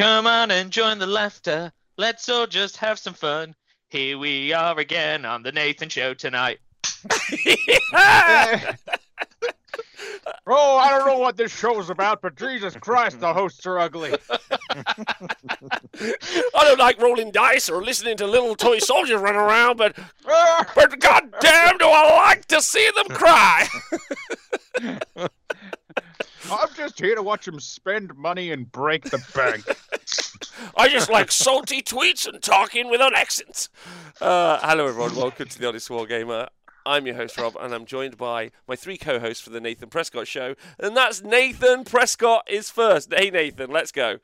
Come on and join the laughter. Let's all just have some fun. Here we are again on the Nathan Show tonight. Oh, I don't know what this show's about, but Jesus Christ, the hosts are ugly. I don't like rolling dice or listening to little toy soldiers run around, but but goddamn, do I like to see them cry. I'm just here to watch them spend money and break the bank. I just like salty tweets and talking without accents. Uh, hello, everyone. Welcome to the Honest Wargamer. I'm your host, Rob, and I'm joined by my three co hosts for the Nathan Prescott Show. And that's Nathan Prescott is first. Hey, Nathan, let's go.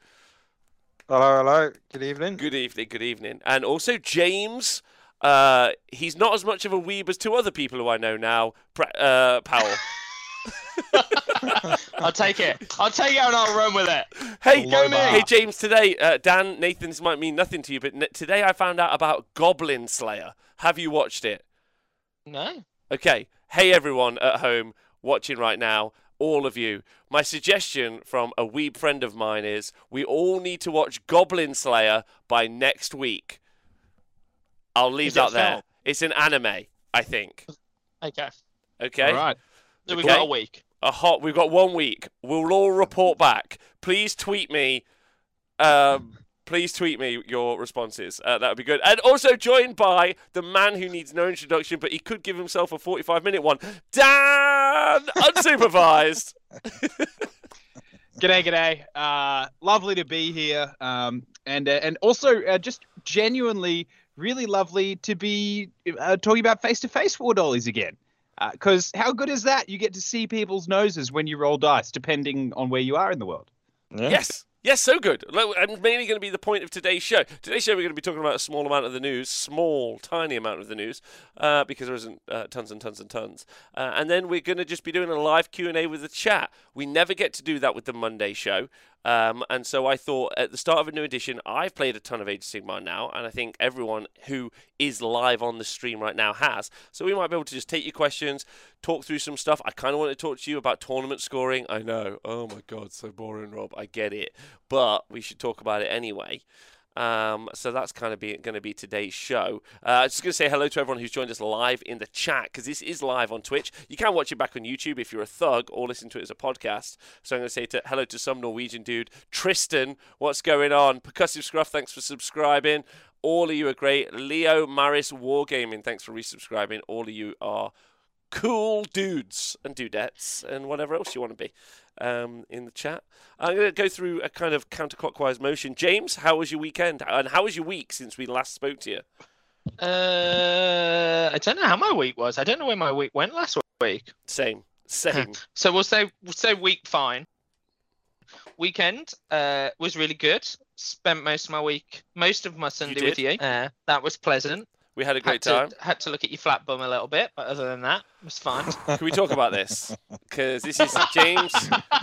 Hello, hello. Good evening. Good evening, good evening. And also James. Uh, he's not as much of a weeb as two other people who I know now. Pre- uh, Powell. I'll take it. I'll take it and I'll run with it. Hey, Go me. hey, James. Today, uh, Dan, Nathan, this might mean nothing to you, but n- today I found out about Goblin Slayer. Have you watched it? No. Okay. Hey, everyone at home watching right now, all of you. My suggestion from a weeb friend of mine is we all need to watch Goblin Slayer by next week. I'll leave Is that there. film? It's an anime, I think. Okay. Okay. All right. So we've Okay. got a week. a hot. We've got one week. We'll all report back. Please tweet me. Um, please tweet me your responses. Uh, that would be good. And also joined by the man who needs no introduction, but he could give himself a forty-five minute one. Dan, unsupervised. G'day, g'day. Uh, lovely to be here. Um, and uh, and also uh, just genuinely really lovely to be uh, talking about face-to-face war dollies again. Because how good is that? You get to see people's noses when you roll dice, depending on where you are in the world. Yeah. Yes. Yes, so good. Lo- And mainly going to be the point of today's show. Today's show, we're going to be talking about a small amount of the news, small, tiny amount of the news, uh, because there isn't uh, tons and tons and tons. Uh, and then we're going to just be doing a live Q and A with the chat. We never get to do that with the Monday show, um, and so I thought at the start of a new edition, I've played a ton of Age of Sigmar now, and I think everyone who is live on the stream right now has. So we might be able to just take your questions, talk through some stuff. I kind of want to talk to you about tournament scoring. I know. Oh my god, so boring, Rob. I get it, but we should talk about it anyway. Um, so that's kind of going to be today's show. Uh, just going to say hello to everyone who's joined us live in the chat because this is live on Twitch. You can watch it back on YouTube if you're a thug or listen to it as a podcast. So I'm going to say hello to some Norwegian dude. Tristan, what's going on? Percussive Scruff, thanks for subscribing. All of you are great. Leo Maris Wargaming, thanks for resubscribing. All of you are cool dudes and dudettes and whatever else you want to be um, in the chat. I'm going to go through a kind of counterclockwise motion. James, how was your weekend? And how was your week since we last spoke to you? Uh, I don't know how my week was. I don't know where my week went last week. Same. Same. So we'll say we'll say week fine. Weekend uh, was really good. Spent most of my week, most of my Sunday with you. Uh, that was pleasant. We had a great had time. had to look at your flat bum a little bit, but other than that, it was fine. Can we talk about this? Because this is James.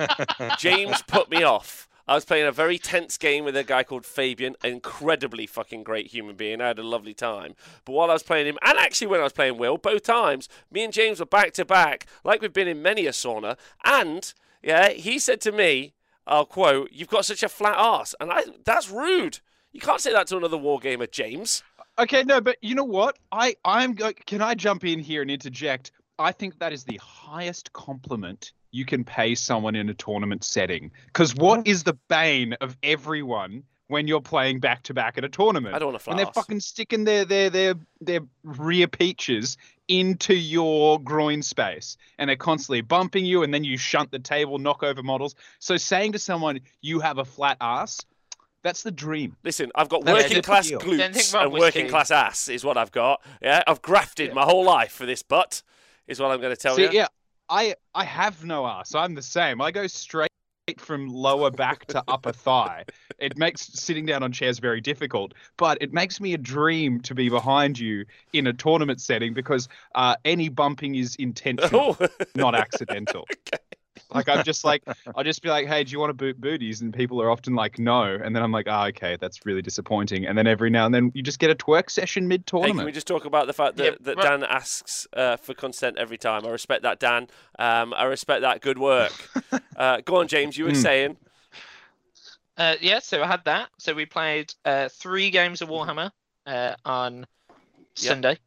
James put me off. I was playing a very tense game with a guy called Fabian, an incredibly fucking great human being. I had a lovely time. But while I was playing him, and actually when I was playing Will, both times, me and James were back to back, like we've been in many a sauna. And yeah, he said to me, I'll quote, "You've got such a flat ass," and I that's rude. You can't say that to another wargamer, James. Okay, no, but you know what? I I'm go- can I jump in here and interject? I think that is the highest compliment you can pay someone in a tournament setting. Because what is the bane of everyone when you're playing back to back at a tournament? I don't want a flat when they're fucking sticking their their their their rear peaches into your groin space and they're constantly bumping you and then you shunt the table knock over models so saying to someone you have a flat ass that's the dream Listen, I've got That's working class deal. Don't glutes about and working class ass is what I've got. Yeah, I've grafted Yeah. my whole life for this butt. Is what I'm going to tell See, you. yeah, I I have no ass. I'm the same. I go straight from lower back to upper thigh. It makes sitting down on chairs very difficult, but it makes me a dream to be behind you in a tournament setting because uh, any bumping is intentional, Oh, not accidental. Like I'm just like I'll just be like, hey, do you want to boot booties? And people are often like, no. And then I'm like, ah, okay, that's really disappointing. And then every now and then you just get a twerk session mid hey, can we just talk about the fact that, Yeah, that right. Dan asks uh, for consent every time? I respect that, Dan. Um, I respect that. Good work. uh, go on, James. You were Hmm. saying. Uh, yeah, so I had that. So we played uh, three games of Warhammer uh, on Sunday.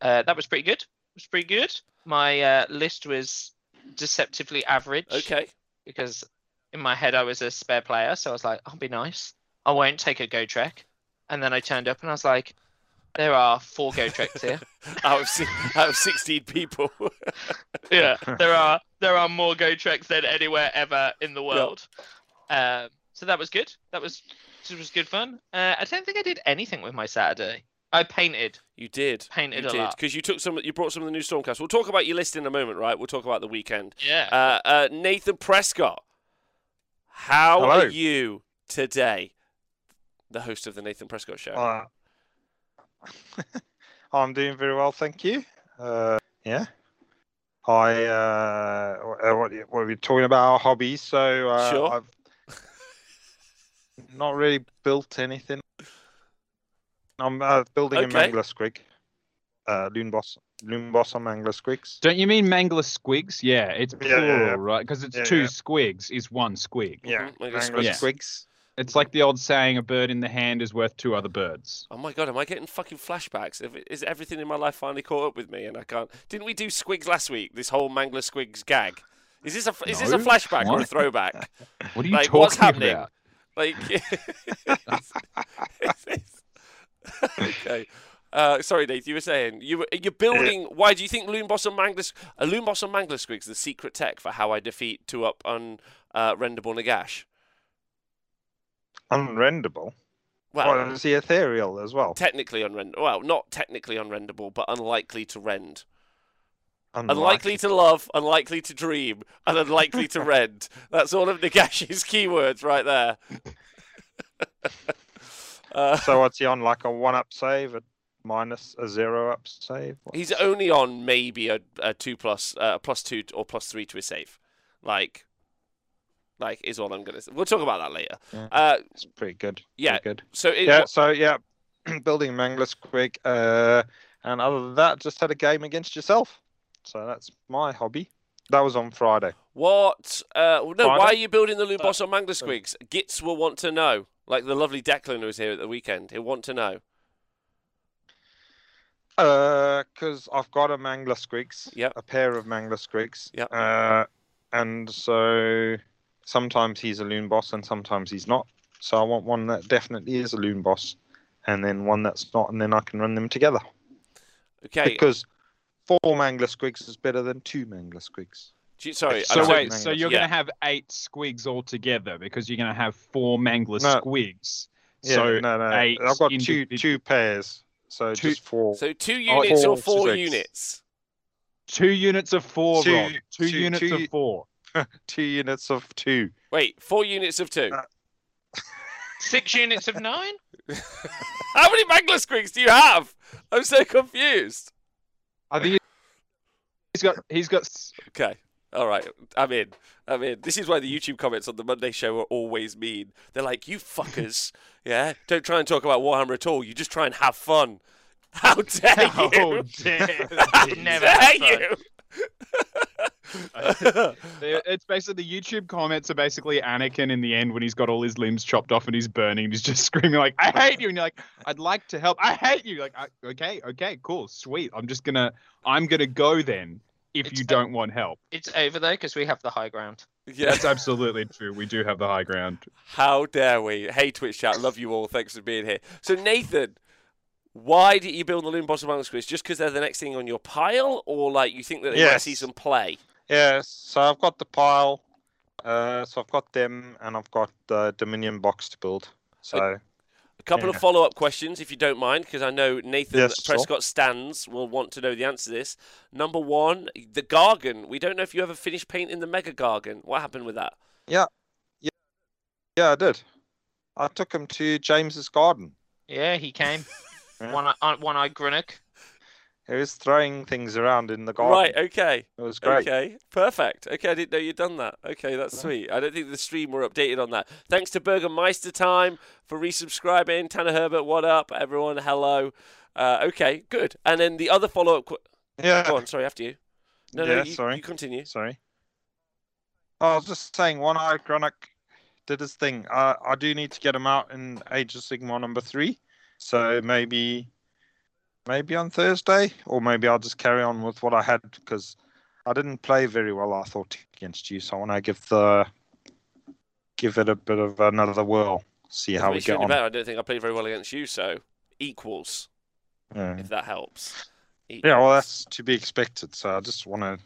Uh, that was pretty good. It was pretty good. My uh, list was deceptively average Okay. because in my head I was a spare player, so I was like, I'll be nice. I won't take a Gotrek. And then I turned up and I was like, there are four Gotreks here. out of out of sixteen people. yeah, there are there are more Gotreks than anywhere ever in the world. Um, so that was good. That was it was good fun. Uh, I don't think I did anything with my Saturday. I painted, you did. painted You a did lot. because you took some. You brought some of the new Stormcast. We'll talk about your list in a moment, right? We'll talk about the weekend. Yeah. Uh, uh, Nathan Prescott, how Hello. are you today? The host of the Nathan Prescott Show. Uh, I'm doing very well, thank you. Uh, yeah. I uh, wh- what, what are we talking about? Our hobbies. So uh, Sure. I've not really built anything. I'm uh, building Okay. a Mangler Squig. Uh, Loon Boss, Loon Boss on Mangler Squigs. Don't you mean Mangler squigs? Yeah, it's Yeah, yeah, yeah. right? Because it's Yeah, two yeah. squigs is one squig. Yeah, Mhm, Mangler Mangler Squigs. Squigs. It's like the old saying, "A bird in the hand is worth two other birds." Oh my god, am I getting fucking flashbacks? Is everything in my life finally caught up with me and I can't? Didn't we do Squigs last week? This whole Mangler Squigs gag. Is this a is this a No. flashback or a throwback? What are you Like, talking what's happening? about? Like, okay. Uh, sorry, Nate. You were saying you were, you're building. Why do you think Loon Boss and Mangler a Loon Boss and Mangler Squigs the secret tech for how I defeat two up on uh, Rendable Nagash? Unrendable. Well, Well, is he ethereal as well? technically unrend. Well, not technically unrendable, but unlikely to rend. Unlikely. Unlikely to love, unlikely to dream, and unlikely to rend. That's all of Nagash's keywords right there. uh, So what's he on? Like a one-up save, a minus a zero-up save? What- he's only on maybe a, a two plus, uh, plus two or plus three to his save. Like, like is all I'm gonna. say. We'll talk about that later. Yeah. Uh, It's pretty good. Yeah. Pretty good. so it, Yeah. So yeah, building Mangler Squig. Uh, and other than that, just had a game against yourself. So that's my hobby. That was on Friday. What? Uh, no, why are you building the Loon Boss on Mangler Squigs? Gits will want to know. Like the lovely Declan who was here at the weekend. He'll want to know. Uh, because I've got a Mangler Squigs. Yep. A pair of Mangler Squigs. Yep. Uh, and so sometimes he's a loon boss and sometimes he's not. So I want one that definitely is a loon boss, and then one that's not, and then I can run them together. Okay. Because four Mangler Squigs is better than two Mangler Squigs. you- sorry. So I'm wait, so you're yeah. gonna have eight squigs altogether because you're gonna have four Mangler No. squigs. Yeah, so no, no. eight I've got two individual- two pairs, so Two- just four. So two Oh, units or four four six. units? two units of four, Two- Rob. Two, two- units two- of four. two units of two. Wait, four units of two. Uh, Six units of nine. How many Mangler Squigs do you have? I'm so confused. I think he's got he's got Okay. All right. I'm in. I'm in. This is why the YouTube comments on the Monday show are always mean. They're like, you fuckers. yeah. Don't try and talk about Warhammer at all. You just try and have fun. How dare you? How dare How you. Never dare you? They- It's basically the YouTube comments are basically Anakin in the end when he's got all his limbs chopped off and he's burning. He's just screaming like, "I hate you!" And you're like, "I'd like to help. I hate you!" Like, okay, okay, cool, sweet. I'm just gonna, I'm gonna go then. If It's you don't want help, It's over there because we have the high ground. yeah. that's absolutely true. We do have the high ground. How dare we? Hey, Twitch chat, love you all. Thanks for being here. So, Nathan, why did you build the Loon Boss Among Squids? Just because they're the next thing on your pile, or like you think that they might Yes. see some play? Yeah, so I've got the pile. Uh, so I've got them, and I've got the Dominion box to build. So A couple of follow up questions, if you don't mind, because I know Nathan Yes, sure. Prescott stands will want to know the answer to this. Number one, the Gargant. We don't know if you ever finished painting the Mega Gargant. What happened with that? Yeah, yeah, yeah, I did. I took him to James's garden. Yeah, he came. Yeah. One eye, one eye Grunnock. He was throwing things around in the garden. Right, okay. It was great. Okay, perfect. Okay, I didn't know you'd done that. Okay, that's sweet. I don't think the stream were updated on that. Thanks to Burgermeister Time for resubscribing. Tanner Herbert, what up? Everyone, hello. Uh, okay, good. And then the other follow up. Qu- Yeah. Go on, sorry, after you. No, no, Yeah, you, sorry. you continue. Sorry. I was just saying, one eye Grunnock did his thing. Uh, I do need to get him out in Age of Sigmar number three. So maybe, maybe on Thursday, or maybe I'll just carry on with what I had because I didn't play very well. I thought against you, so I want to give the give it a bit of another whirl. See how we get on. better. I don't think I played very well against you, so equals Yeah. if that helps. yeah, well, that's to be expected. So I just want to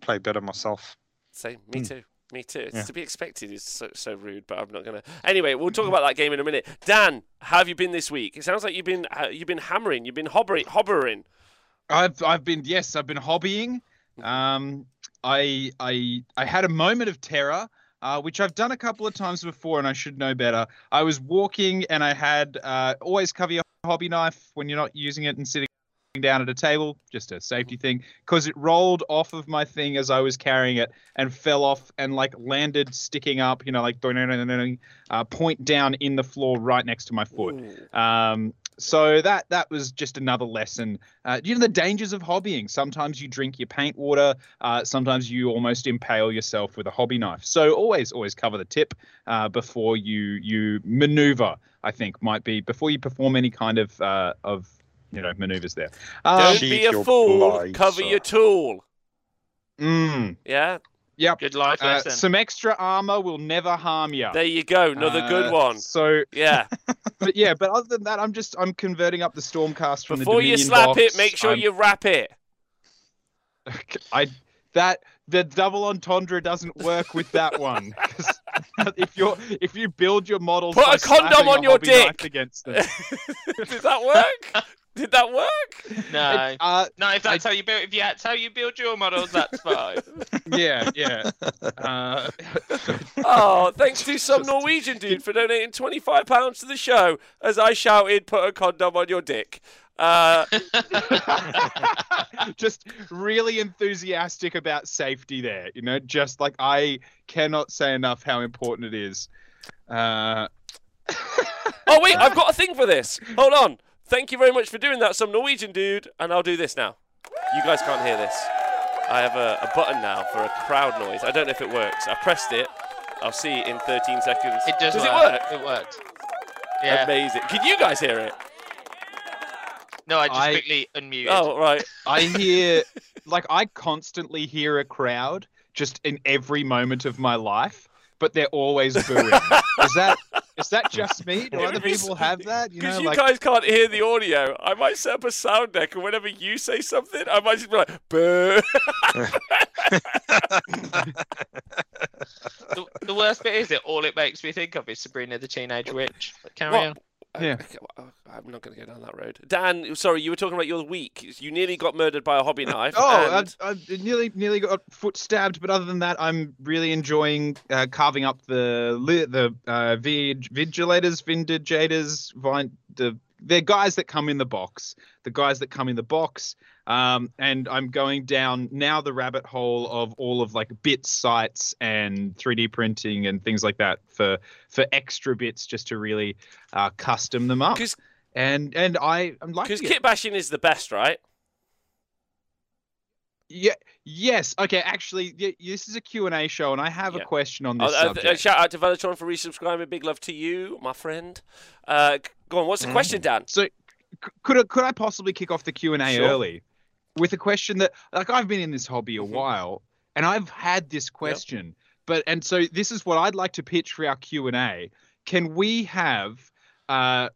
play better myself. Same. Me Hmm. too. Me too. It's Yeah. to be expected is so, so rude, but I'm not gonna. Anyway, we'll talk about that game in a minute. Dan, how have you been this week? It sounds like you've been uh, you've been hammering, you've been hobbering, hobbering. I've I've been yes, I've been hobbying. Um, I I I had a moment of terror, uh, which I've done a couple of times before, and I should know better. I was walking, and I had uh, always cover your hobby knife when you're not using it and sitting down at a table, just a safety thing, because it rolled off of my thing as I was carrying it and fell off and like landed sticking up, you know, like uh, point down in the floor right next to my foot. Um, so that that was just another lesson. Uh, you know the dangers of hobbying. Sometimes you drink your paint water. Uh, sometimes you almost impale yourself with a hobby knife. So always always cover the tip uh, before you you maneuver. I think might be before you perform any kind of uh, of you know maneuvers there. Um, Don't be a fool. blade, cover sir. your tool. mm, Yeah. yep. Good life Uh, lesson. some extra armor will never harm you. There you go. Another good Uh, one. So, Yeah. but yeah, but other than that, I'm just I'm converting up the Stormcast from Before the Before you slap box. it, make sure I'm- you wrap it. I that the double entendre doesn't work with that one. 'Cause if you're if you build your models, Put a condom on a your dick. against them, Did that work? Did that work? no. uh, No, if that's how you build, if you that's how you build your models, that's fine. yeah, yeah. Uh, Oh, thanks to some Norwegian dude for donating £25 to the show as I shouted, put a condom on your dick. Uh, just really enthusiastic about safety there. You know, just like I cannot say enough how important it is. Uh, oh, wait, I've got a thing for this. Hold on. Thank you very much for doing that, some Norwegian dude. And I'll do this now. You guys can't hear this. I have a, a button now for a crowd noise. I don't know if it works. I pressed it. I'll see in 13 seconds. It does, Does work. it work? It worked. Yeah. Amazing. Can you guys hear it? No, I just I- quickly unmuted. Oh, right. I hear, like, I constantly hear a crowd just in every moment of my life, but they're always booing. is that is that just me? Do other people have that? You Because know, you like, guys can't hear the audio, I might set up a sound deck, and whenever you say something, I might just be like, boo. the, the worst bit is it. All it makes me think of is Sabrina the Teenage Witch. But carry What? on. Yeah. I'm not going to go down that road. Dan, sorry, you were talking about your week. You nearly got murdered by a hobby knife. Oh, and- I've, I've nearly nearly got foot stabbed, but other than that, I'm really enjoying uh, carving up the the uh, vig- vigilators, vindigators, vine, the they're guys that come in the box, the guys that come in the box, um, and I'm going down now the rabbit hole of all of like bit sites and 3D printing and things like that for for extra bits just to really uh, custom them up. 'Cause- And and I I'm liking Because kit bashing is the best, right? Yeah. Yes. Okay. Actually, y- this is a Q&A show, and I have Yeah. a question on this uh, subject. uh, shout out to Velatron for resubscribing. Big love to you, my friend. Uh, go on, what's the Mm. question, Dan? so, c- could I, could I possibly kick off the Q&A Sure. early with a question that, like, I've been in this hobby a Mhm. while, and I've had this question, but and so this is what I'd like to pitch for our Q&A. Can we have, uh,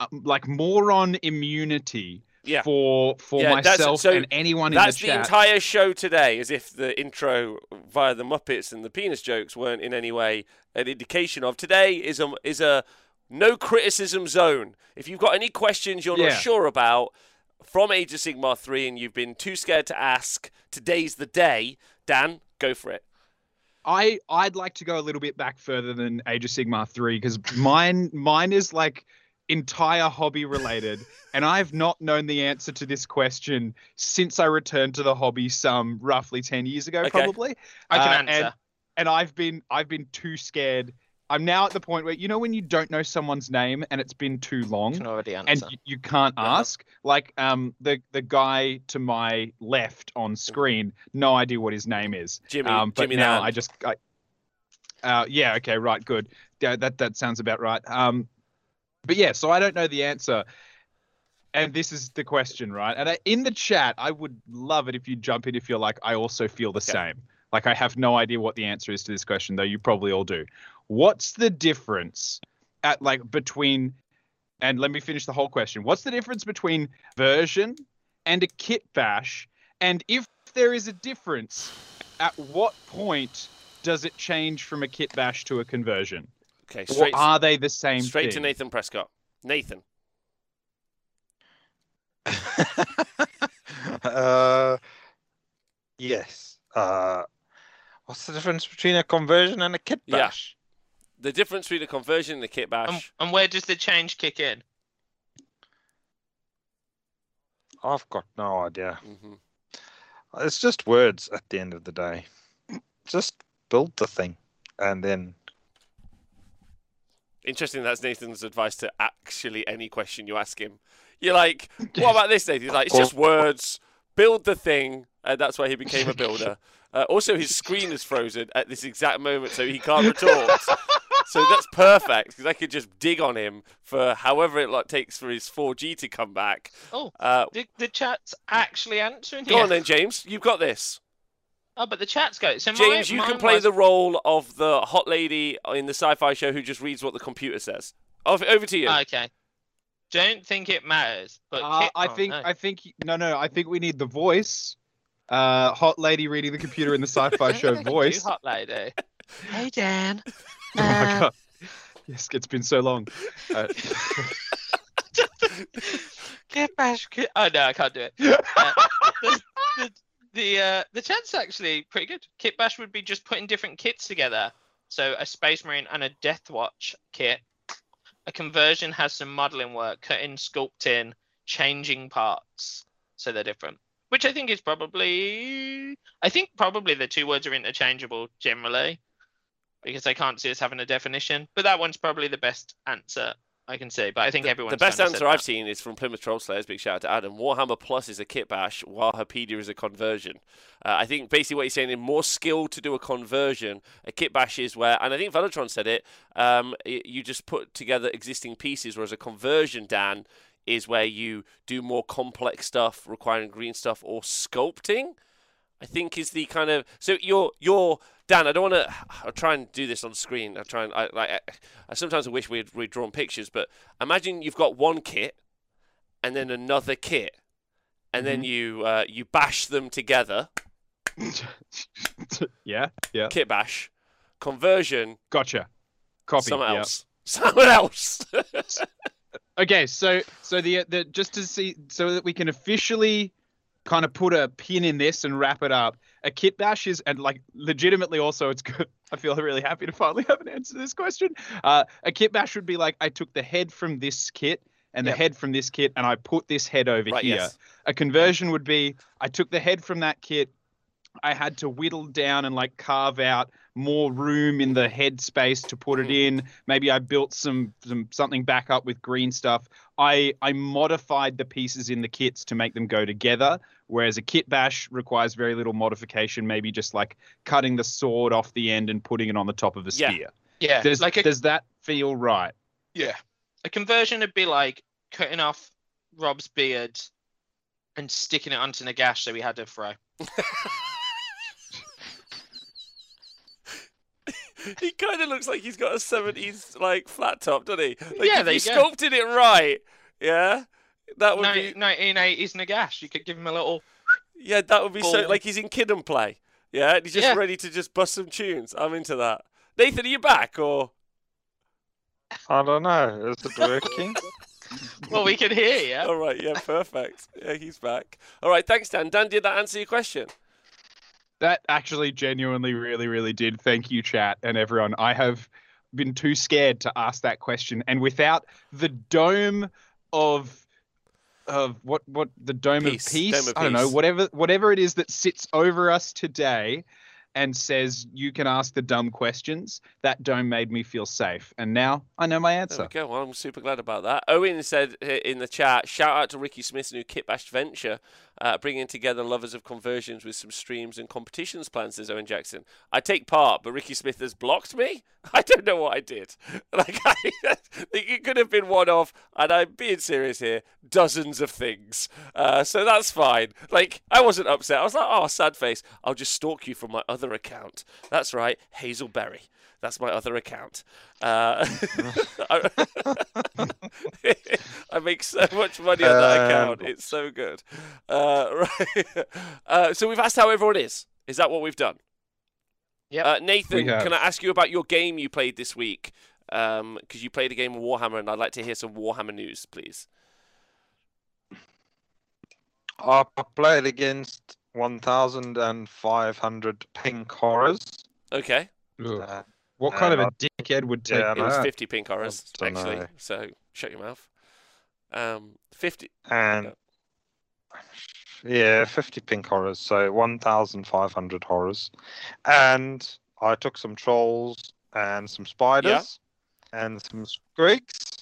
uh, like, moron immunity? Yeah. For for Yeah, myself so and anyone in the future? That's the the, entire show today, as if the intro via the Muppets and the penis jokes weren't in any way an indication of. Today is a is a no criticism zone. If you've got any questions you're Yeah. not sure about from Age of Sigmar 3 and you've been too scared to ask, today's the day. Dan, go for it. I I'd like to go a little bit back further than Age of Sigmar 3 because mine mine is like entire hobby related and I've not known the answer to this question since I returned to the hobby some roughly 10 years ago Okay. probably I can Uh, answer. and, and I've been I've been too scared I'm now at the point where you know when you don't know someone's name and it's been too long can and you, you can't Uh-huh. ask like um the the guy to my left on screen no idea what his name is Jimmy, um, but Jimmy now the I just I, Uh, yeah. Okay. Right. Good. Yeah, that that sounds about right. Um, but yeah. So I don't know the answer, and this is the question, right? And I, in the chat, I would love it if you jump in if you're like, I also feel the same. Like I have no idea what the answer is to this question, though. You probably all do. What's the difference at like between? And let me finish the whole question. What's the difference between version and a kit bash? And if there is a difference, at what point does it change from a kit bash to a conversion? Okay, Or straight, are they the same straight to? Nathan Prescott. Nathan. uh, yes. Uh, what's the difference between a conversion and a kit Yeah. bash? The difference between a conversion and a kit bash. And, and where does the change kick in? I've got no idea. Mhm. It's just words at the end of the day. Just build the thing, and then Interesting. That's Nathan's advice to actually any question you ask him. You're like, what about this, Nathan? He's like, it's just words. Build the thing, and that's why he became a builder. Uh, also, his screen is frozen at this exact moment, so he can't retort. so that's perfect because I could just dig on him for however it like takes for his 4G to come back. Oh, Uh, the, the chat's actually answering go here. on then, James. You've got this. Oh, but the chat's go. So James, my, you can play was- the role of the hot lady in the sci-fi show who just reads what the computer says. Over, over to you. Okay. Don't think it matters, but Uh, Kit- I oh, think no. I think no no I think we need the voice. Uh, hot lady reading the computer in the sci-fi show Thank you, voice. hot lady. hey Dan. Oh my god. Yes, it's been so long. Uh, Kit bash. Oh no, I can't do it. Uh, the the the, uh, the chat's actually pretty good. Kit bash would be just putting different kits together. So a Space Marine and a Deathwatch kit. A conversion has some modeling work, cutting, sculpting, changing parts, so they're different. Which I think is probably, I think probably the two words are interchangeable generally, because I can't see us having a definition. But that one's probably the best answer I can see. But I think everyone. the best answer I've that. seen is from Plymouth Troll Slayers. Big shout out to Adam. Warhammer Plus is a kit bash, while Hapedia is a conversion. Uh, I think basically what he's saying is more skill to do a conversion. A kit bash is where, and I think Velatron said it. Um, you just put together existing pieces, whereas a conversion, Dan, is where you do more complex stuff requiring green stuff or sculpting. I think is the kind of so you're you're Dan. I don't want to. I'll try and do this on screen. I try and I like. I, I sometimes I wish we'd we'd drawn pictures, but imagine you've got one kit and then another kit, and then you uh, you bash them together. yeah, yeah. Kit bash, conversion, Gotcha. Copy. someone yeah. else, someone else. Okay, so so the the just to see so that we can officially kind of put a pin in this and wrap it up. A kit bash is and like legitimately also it's good. I feel really happy to finally have an answer to this question. Uh, a kit bash would be like I took the head from this kit and Yep. the head from this kit and I put this head over right? here. Yes. A conversion would be I took the head from that kit. I had to whittle down and like carve out more room in the headspace to put it hmm. in. Maybe I built some some something back up with green stuff. I I modified the pieces in the kits to make them go together. Whereas a kit bash requires very little modification, maybe just like cutting the sword off the end and putting it on the top of a Yeah. spear. Yeah, Does, like a, does that feel right? yeah, a conversion would be like cutting off Rob's beard and sticking it onto Nagash so he had a throw. He kind of looks like he's got a seventies like flat top, doesn't he? Like Yeah, if there you you go. sculpted it right, yeah, that would No, be 1980s Nagash. You could give him a little. yeah, that would be so like he's in Kid 'n Play, yeah, and he's just Yeah. ready to just bust some tunes. I'm into that. Nathan, are you back or? I don't know. Is it working? Well, we can hear you. All right, yeah, perfect. Yeah, he's back. All right, thanks, Dan. Dan, did that answer your question? That actually genuinely really, really did. Thank you, chat and everyone. I have been too scared to ask that question. And without the dome of of what what the dome Peace. of peace, Dome of I don't know, whatever whatever it is that sits over us today and says you can ask the dumb questions, that dome made me feel safe. And now I know my There answer. we go. Well, I'm super glad about that. Owen said uh, in the chat, shout out to Ricky Smith's new Kit Bash venture. Uh, bringing together lovers of conversions with some streams and competitions plans, says Owen Jackson. I take part, but Ricky Smith has blocked me? I don't know what I did. Like, I, it could have been one of, and I'm being serious here, dozens of things. Uh, so that's fine. Like, I wasn't upset. I was like, oh, sad face. I'll just stalk you from my other account. That's right, Hazelberry. That's my other account. Uh, I, I make so much money on that account. Um, It's so good. Uh, right. Uh, so we've asked how everyone is. Is that what we've done? Yep. Uh, Nathan, can I ask you about your game you played this week? Because you played a game of Warhammer, and I'd like to hear some Warhammer news, please. I played against 1,500 pink horrors. Okay. Uh, What kind of uh, a dickhead would take yeah, It was 50 pink horrors, actually. know. So shut your mouth. Um, 50. and yeah, 50 pink horrors, so 1,500 horrors. And I took some trolls and some spiders and some squeaks.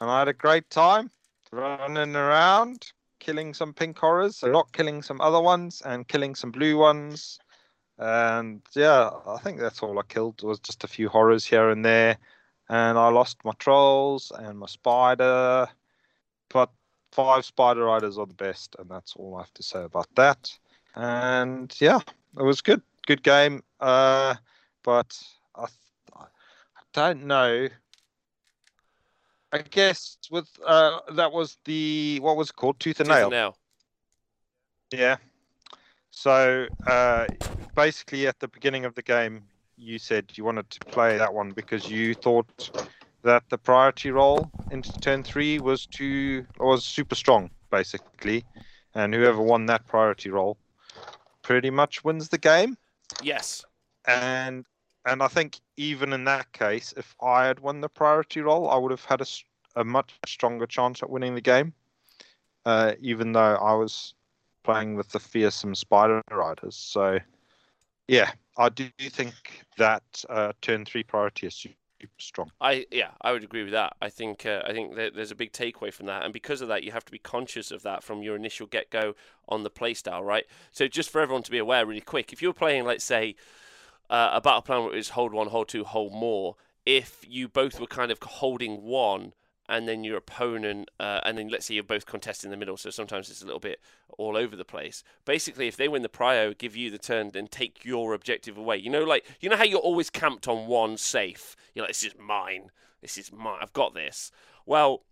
And I had a great time running around, killing some pink horrors, and not killing some other ones, and killing some blue ones. And yeah, I think that's all I killed was just a few horrors here and there. And I lost my trolls and my spider. But five spider riders are the best, and that's all I have to say about that. And yeah, it was good, good game. Uh, but I, I don't know. I guess with uh, that was the what was it called tooth and Tooth nail. and nail. Yeah. So uh, basically, at the beginning of the game, you said you wanted to play that one because you thought that the priority roll into turn three was too was super strong, basically, and whoever won that priority roll pretty much wins the game. Yes. And and I think even in that case, if I had won the priority roll, I would have had a, a much stronger chance at winning the game. Uh, even though I was playing with the fearsome spider riders, so yeah, I do think that uh, turn three priority is super strong. I yeah, I would agree with that. I think uh, I think there's a big takeaway from that, and because of that, you have to be conscious of that from your initial get go on the playstyle, right? So just for everyone to be aware, really quick, if you're playing, let's say, uh, a battle plan where it's hold one, hold two, hold more, if you both were kind of holding one. And then your opponent, uh, and then let's say you're both contesting in the middle, so sometimes it's a little bit all over the place. Basically, if they win the prio, give you the turn, then take your objective away. You know, like you know how you're always camped on one safe. You're like, this is mine. This is mine. I've got this. Well,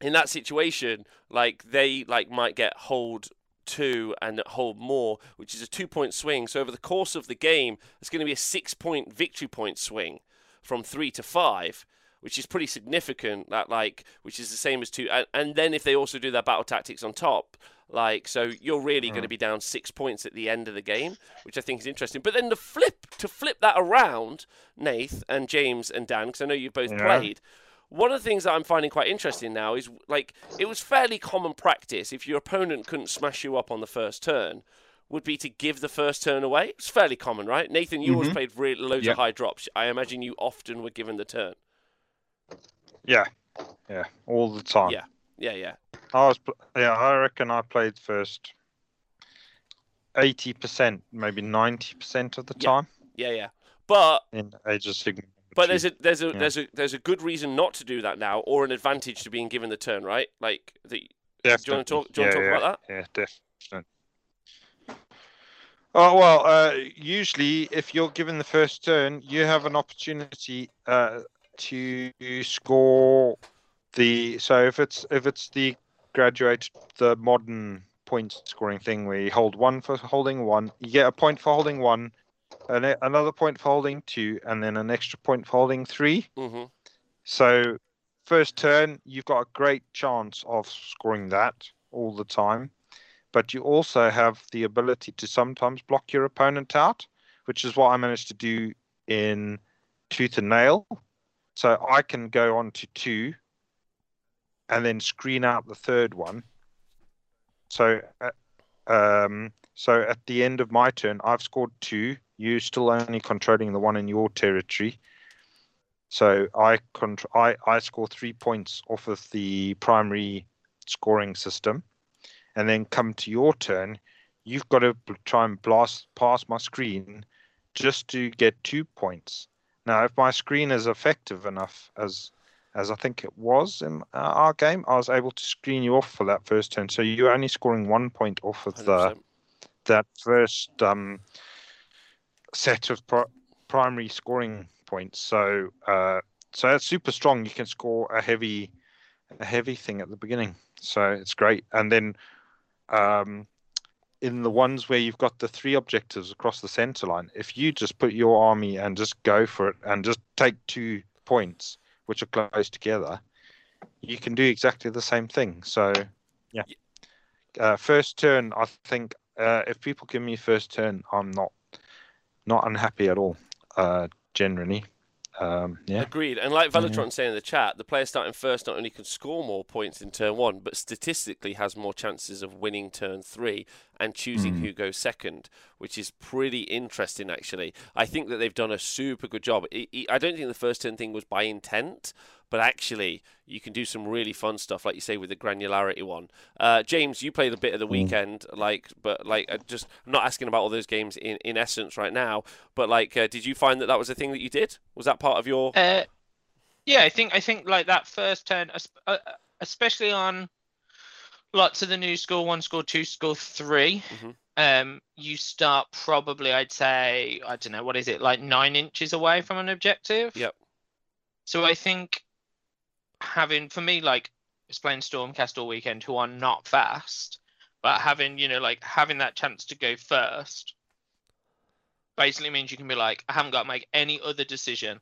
in that situation, like they like might get hold two and hold more, which is a two point swing. So over the course of the game, it's going to be a six point victory point swing from three to five. Which is pretty significant. That like, which is the same as two, and, and then if they also do their battle tactics on top, like, so you're really going to be down six points at the end of the game, which I think is interesting. But then the flip to flip that around, Nath and James and Dan, because I know you've both Yeah. played. One of the things that I'm finding quite interesting now is like it was fairly common practice if your opponent couldn't smash you up on the first turn, would be to give the first turn away. It's fairly common, right? Nathan, you always Mhm. played re- loads Yep. of high drops. I imagine you often were given the turn. Yeah, yeah, all the time. Yeah. Yeah, yeah. I was, yeah, I reckon I played first eighty percent, maybe ninety percent of the Yeah. time Yeah, yeah. But in Age of Sigmar. But there's a there's a Yeah. there's a there's a good reason not to do that now, or an advantage to being given the turn, right? Like the Definitely. do you wanna talk- do you wanna yeah, talk about that? Yeah, definitely. Oh well, uh, usually if you're given the first turn, you have an opportunity uh, to score the. So if it's if it's the graduate, the modern point scoring thing where you hold one for holding one, you get a point for holding one, and another point for holding two, and then an extra point for holding three. hmm So, first turn, you've got a great chance of scoring that all the time. But you also have the ability to sometimes block your opponent out, which is what I managed to do in Tooth and Nail. So I can go on to two and then screen out the third one. So, uh, um, so at the end of my turn, I've scored two. You're still only controlling the one in your territory. So I contr- I I score three points off of the primary scoring system, and then come to your turn, you've got to try and blast past my screen just to get two points. Now, if my screen is effective enough as as I think it was in uh, our game, I was able to screen you off for that first turn. So you're only scoring one point off of the 100%. that first um, set of pri- primary scoring points. So uh, so that's super strong. You can score a heavy a heavy thing at the beginning. So it's great. And then um, in the ones where you've got the three objectives across the center line, if you just put your army and just go for it and just take two points, which are close together, you can do exactly the same thing. So yeah. Uh, first turn, I think uh, if people give me first turn, I'm not not unhappy at all. Uh, generally, um, yeah. Agreed. And like Velatron saying in the chat, the player starting first not only can score more points in turn one, but statistically has more chances of winning turn three and choosing Mm. who goes second, which is pretty interesting, actually. I think that they've done a super good job. I don't think the first turn thing was by intent, but actually, you can do some really fun stuff, like you say, with the granularity one. Uh, James, you played a bit of the weekend, like, but like, I just I'm not asking about all those games in, in essence right now, but like, uh, did you find that that was a thing that you did? Was that part of your? Uh, yeah, I think I think like that first turn, es- uh, uh, especially on lots of the new school one, school two, school 3 Mhm. Um, you start probably, I'd say, I don't know, what is it, like nine inches away from an objective. Yep. So I think having, for me, like, playing Stormcast all weekend, who are not fast, but having, you know, like having that chance to go first basically means you can be like, I haven't got to make any other decision.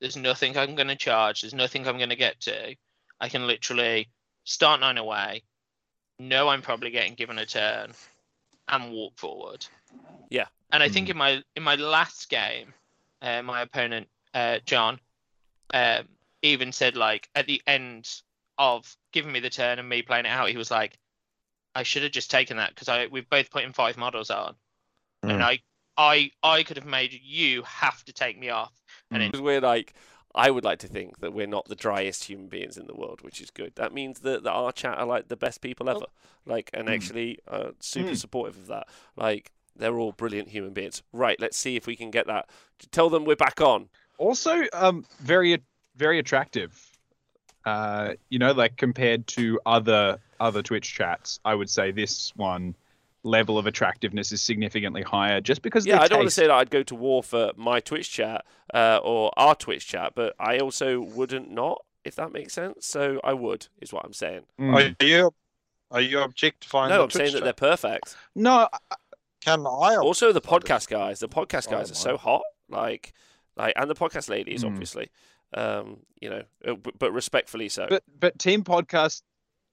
There's nothing I'm going to charge. There's nothing I'm going to get to. I can literally start nine away, know I'm probably getting given a turn, and walk forward. Yeah. And I think in my in my last game, uh, my opponent uh, John um, even said like at the end of giving me the turn and me playing it out, he was like, I should have just taken that because I we've both put in five models on, and Mm. I I I could have made you have to take me off. And it, Because we're like, I would like to think that we're not the driest human beings in the world, which is good. That means that, that our chat are like the best people ever, like, and actually uh, super Mm. supportive of that. Like, they're all brilliant human beings. Right, let's see if we can get that. Tell them we're back on. Also, um, very very attractive. Uh, you know, like compared to other other Twitch chats, I would say this one level of attractiveness is significantly higher, just because. Yeah, their I don't want to say that I'd go to war for my Twitch chat uh, or our Twitch chat, but I also wouldn't not, if that makes sense. So I would, is what I'm saying. Mm. Are you are you objectifying? no, the I'm saying Twitch that they're perfect. No, Can I? Also, the Oh, podcast guys, the podcast Oh, guys are so hot, like, like, and the podcast ladies, Mm. obviously, um, you know, uh, but respectfully so. but but team podcast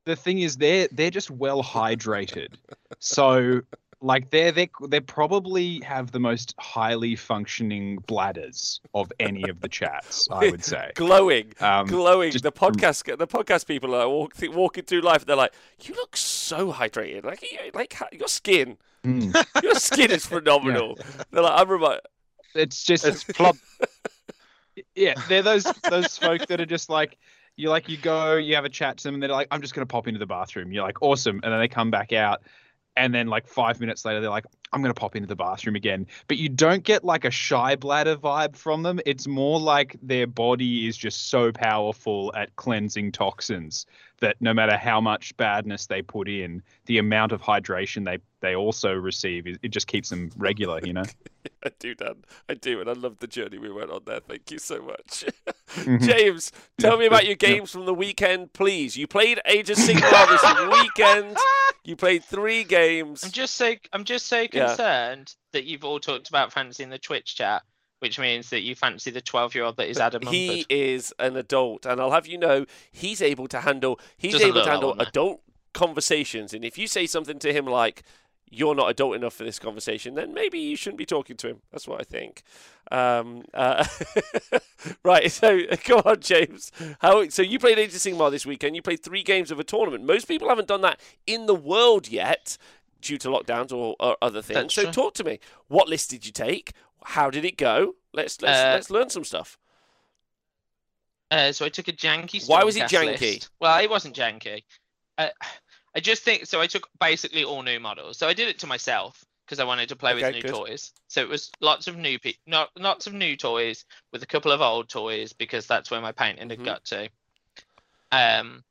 the thing is they're they're just well hydrated so like they're they they probably have the most highly functioning bladders of any of the chats i would say glowing, um glowing. just The podcast, the podcast people are walk, walking through life. They're like, "You look so hydrated. Like, like your skin, mm. your skin is phenomenal." They're like, "I'm remi- it's just It's plump. Yeah they're those those folk that are just like you like you go you have a chat to them and they're like i'm just going to pop into the bathroom. You're like awesome. And then they come back out and then like five minutes later they're like i'm going to pop into the bathroom again. But you don't get like a shy bladder vibe from them. It's more like their body is just so powerful at cleansing toxins that no matter how much badness they put in the amount of hydration they they also receive it it just keeps them regular you know I do, Dan. I do, and I love the journey we went on there. Thank you so much, Mhm. James. Tell Yeah, me about yeah, your yeah. games from the weekend, please. You played Age of Sigmar this weekend. You played three games. I'm just so I'm just so Yeah. concerned that you've all talked about fancy in the Twitch chat, which means that you fancy the 12 year old that is Adam he is an adult, and I'll have you know, he's able to handle. He's Just a able to handle adult conversations, and if you say something to him like, "You're not adult enough for this conversation," then maybe you shouldn't be talking to him. That's what I think. Um, uh, right. So come on, James. How? So you played Age of Sigmar this weekend. You played three games of a tournament. Most people haven't done that in the world yet. Due to lockdowns or, or other things, That's so true. talk to me. What list did you take? How did it go? Let's let's Uh, let's learn some stuff. Uh, so I took a janky. Why was it janky? list. Well, it wasn't janky. I just think so. I took basically all new models. So I did it to myself because I wanted to play with new good. toys. So it was lots of new, pe- not lots of new toys with a couple of old toys because that's where my painting Mhm. had got to. Um,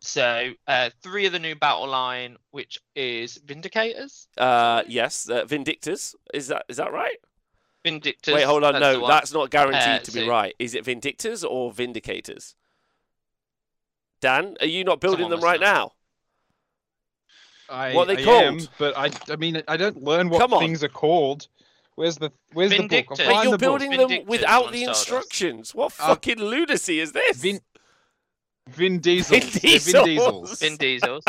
so uh, three of the new battle line, which is Vindicators, Uh, yes, uh, Vindictors. Is that is that right? Vindictors. Wait, hold on. that's No, that's not guaranteed Uh, to be right. Is it Vindictors or Vindicators? Dan, are you not building Someone them right know. now? I, What are they I called? am, but I, I mean, I don't learn what Come on. things are called. Where's the, where's the book? Vindictus. I'll Wait, Wait, find you're the book. building them Vindictors without on the Stardust. instructions. What Uh, fucking lunacy is this? Vin, Vin Diesel. Vin Vin Diesels. Diesels. Vin Diesels.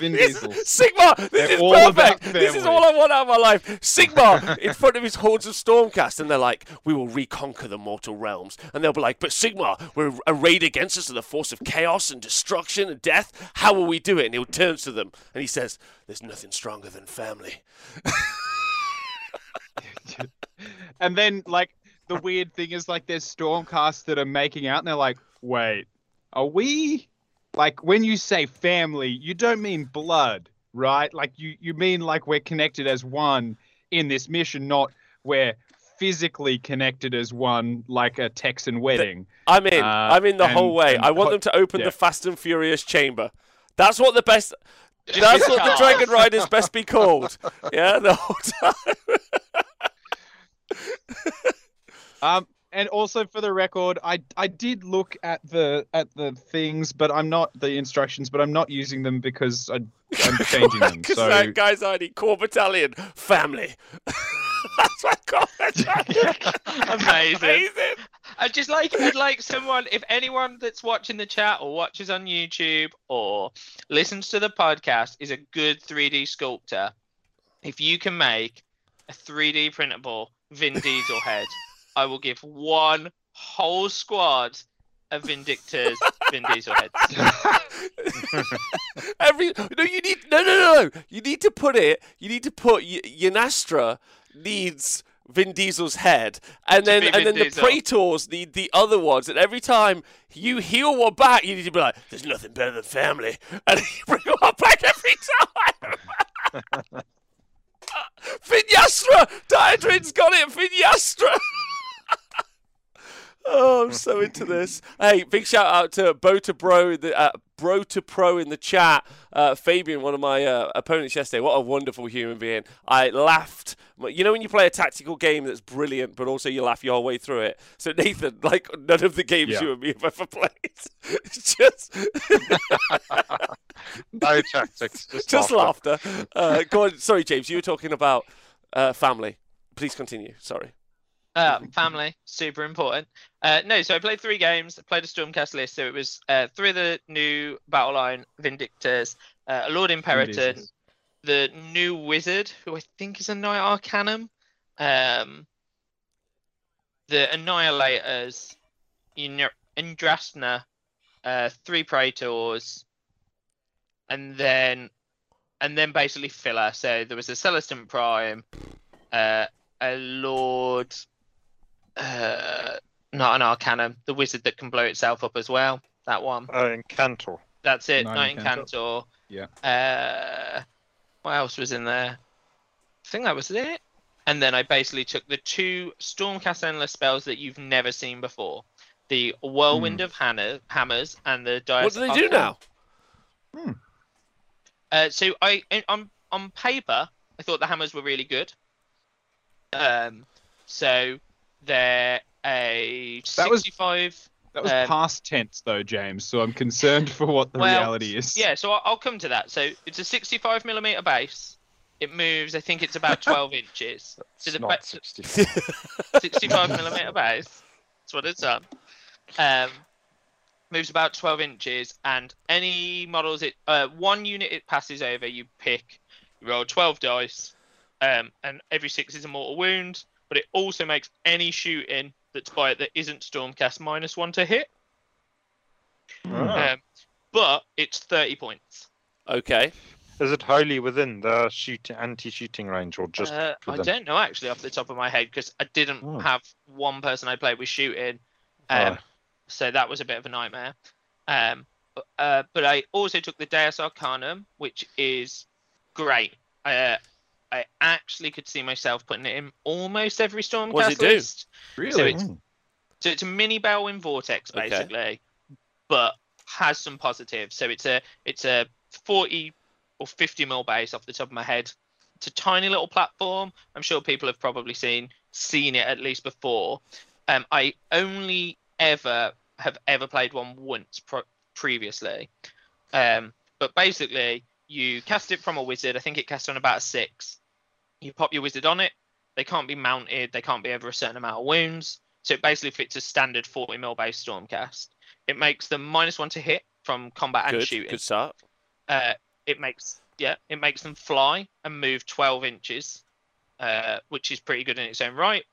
Vin This- Diesels. Sigmar, this They're is all perfect. This is all I want out of my life. Sigmar in front of his hordes of Stormcast, and they're like, "We will reconquer the mortal realms." And they'll be like, "But Sigmar, we're arrayed against us with a force of chaos and destruction and death. How will we do it?" And he turns to them and he says, "There's nothing stronger than family." and then like the weird thing is like there's Stormcast that are making out and they're like wait are we like when you say family you don't mean blood right like you you mean like we're connected as one in this mission not we're physically connected as one like a texan wedding I'm in. Uh, I'm in the whole way. and I want them to open yeah. the Fast and Furious chamber. That's what the best. That's what the Dragon Riders best be called. Yeah, the whole time. Um, and also for the record, I I did look at the at the things, but I'm not the instructions, but I'm not using them because I, I'm changing them. Because So that guy's ID, core battalion, family. That's my core battalion. Amazing. Amazing. I'd just like I'd like someone if anyone that's watching the chat or watches on YouTube or listens to the podcast is a good 3D sculptor. If you can make a 3D printable Vin Diesel head, I will give one whole squad of Vindictors Vin Diesel heads. Every no, you need no, no, no. You need to put it. You need to put y- Yndrasta needs Vin Diesel's head, and then and then the Praetors need the other ones. And every time you heal one back, you need to be like, "There's nothing better than family," and you bring one back every time. Vinyastra! Diadrin's got it, Vinyastra! Oh, I'm so into this. Hey, big shout out to Bo to Bro, the uh, Bro to Pro in the chat. Uh, Fabian, one of my uh, opponents yesterday. What a wonderful human being. I laughed. You know when you play a tactical game that's brilliant, but also you laugh your whole way through it. So Nathan, like none of the games Yeah. you and me have ever played, It's just No tactics, just, just laughter. laughter. Uh, go on. Sorry, James. You were talking about uh, family. Please continue. Sorry. Uh, family, super important. Uh, no, so I played three games. I played a Stormcast list, so it was uh, three of the new battle line Vindictors, uh, a Lord Imperator, the new wizard, who I think is a Knight Arcanum, um, the Annihilators, Yndrasta, uh, three Praetors, and then and then basically filler. So there was a Celestant Prime, uh, a Lord, uh, not an Arcanum, the wizard that can blow itself up as well. That one. Oh, Incantor. That's it. Knight Knight Incantor. Incantor. Yeah. Uh, what else was in there? I think that was it. And then I basically took the two Stormcast Endless spells that you've never seen before. The Whirlwind of Hammer, Hammers and the Dire What do they do now? Uh, so I in- on on paper I thought the hammers were really good. Um, so they're a That was- 65. That was Um, past tense though, James. So I'm concerned for what the Well, reality is. Yeah, so I'll, I'll come to that. So it's a 65 millimeter base. It moves. I think it's about 12 inches. So It's the not ba- 65 millimeter base. That's what it's on. Um, moves about 12 inches, and any models it uh, one unit it passes over, you pick, you roll 12 dice, um, and every six is a mortal wound. But it also makes any shooting that's by it that isn't Stormcast minus one to hit. Ah. Um, but it's 30 points. Okay. Is it wholly within the shoot anti-shooting range or just Uh, I within? don't know actually off the top of my head because I didn't Oh. have one person I played with shooting, um, Oh. so that was a bit of a nightmare. Um, uh, but I also took the Dais Arcanum, which is great. Uh, I actually could see myself putting it in almost every Stormcast What does it do? list. Really? it's- So it's a mini Balewind Vortex Okay. basically, but has some positives. So it's a it's a 40 or 50 mil base off the top of my head. It's a tiny little platform. I'm sure people have probably seen seen it at least before. Um, I only ever have ever played one once pro- previously. Um, but basically, you cast it from a wizard. I think it casts on about a six. You pop your wizard on it. They can't be mounted. They can't be over a certain amount of wounds. So it basically fits a standard 40 mil base stormcast. It makes them minus one to hit from combat and Good, shooting. good start. Uh, it makes yeah, it makes them fly and move 12 inches, uh, which is pretty good in its own right.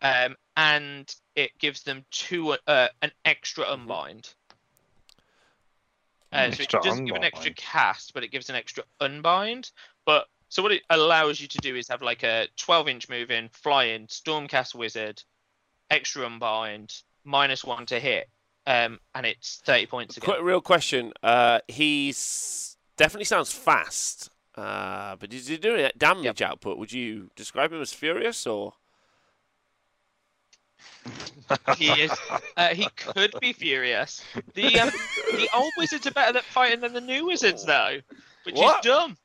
Um, and it gives them two uh, an extra unbind. Uh, so it Extra doesn't give an extra cast, but it gives an extra unbind. But so what it allows you to do is have like a 12 inch move in, fly in, stormcast wizard, extra unbind, minus one to hit, um, and it's 30 points again. Quick, real question. Uh, he's definitely sounds fast, uh, but is he doing damage output? Would you describe him as furious or? he is. Uh, he could be furious. The um, the old wizards are better at fighting than the new wizards, though, which What? is dumb.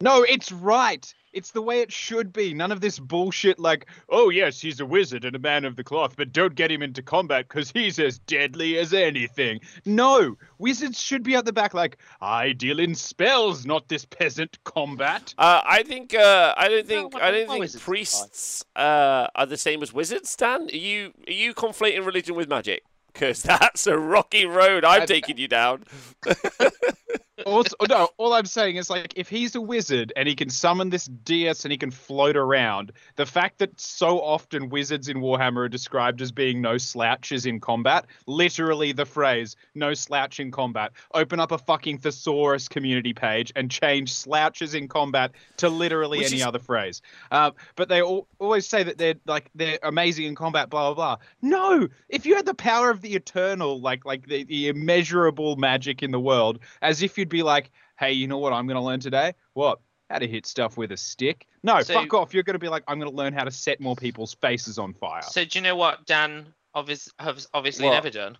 No, it's right. It's the way it should be. None of this bullshit like, oh yes, he's a wizard and a man of the cloth, but don't get him into combat because he's as deadly as anything. No, wizards should be at the back like, I deal in spells, not this peasant combat. Uh, I think uh, I don't think what- I don't think priests uh, are the same as wizards. Stan, are you are you conflating religion with magic? Because that's a rocky road I'm I- taking you down. also, no, all I'm saying is like if he's a wizard and he can summon this DS and he can float around, the fact that so often wizards in Warhammer are described as being no slouches in combat, literally the phrase "no slouch in combat." Open up a fucking thesaurus community page and change slouches in combat to literally Which any is- other phrase. Um, but they all, always say that they're like they're amazing in combat, blah blah blah. No, if you had the power of the eternal, like like the, the immeasurable magic in the world, as if you'd be like, hey, you know what I'm going to learn today? What? How to hit stuff with a stick? No, So- fuck off. You're going to be like, I'm going to learn how to set more people's faces on fire. So do you know what Dan obvious, has obviously What? never done?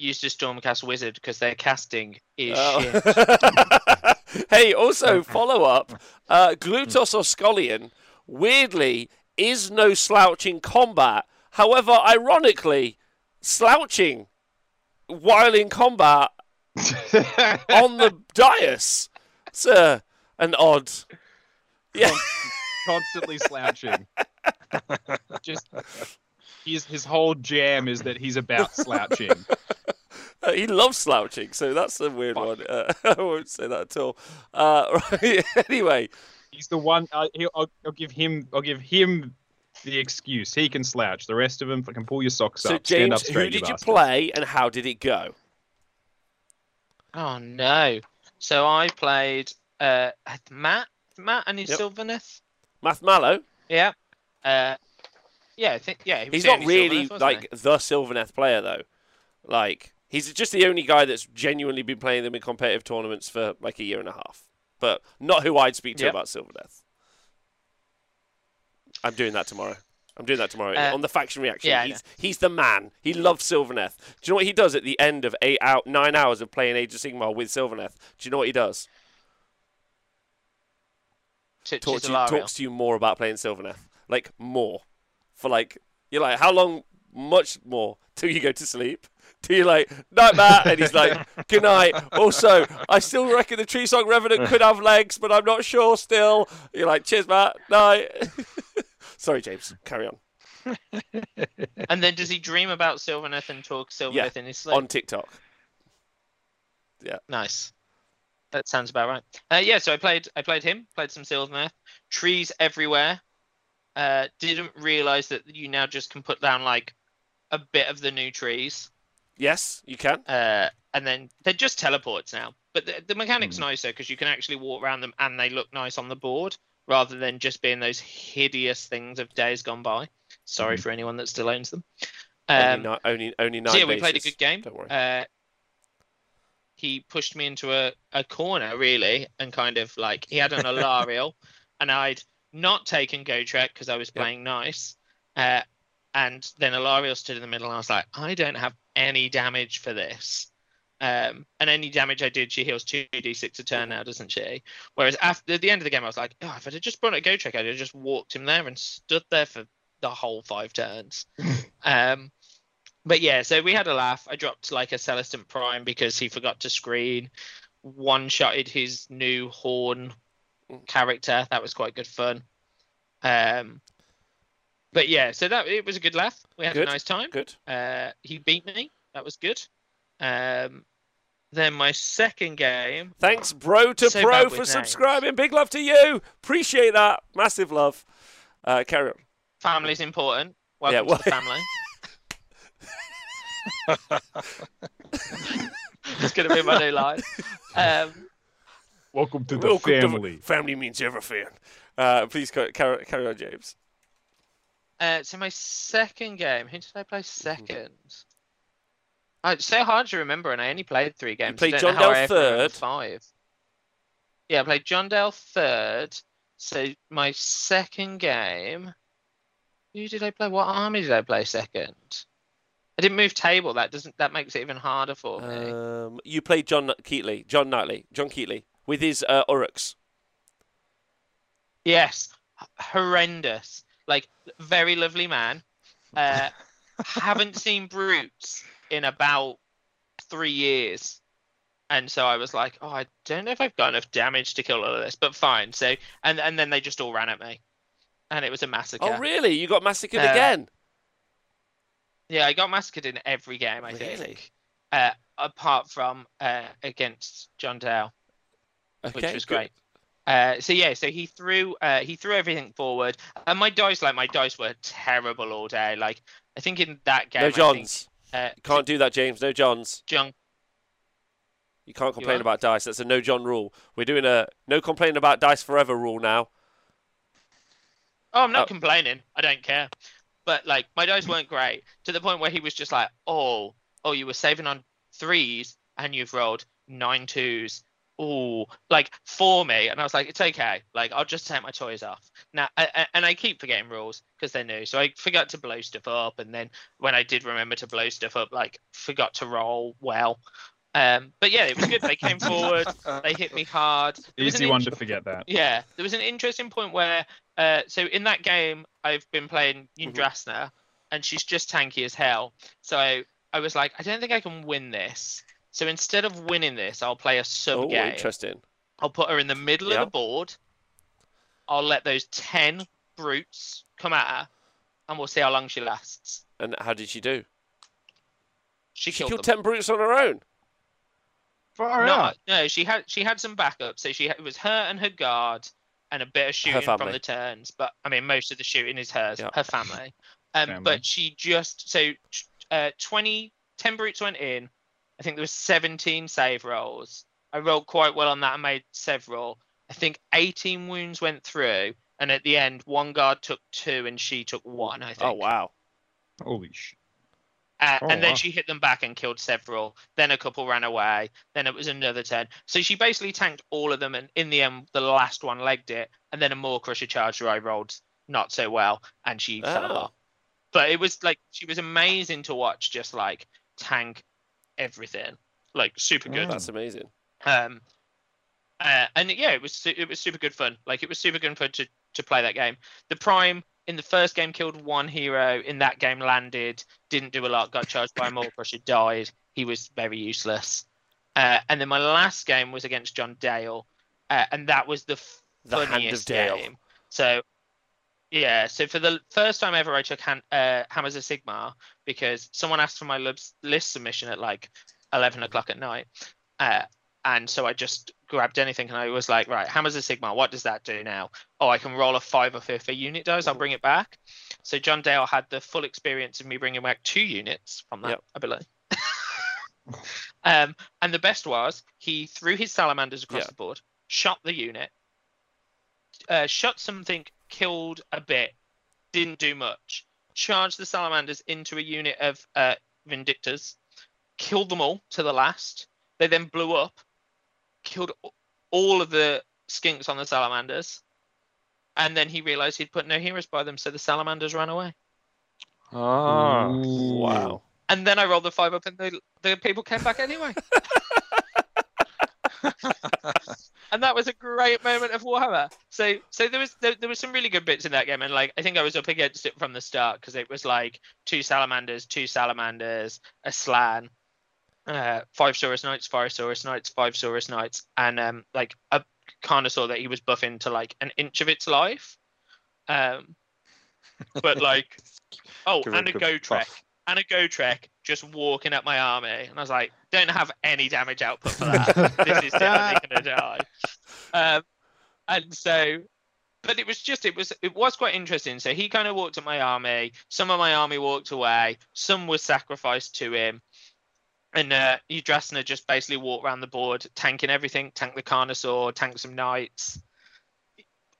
Used a stormcast wizard because their casting is Oh. shit. hey, also follow up. Uh, Glutos Orscollion, weirdly, is no slouch in combat. However, ironically, slouching while in combat on the dais. It's uh, an odd. Yeah. Constantly slouching. Just his his whole jam is that he's about slouching. Uh, he loves slouching, so that's a weird one. Uh, I won't say that at all. Uh, right, anyway, He's the one. Uh, he'll, I'll, I'll give him. I'll give him the excuse. He can slouch. The rest of them can pull your socks so up. Stand up James, straight. who did you bastards. play and how did it go? Oh no! So I played uh Matt, Matt and his Yep. Sylvaneth. Math Mallow, Yeah. Uh, yeah, I think yeah. he he's not really like the Sylvaneth player though. Like he's just the only guy that's genuinely been playing them in competitive tournaments for like a year and a half. But not who I'd speak to Yep. about Sylvaneth. I'm doing that tomorrow. I'm doing that tomorrow Uh, on the faction reaction. yeah, he's he's the man. He loves Sylvaneth. Do you know what he does at the end of eight out nine hours of playing Age of Sigmar with Sylvaneth? Do you know what he does? he? Talk Touches to you, talks to you more about playing Sylvaneth. Like more. For like you're like, how long much more till you go to sleep? Till you're like, night Matt and he's like, Good night. Also, I still reckon the Tree Song Revenant could have legs, but I'm not sure still. You're like, Cheers, Matt. Night. Sorry, James. Carry on. And then does he dream about Sylvaneth and talk Sylvaneth Yeah, in his sleep? On TikTok. Yeah. Nice. That sounds about right. Uh, yeah, so I played I played him, played some Sylvaneth. Trees everywhere. Uh, didn't realize that you now just can put down like a bit of the new trees. Yes, you can. Uh, and then they're just teleports now. But the, the mechanic's Hmm. nicer because you can actually walk around them and they look nice on the board rather than just being those hideous things of days gone by. Sorry Hmm. for anyone that still owns them. only, Um, ni- only, only nine so yeah, we played a good game. Don't worry. Uh, he pushed me into a, a corner really, and kind of like he had an Alarielle, and I'd not taken Gotrek because I was Yep. playing nice. Uh, and then Alarielle stood in the middle, and I was like, I don't have any damage for this. Um, and any damage I did, she heals two d6 a turn now, doesn't she? Whereas after at the end of the game, I was like, oh, if I'd have just brought a Gotrek, I'd have just walked him there and stood there for the whole five turns. um, but yeah, so we had a laugh. I dropped like a Celestant Prime because he forgot to screen. One shotted his new horn character. That was quite good fun. Um, but yeah, so that it was a good laugh. We had Good. a nice time. Good. Uh, he beat me. That was good. Um, then my second game. Thanks, bro to So pro, bad with for names. subscribing. Big love to you. Appreciate that. Massive love. Uh, carry on. Family's important. Welcome well- to the family. it's gonna be my new line. Um, Welcome to Welcome to family means everything. Uh, please carry, carry on, James. Uh, so my second game, who did I play second? It's so hard to remember, and I only played three games. played I don't John Dale I ever remember third. Five. Yeah, I played John Dale third. So my second game, who did I play? What army did I play second? I didn't move table. That doesn't. That makes it even harder for me. Um, you played John Keatley, John Knightley, John Keatley with his uh, Orruks. Yes, horrendous. Like very lovely man. Uh, haven't seen brutes in about three years, and so I was like, oh, I don't know if I've got enough damage to kill all of this, but fine. So and and then they just all ran at me, and it was a massacre. Oh, really? You got massacred Uh, again? Yeah, I got massacred in every game. I Really? think, uh, apart from uh, against John Dale. Okay, which was good. great. Uh, so yeah, so he threw uh, he threw everything forward, and my dice like my dice were terrible all day. Like I think in that game, No I Johns. Uh, You can't do that, James. No Johns. John. You can't complain are? about dice. That's a no John rule. We're doing a no complaining about dice forever rule now. Oh, I'm not Oh. complaining. I don't care. But like my dice weren't great to the point where he was just like, oh, oh, you were saving on threes and you've rolled nine twos. Oh, like for me, and I was like, it's okay. Like I'll just take my toys off now. I, I- and I keep forgetting rules because they're new, so I forgot to blow stuff up. And then when I did remember to blow stuff up, like forgot to roll well. Um, but yeah, it was good. They came forward. They hit me hard. There Easy one int- to forget that. yeah, there was an interesting point where, uh, so in that game, I've been playing. Yndrasta, and she's just tanky as hell. So I, I was like, I don't think I can win this. So instead of winning this, I'll play a sub Oh, game. interesting. I'll put her in the middle Yeah. of the board. I'll let those ten brutes come at her, and we'll see how long she lasts. And how did she do? She, She killed, killed them. ten brutes on her own. Far No, out. no, she had she had some backup. So she had, it was her and her guard and a bit of shooting from the turns. But I mean, most of the shooting is hers, Yeah. her family. Um, Family. but she just so uh, 20, 10 brutes went in. I think there was seventeen save rolls. I rolled quite well on that and made several. I think eighteen wounds went through, and at the end, one guard took two and she took one. I think. Oh wow. Holy shit. Uh, Oh, and then wow. she hit them back and killed several. Then a couple ran away. Then it was another turn. So she basically tanked all of them, and in the end, the last one legged it. And then a Maw-Krusha charger I rolled not so well, and she fell Oh. apart. But it was like she was amazing to watch, just like tank everything, like super good. That's amazing. Um, uh, and yeah, it was it was super good fun. Like it was super good fun to to play that game. The prime in the first game killed one hero. In that game, landed, didn't do a lot, got charged by a Maw-Krusha, died. He was very useless. Uh, and then my last game was against John Dale, uh, and that was the The funniest game. So yeah, so for the first time ever, I took Han- uh, Hammers of Sigmar because someone asked for my libs- list submission at like eleven o'clock at night, uh, and so I just grabbed anything and I was like, right, Hammers of Sigmar, what does that do now? Oh, I can roll a five or fifth a unit dice. I'll bring it back. So John Dale had the full experience of me bringing back two units from that, Yep. I believe. um, and the best was he threw his salamanders across Yeah. the board, shot the unit, uh, shot something, killed a bit, didn't do much. Charged the salamanders into a unit of uh, vindictors, killed them all to the last. They then blew up, killed all of the skinks on the salamanders, and then he realized he'd put no heroes by them, so the salamanders ran away. Ah. Wow. And then I rolled the five up, and the the people came back anyway. and that was a great moment of Warhammer. So, so there was there, there was some really good bits in that game, and like I think I was up against it from the start because it was like two salamanders, two salamanders, a Slann, uh, five Saurus Knights, five Saurus Knights, five Saurus Knights, and um like a Carnosaur that he was buffing to like an inch of its life. Um, but like, oh, and a Gotrek. And a Gotrek just walking at my army, and I was like, don't have any damage output for that. this is definitely gonna die. Um, and so, but it was just it was it was quite interesting. So he kind of walked at my army. Some of my army walked away. Some was sacrificed to him. And uh, Yndrasta just basically walked around the board, tanking everything, tank the Carnosaur, tank some knights.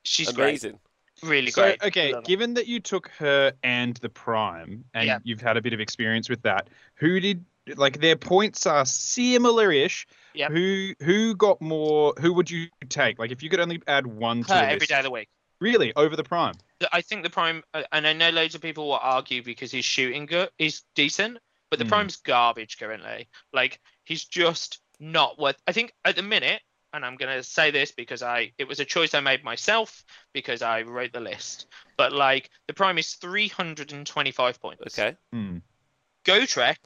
She's Amazing. great, really So great. okay, given that you took her and the prime, and Yeah. you've had a bit of experience with that, who did like their points are similar-ish? Yeah. Who who got more? Who would you take? Like if you could only add one to Her the every list, day of the week. really over the prime. I think the prime, uh, and I know loads of people will argue because his shooting good is decent, but the Mm. prime's garbage currently. Like he's just not worth. I think at the minute, and I'm gonna say this because I it was a choice I made myself because I wrote the list. But like the prime is 325 points. Okay. Hmm. Gotrek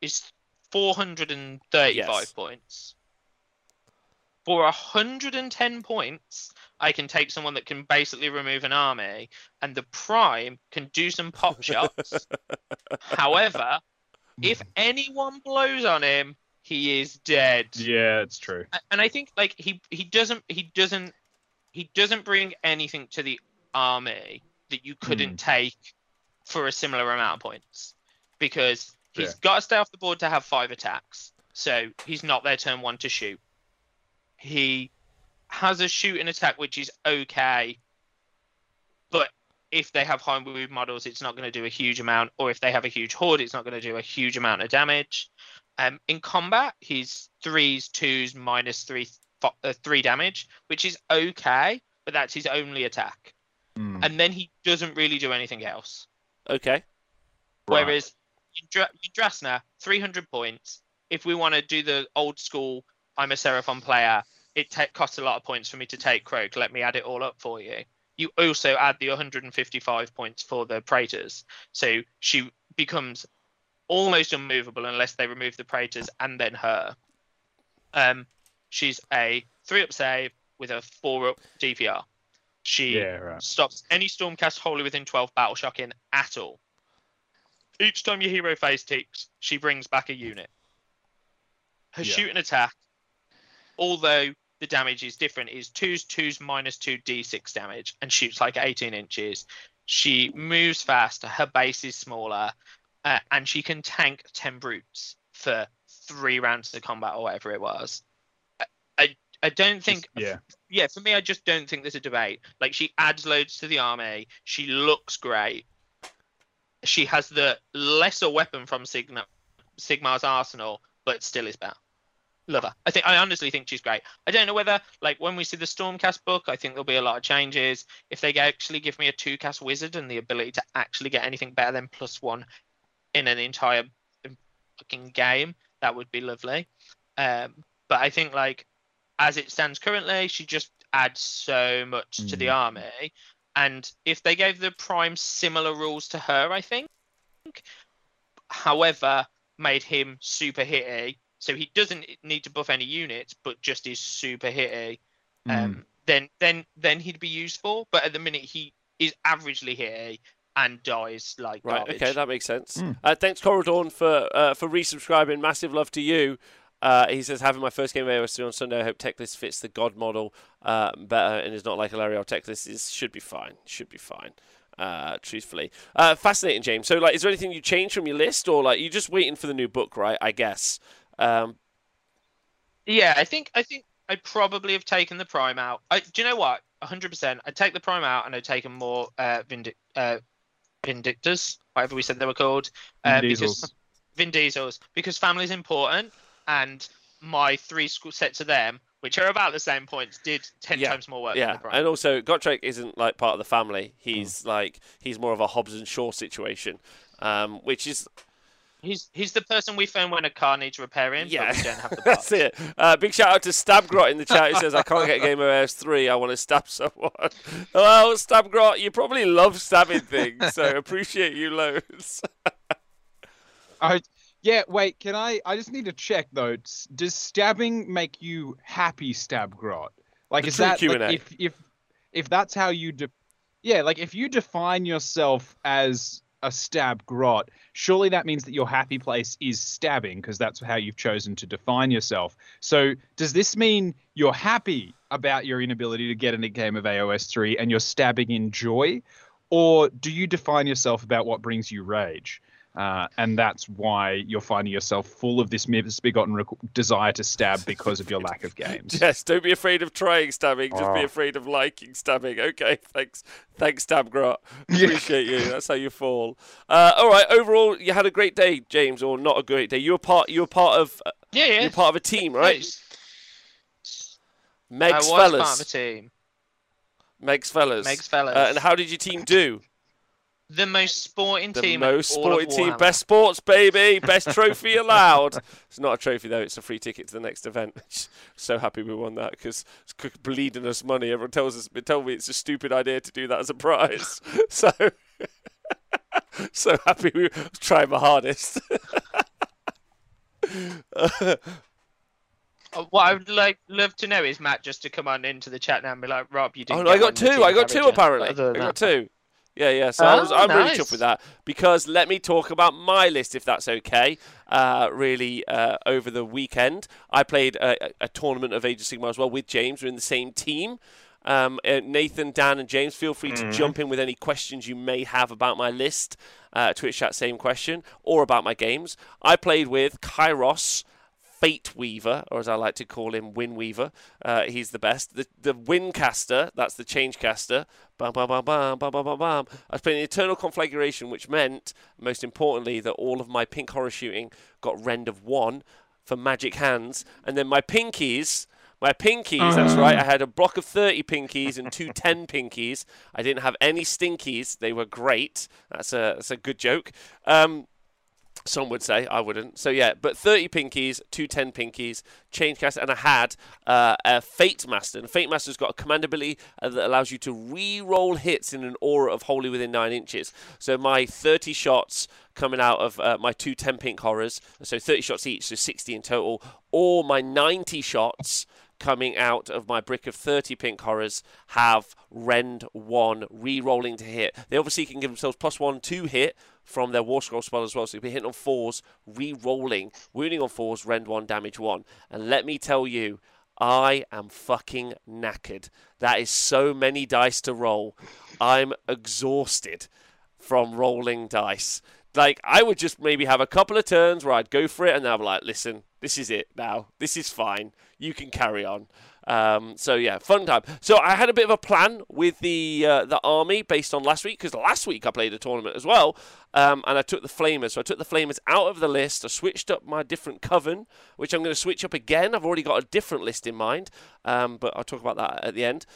is 435 Yes. points. For 110 points, I can take someone that can basically remove an army, and the Prime can do some pop shots. However, if anyone blows on him, he is dead. Yeah, it's true. And I think like he he doesn't he doesn't he doesn't bring anything to the army that you couldn't hmm. take for a similar amount of points because he's Yeah. got to stay off the board to have five attacks. So he's not there turn one to shoot. He has a shooting attack which is okay, but if they have high move models, it's not going to do a huge amount, or if they have a huge horde, it's not going to do a huge amount of damage. Um, in combat, he's threes, twos, minus three, fo- uh, three damage, which is okay, but that's his only attack. Hmm. And then he doesn't really do anything else. Okay. Right. Whereas Yggdra- Yndrasta, 300 points. If we want to do the old school, I'm a Seraphon player, it ta- costs a lot of points for me to take Kroak. Let me add it all up for you. You also add the 155 points for the Praetors. So she becomes almost unmovable unless they remove the Praetors and then her. Um, she's a three up save with a four up DPR. She yeah, right. stops any stormcast wholly within 12 battle shocking at all. Each time your hero phase ticks, she brings back a unit. Her Yeah. shooting attack, although the damage is different, is twos, twos, minus two d6 damage and shoots like 18 inches. She moves faster, her base is smaller, uh, and she can tank 10 brutes for three rounds of combat or whatever it was. I, I, I don't think yeah. yeah, for me, I just don't think there's a debate. Like, she adds loads to the army. She looks great. She has the lesser weapon from Sigmar, Sigmar's arsenal, but still is better. Love her. I think I honestly think she's great. I don't know whether, like, when we see the Stormcast book, I think there'll be a lot of changes. If they actually give me a two cast wizard and the ability to actually get anything better than plus one in an entire fucking game, that would be lovely. Um, but I think like as it stands currently, she just adds so much to the Mm. army. And if they gave the prime similar rules to her, I think, however, made him super hitty, so he doesn't need to buff any units, but just is super hitty, um, then then then he'd be useful. But at the minute, he is averagely hitty and dies like Right. garbage. Okay, that makes sense. Mm. Uh, thanks, Corridorn, for uh, for resubscribing. Massive love to you. Uh, he says, having my first game of AOS on Sunday, I hope Techlist fits the God model uh, better and is not like Alarielle Techlist. Is should be fine. Should be fine. Uh, truthfully, uh, fascinating, James. So, like, is there anything you changed from your list, or like you're just waiting for the new book, right? I guess. Um, Yeah, I think I think I'd probably have taken the prime out. I, do you know what? 100%. I'd take the prime out and I'd taken more uh, Vindic- uh, Vindictors, whatever we said they were called. Uh, Vin because. Vin Diesels, because family's important and my three school sets of them, which are about the same points, did ten Yeah, times more work. Yeah, and also Gotrek isn't like part of the family. Hmm. He's like he's more of a Hobbs and Shaw situation, um, which is He's he's the person we phone when a car needs repairing. yeah, but we don't have the that's it. Uh, big shout out to Stabgrot in the chat. He says I can't get Game of Airs three. I want to stab someone. well, Stabgrot, you probably love stabbing things, so appreciate you loads. I, yeah, wait. Can I? I just need to check though. Does stabbing make you happy, Stabgrot? Like, The is that like, if if if that's how you de- yeah, like if you define yourself as a stab grot, surely that means that your happy place is stabbing because that's how you've chosen to define yourself. So does this mean you're happy about your inability to get in a game of AOS three and you're stabbing in joy, or do you define yourself about what brings you rage? Uh, and that's why you're finding yourself full of this misbegotten rec- desire to stab because of your lack of games. Yes, don't be afraid of trying stabbing. Just be Oh. afraid of liking stabbing. Okay, thanks, thanks, Stabgrot. Yeah. Appreciate you. That's how you fall. Uh, all right. Overall, you had a great day, James, or not a great day. You were part. You were part of. Uh, Yeah, yeah. You're part of a team, right? Yes. I Meg's was part of a team. Meg's fellas. Meg's fellas. Uh, and how did your team do? The most sporting The team. The most in all of sporting team, best sports, baby, best trophy allowed. It's not a trophy though; it's a free ticket to the next event. so happy we won that because it's bleeding us money. Everyone tells us, it told me it's a stupid idea to do that as a prize. so, so happy we tried my hardest. Uh, What I would like love to know is Matt just to come on into the chat now and be like, Rob, you didn't. oh, no, I got two. I got two apparently. I got two. Yeah, yeah. So I was, Oh, I'm really nice. chuffed with that because let me talk about my list if that's okay. Uh, really, uh, over the weekend, I played a, a- a tournament of Age of Sigmar as well with James. We're in the same team. Um, uh, Nathan, Dan, and James, feel free to Mhm. jump in with any questions you may have about my list. Uh, Twitch chat, same question, or about my games. I played with Kairos. Fate Weaver, or as I like to call him, Win Weaver. Uh, he's the best. The the Windcaster, that's the change caster. Bam, bam, bam, bam, bam, bam, bam, bam. I was playing an Eternal Conflagration, which meant, most importantly, that all of my pink horror shooting got rend of one for magic hands, and then my pinkies. My pinkies, that's right. I had a block of 30 pinkies and two 10 pinkies. I didn't have any stinkies. They were great. That's a, that's a good joke. Um, some would say I wouldn't. So yeah, but 30 pinkies, two 10 pinkies, change cast, and I had uh, a Fate Master. And Fate Master's got a command ability uh, that allows you to re-roll hits in an aura of wholly within nine inches. So my 30 shots coming out of uh, my two 10 pink horrors, so 30 shots each, so 60 in total, or my 90 shots coming out of my brick of 30 pink horrors have rend 1 re-rolling to hit they obviously can give themselves plus 1 to hit from their war scroll spell as well so you'll be hitting on 4s re-rolling wounding on 4s rend 1 damage 1 and let me tell you I am fucking knackered. That is so many dice to roll. I'm exhausted from rolling dice. Like I would just maybe have a couple of turns where I'd go for it, and then I'm like, "Listen, this is it now. This is fine. You can carry on." Um, so yeah, fun time. So I had a bit of a plan with the uh, the army based on last week because last week I played a tournament as well, um, and I took the flamers. So I took the flamers out of the list. I switched up my different coven, which I'm going to switch up again. I've already got a different list in mind, um, but I'll talk about that at the end.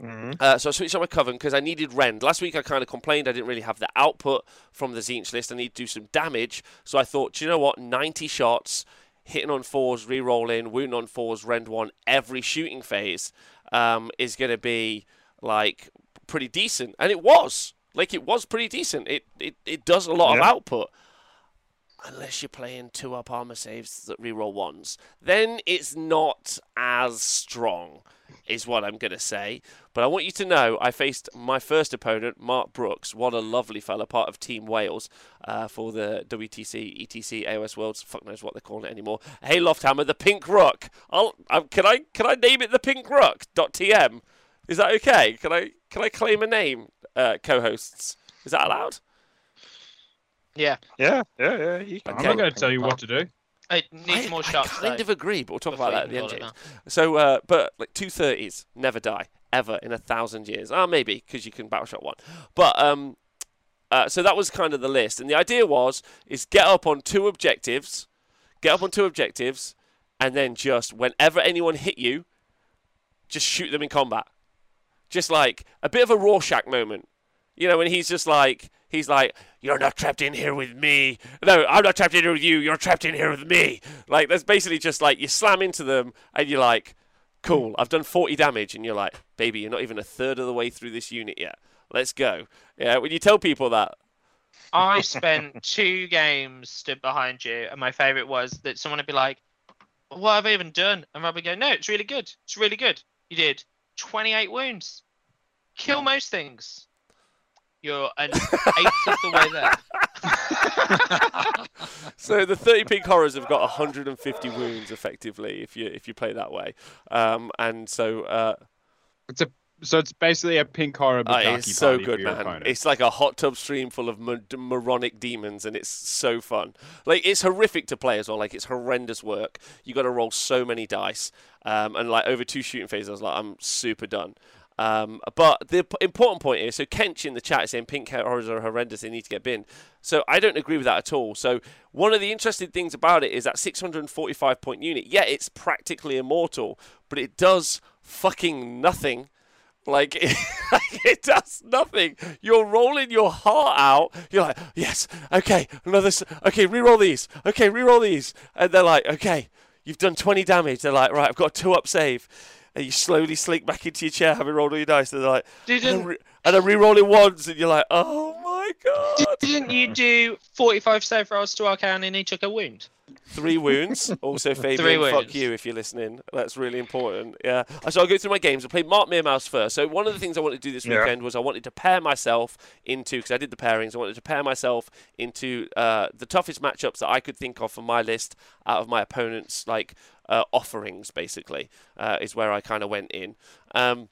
Mhm. Uh, so I switched on my coven because I needed rend. Last week I kind of complained I didn't really have the output from the Tzeentch list. I need to do some damage. So I thought, do you know what? 90 shots, hitting on fours, re-rolling, wound on fours, rend one every shooting phase um, is going to be like pretty decent. And it was. Like it was pretty decent. It it, it does a lot of output. Unless you're playing two up armor saves that reroll ones, then it's not as strong, is what I'm going to say. But I want you to know I faced my first opponent, Mark Brooks. What a lovely fella, part of Team Wales uh, for the WTC, ETC, AOS Worlds. Fuck knows what they're calling it anymore. Hey, Lofthammer, the Pink Rook. I'll, i can I can I name it the Pink Rook? .tm. Is that okay? Can I can I claim a name, uh, co-hosts? Is that allowed? Yeah, Yeah, yeah, yeah. You can. Okay. I'm not going to tell you what to do. it needs I, more I kind though, of agree, but we'll talk before about that you at the end, James. So, uh, but like two thirties never die ever in a thousand years. Ah, maybe because you can battle shot one. But um, uh, so that was kind of the list, and the idea was is get up on two objectives, get up on two objectives, and then just whenever anyone hit you, just shoot them in combat. Just like a bit of a Rorschach moment. You know, when he's just like, he's like, you're not trapped in here with me. No, I'm not trapped in here with you. You're trapped in here with me. Like, that's basically just like you slam into them and you're like, cool, I've done 40 damage. And you're like, baby, you're not even a third of the way through this unit yet. Let's go. Yeah, when you tell people that, I spent two games stood behind you, and my favorite was that someone would be like, "What have I even done?" And would go, "No, it's really good. It's really good. You did 28 wounds. Kill most things. You're an eighth of the way there." so the 30 pink horrors have got 150 wounds effectively if you if you play that way. Um, and so uh, It's a so it's basically a pink horror uh, it's so good man. opponent. it's like a hot tub stream full of mo- moronic demons and it's so fun. Like it's horrific to play as well. Like it's horrendous work. You got to roll so many dice. Um, and like over two shooting phases I was like I'm super done um, but the important point is, so Kench in the chat is saying pink horrors are horrendous, they need to get binned. So I don't agree with that at all. So one of the interesting things about it is that 645 point unit, yeah, it's practically immortal, but it does fucking nothing. Like it, like it does nothing. You're rolling your heart out. You're like, yes, okay, another, okay, re-roll these. Okay, re-roll these, and they're like, okay, you've done 20 damage. They're like, right, I've got two up save. And you slowly slink back into your chair, having rolled all your dice. And they're like, and Didn't re- and I'm re-rolling ones, and you're like, oh my god. didn't you do 45 save rolls to Arcan and he took a wound? Three wounds. Also, Fabian, Three fuck you if you're listening. That's really important. Yeah. So I'll go through my games. I played Mark Meermouse first. So one of the things I wanted to do this Yeah. weekend was I wanted to pair myself into, because I did the pairings, I wanted to pair myself into uh, the toughest matchups that I could think of for my list out of my opponent's like uh, offerings, basically, uh, is where I kind of went in. Um,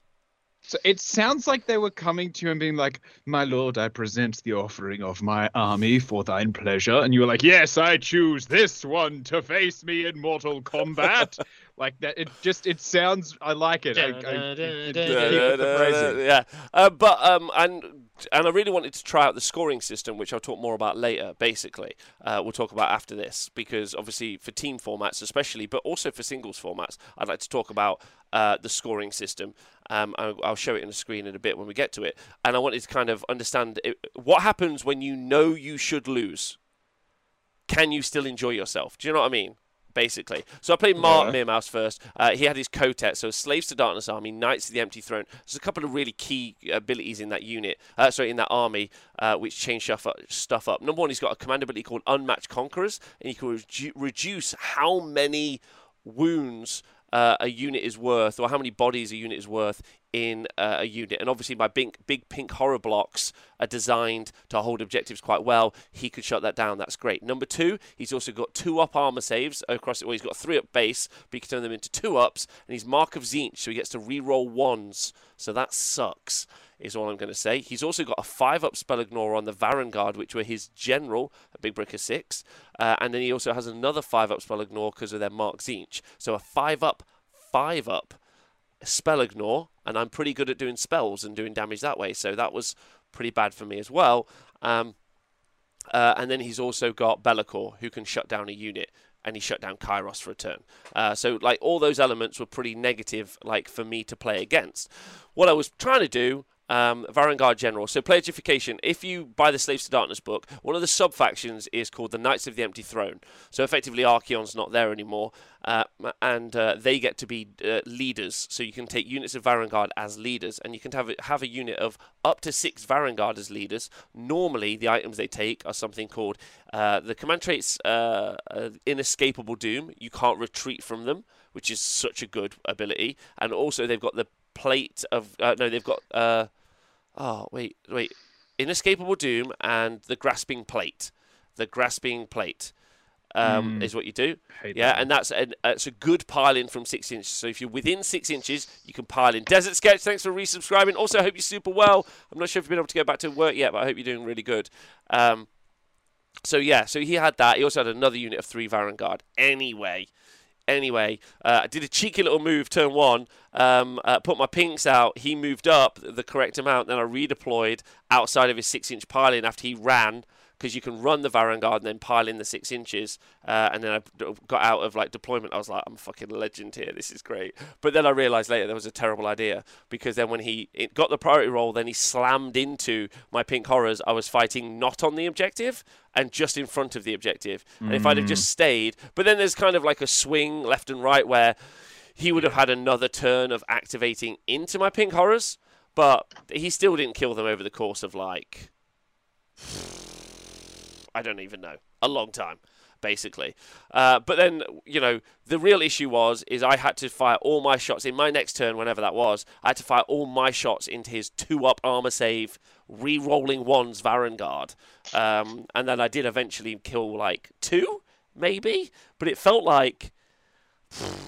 So it sounds like they were coming to you and being like, "My lord, I present the offering of my army for thine pleasure," and you were like, "Yes, I choose this one to face me in mortal combat." like that, it just it sounds. I like it. I, I, it- it- Da, keep da, with the phrasing. yeah, uh, but um, and and I really wanted to try out the scoring system, which I'll talk more about later. Basically, uh, we'll talk about after this because obviously for team formats, especially, but also for singles formats, I'd like to talk about uh, the scoring system. Um, I'll, I'll show it on the screen in a bit when we get to it, and I wanted to kind of understand it, what happens when you know you should lose. Can you still enjoy yourself? Do you know what I mean? basically. So I played Mark Yeah. Meermouse first. Uh, he had his Kotet, so Slaves to Darkness Army, Knights of the Empty Throne. There's a couple of really key abilities in that unit, uh, sorry, in that army, uh, which change stuff up. Number one, he's got a command ability called Unmatched Conquerors, and you can redu- reduce how many wounds uh, a unit is worth, or how many bodies a unit is worth in uh, a unit. And obviously, my big, big pink horror blocks are designed to hold objectives quite well. He could shut that down. That's great. Number two, he's also got two up armor saves across it. Well, he's got three up base, but he can turn them into two ups. And he's Mark of Tzeentch, so he gets to re-roll ones. So that sucks. Is all I'm going to say. He's also got a five up spell ignore on the Varangard, which were his general, a big brick of six. Uh, and then he also has another five up spell ignore because of their Mark Tzeentch. So a five up, five up spell ignore, and I'm pretty good at doing spells and doing damage that way. So that was pretty bad for me as well. Um, uh, and then he's also got Be'lakor, who can shut down a unit, and he shut down Kairos for a turn. Uh, so like all those elements were pretty negative, like for me to play against. What I was trying to do. Um, Varangard General. So, playerification. If you buy the Slaves to Darkness book, one of the sub factions is called the Knights of the Empty Throne. So, effectively, Archaon's not there anymore, uh, and uh, they get to be uh, leaders. So, you can take units of Varangard as leaders, and you can have a, have a unit of up to six Varangard as leaders. Normally, the items they take are something called uh, the command traits uh, uh, Inescapable Doom. You can't retreat from them, which is such a good ability. And also, they've got the plate of no, they've got. Uh, oh wait, wait, Inescapable Doom and the Grasping Plate. The Grasping Plate um, Mm. is what you do. Yeah, that. and that's an, it's a good pile in from six inches. So if you're within six inches, you can pile in. Desert Sketch, thanks for resubscribing. Also, I hope you're super well. I'm not sure if you've been able to go back to work yet, but I hope you're doing really good. Um, so yeah, so he had that. He also had another unit of three Varangard. Anyway, anyway, uh, I did a cheeky little move turn one. Um, uh, put my pinks out. He moved up the correct amount. Then I redeployed outside of his six-inch piling after he ran because you can run the Varangard and then pile in the six inches. Uh, and then I got out of like deployment. I was like, I'm a fucking legend here. This is great. But then I realized later that was a terrible idea because then when he it got the priority roll, then he slammed into my pink horrors. I was fighting not on the objective and just in front of the objective. And if I'd have just stayed, but then there's kind of like a swing left and right where he would have had another turn of activating into my pink horrors, but he still didn't kill them over the course of like I don't even know a long time basically. Uh, but then, you know, the real issue was is I had to fire all my shots in my next turn, whenever that was. I had to fire all my shots into his two-up armor save, re-rolling ones Varangard, um, and then I did eventually kill like two, maybe. But it felt like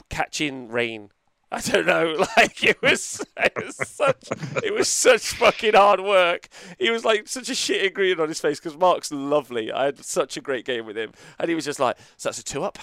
catching rain. I don't know, like it was, it was such, it was such fucking hard work. He was like such a shit ingredient on his face because Mark's lovely. I had such a great game with him, and he was just like, "So that's a two up."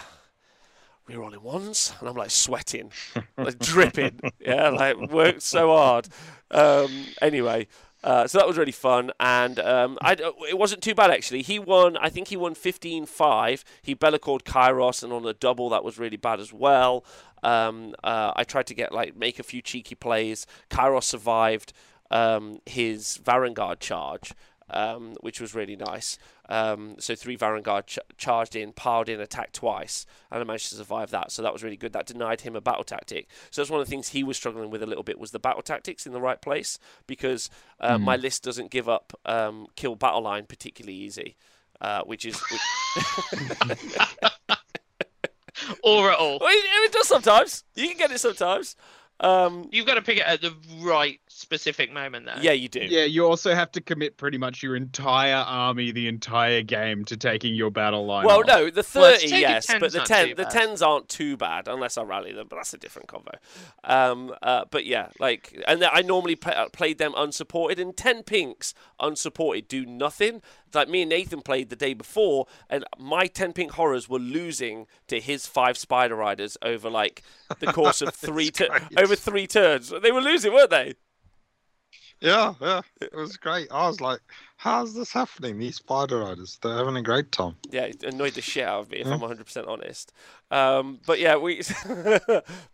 Rerolling ones, and I'm like sweating, like dripping. Yeah, like worked so hard. Um, anyway, uh, so that was really fun, and um, I, it wasn't too bad actually. He won, I think he won 15-5. He Bellacored Kairos, and on the double that was really bad as well. Um, uh, I tried to get like make a few cheeky plays. Kairos survived um, his Varangard charge, um, which was really nice. Um, so three Varangard ch- charged in, piled in, attacked twice, and I managed to survive that. So that was really good. That denied him a battle tactic. So that's one of the things he was struggling with a little bit was the battle tactics in the right place because uh, my list doesn't give up um, kill battle line particularly easy, uh, which is. or at all. Well, it, it does sometimes. You can get it sometimes. Um, You've got to pick it at the right specific moment there. yeah, you do. Yeah, you also have to commit pretty much your entire army, the entire game, to taking your battle line. Well, off. no, the thirty, taking yes, but the ten, the tens aren't too bad unless I rally them, but that's a different convo. Um, uh, but yeah, like, and I normally play, uh, played them unsupported, and ten pinks unsupported do nothing. Like me and Nathan played the day before, and my ten pink horrors were losing to his five spider riders over like the course of three tu- over three turns. They were losing, weren't they? Yeah, yeah, it was great. I was like, how's this happening? These spider riders, they're having a great time. Yeah, it annoyed the shit out of me if Yeah. I'm 100% honest. Um, but yeah, we.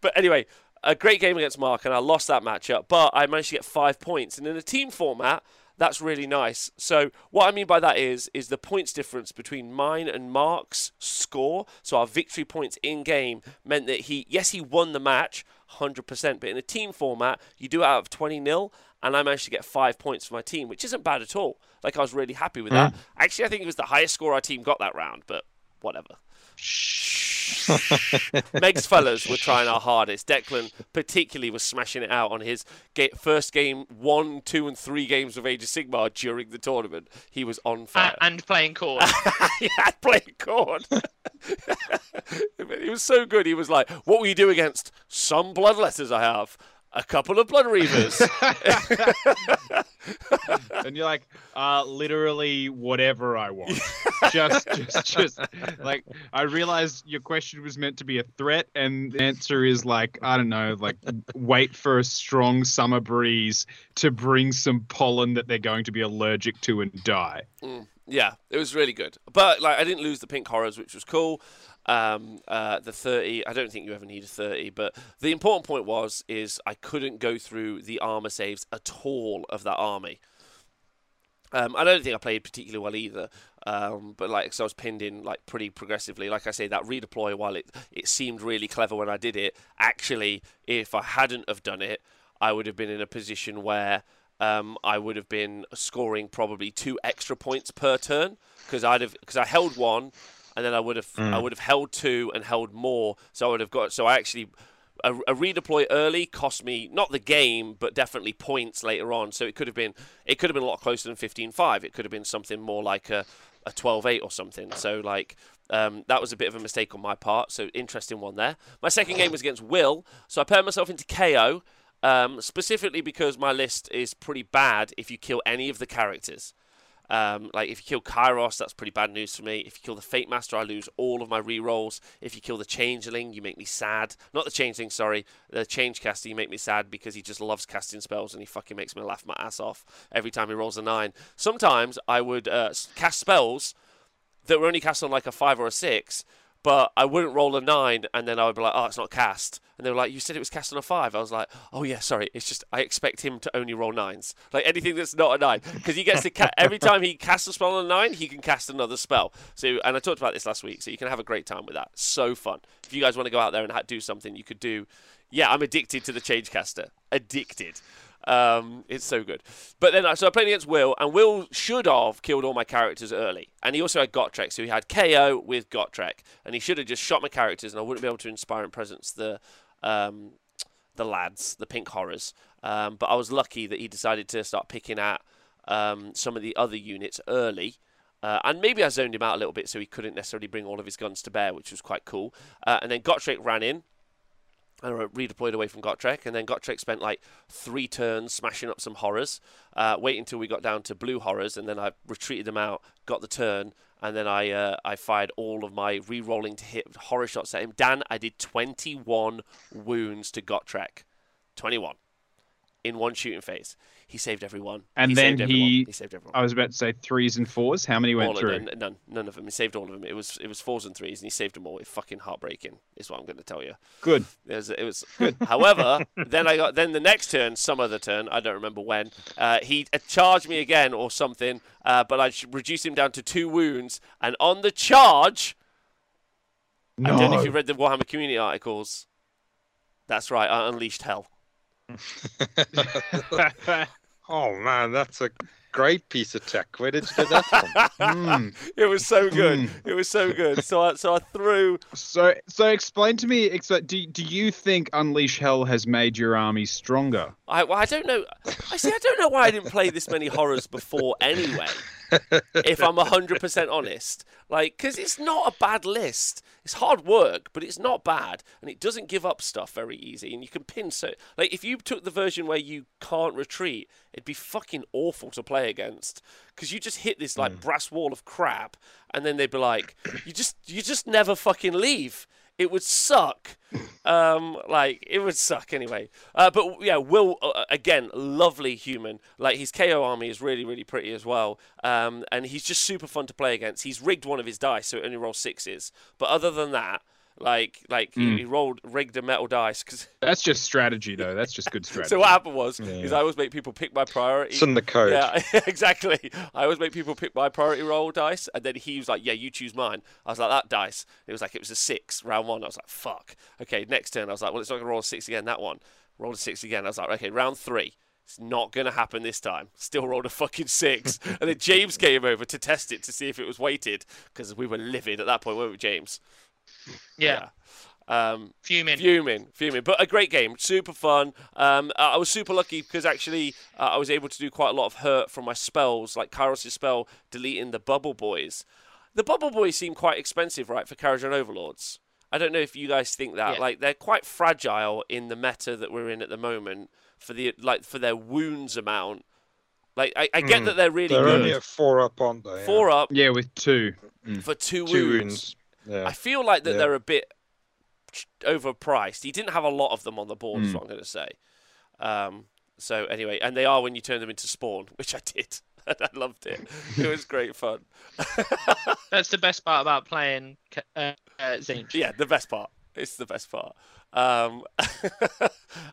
but anyway, a great game against Mark, and I lost that matchup, but I managed to get five points. And in a team format, that's really nice. So what I mean by that is, is the points difference between mine and Mark's score. So our victory points in game meant that he, yes, he won the match. 100%, but in a team format, you do it out of 20 nil, and I managed to get five points for my team, which isn't bad at all. Like, I was really happy with that. Mm. Actually, I think it was the highest score our team got that round, but whatever. Meg's fellas were trying our hardest. Declan particularly was smashing it out on his first game, one, two, and three games of Age of Sigmar during the tournament. He was on fire. and playing chord. he had played Khorne. he was so good. He was like, "What will you do against some bloodletters I have? A couple of blood reavers." and you're like, uh, literally whatever I want. just, just, just like I realized your question was meant to be a threat, and the answer is like, I don't know, like wait for a strong summer breeze to bring some pollen that they're going to be allergic to and die. Yeah, it was really good. But like, I didn't lose the pink horrors, which was cool. Um, uh, the thirty, I don't think you ever need a thirty, but the important point was is I couldn't go through the armor saves at all of that army. Um, I don't think I played particularly well either, um, but like, so I was pinned in like pretty progressively. Like I say, that redeploy, while it it seemed really clever when I did it, actually, if I hadn't have done it, I would have been in a position where um, I would have been scoring probably two extra points per turn because I'd have because I held one, and then I would have I would have held two and held more. So I would have got so I actually a, a redeploy early cost me not the game but definitely points later on. So it could have been it could have been a lot closer than 15-5. It could have been something more like a a 12-8 or something. So like. Um, that was a bit of a mistake on my part, so interesting one there. My second game was against Will, so I paired myself into KO, um, specifically because my list is pretty bad if you kill any of the characters. Um, like if you kill Kairos, that's pretty bad news for me. If you kill the Fate Master, I lose all of my rerolls. If you kill the Changeling, you make me sad. Not the Changeling, sorry, the Change Caster, you make me sad because he just loves casting spells and he fucking makes me laugh my ass off every time he rolls a nine. Sometimes I would uh, cast spells that were only cast on like a five or a six, but I wouldn't roll a nine, and then I would be like, "Oh, it's not cast," and they were like, "You said it was cast on a five. I was like, "Oh yeah, sorry. It's just I expect him to only roll nines, like anything that's not a nine, because he gets to every time he casts a spell on a nine, he can cast another spell. So, and I talked about this last week, so you can have a great time with that. So fun. If you guys want to go out there and ha- do something, you could do. Yeah, I'm addicted to the change caster. Addicted. Um, it's so good. But then, I so I played against Will, and Will should have killed all my characters early. And he also had Gotrek, so he had KO with Gotrek. And he should have just shot my characters, and I wouldn't be able to inspire and presence the um, the lads, the pink horrors. Um, but I was lucky that he decided to start picking at um, some of the other units early. Uh, and maybe I zoned him out a little bit so he couldn't necessarily bring all of his guns to bear, which was quite cool. Uh, and then Gotrek ran in, and redeployed away from Gotrek, and then Gotrek spent like three turns smashing up some horrors. Uh, wait until we got down to blue horrors, and then I retreated them out, got the turn, and then I uh, I fired all of my re-rolling to hit horror shots at him. Dan, I did 21 wounds to Gotrek, 21 in one shooting phase. He saved everyone. And he then saved he- everyone. he saved everyone. I was about to say threes and fours. How many went all through? Of them, none, none of them. He saved all of them. It was it was fours and threes, and he saved them all. It's fucking heartbreaking. Is what I'm going to tell you. Good. It was, it was good. However, then I got then the next turn, some other turn, I don't remember when. Uh, he uh, charged me again or something, uh, but I reduced him down to two wounds. And on the charge, I don't know if you read the Warhammer Community articles. That's right. I unleashed hell. Oh man, that's a great piece of tech. Where did you get that from? Mm. It was so good. Mm. It was so good. So I so I threw. So, so explain to me. Do do you think Unleash Hell has made your army stronger? I well, I don't know. I see. I don't know why I didn't play this many horrors before. Anyway, if I'm hundred percent honest, like because it's not a bad list. It's hard work, but it's not bad, and it doesn't give up stuff very easy. And you can pin so like if you took the version where you can't retreat, it'd be fucking awful to play against because you just hit this like hmm. brass wall of crap, and then they'd be like, you just you just never fucking leave. It would suck. Um, like it would suck anyway. Uh, but yeah, Will uh, again, lovely human. Like his KO army is really, really pretty as well. Um, and he's just super fun to play against. He's rigged one of his dice, so it only rolls sixes. But other than that, like like he, Mm. he rolled rigged a metal dice because. That's just strategy, though. That's just good strategy. So what happened was, Yeah. is I always make people pick my priority. It's in the code. Yeah, exactly. I always make people pick my priority roll dice, and then he was like, "Yeah, you choose mine." I was like, "That dice." It was like it was a six round one. I was like, "Fuck." Okay, next turn, I was like, "Well, it's not gonna roll a six again." That one rolled a six again. I was like, "Okay, round three. It's not gonna happen this time. Still rolled a fucking six, and then James came over to test it to see if it was weighted because we were livid at that point, weren't we, James? Yeah, Um, fuming. Fuming, fuming, but a great game, super fun. Um, I I was super lucky because actually uh, I was able to do quite a lot of hurt from my spells, like Kairos' spell deleting the Bubble Boys. The Bubble Boys seem quite expensive, right, for Kharadron Overlords. I don't know if you guys think that. Yeah. Like they're quite fragile in the meta that we're in at the moment for the like for their wounds amount. Like I, I get Hmm. that they're really They're good. only at four up, aren't they? Four up Yeah, with two. for two, Two wounds. wounds. Yeah. I feel like that Yeah. they're a bit overpriced. He didn't have a lot of them on the board, is Mm. what I'm going to say. Um, so anyway, and they are when you turn them into spawn, which I did. and I loved it. It was great fun. That's the best part about playing Ca- uh, uh, Tzeentch. yeah, the best part. It's the best part. Um, uh,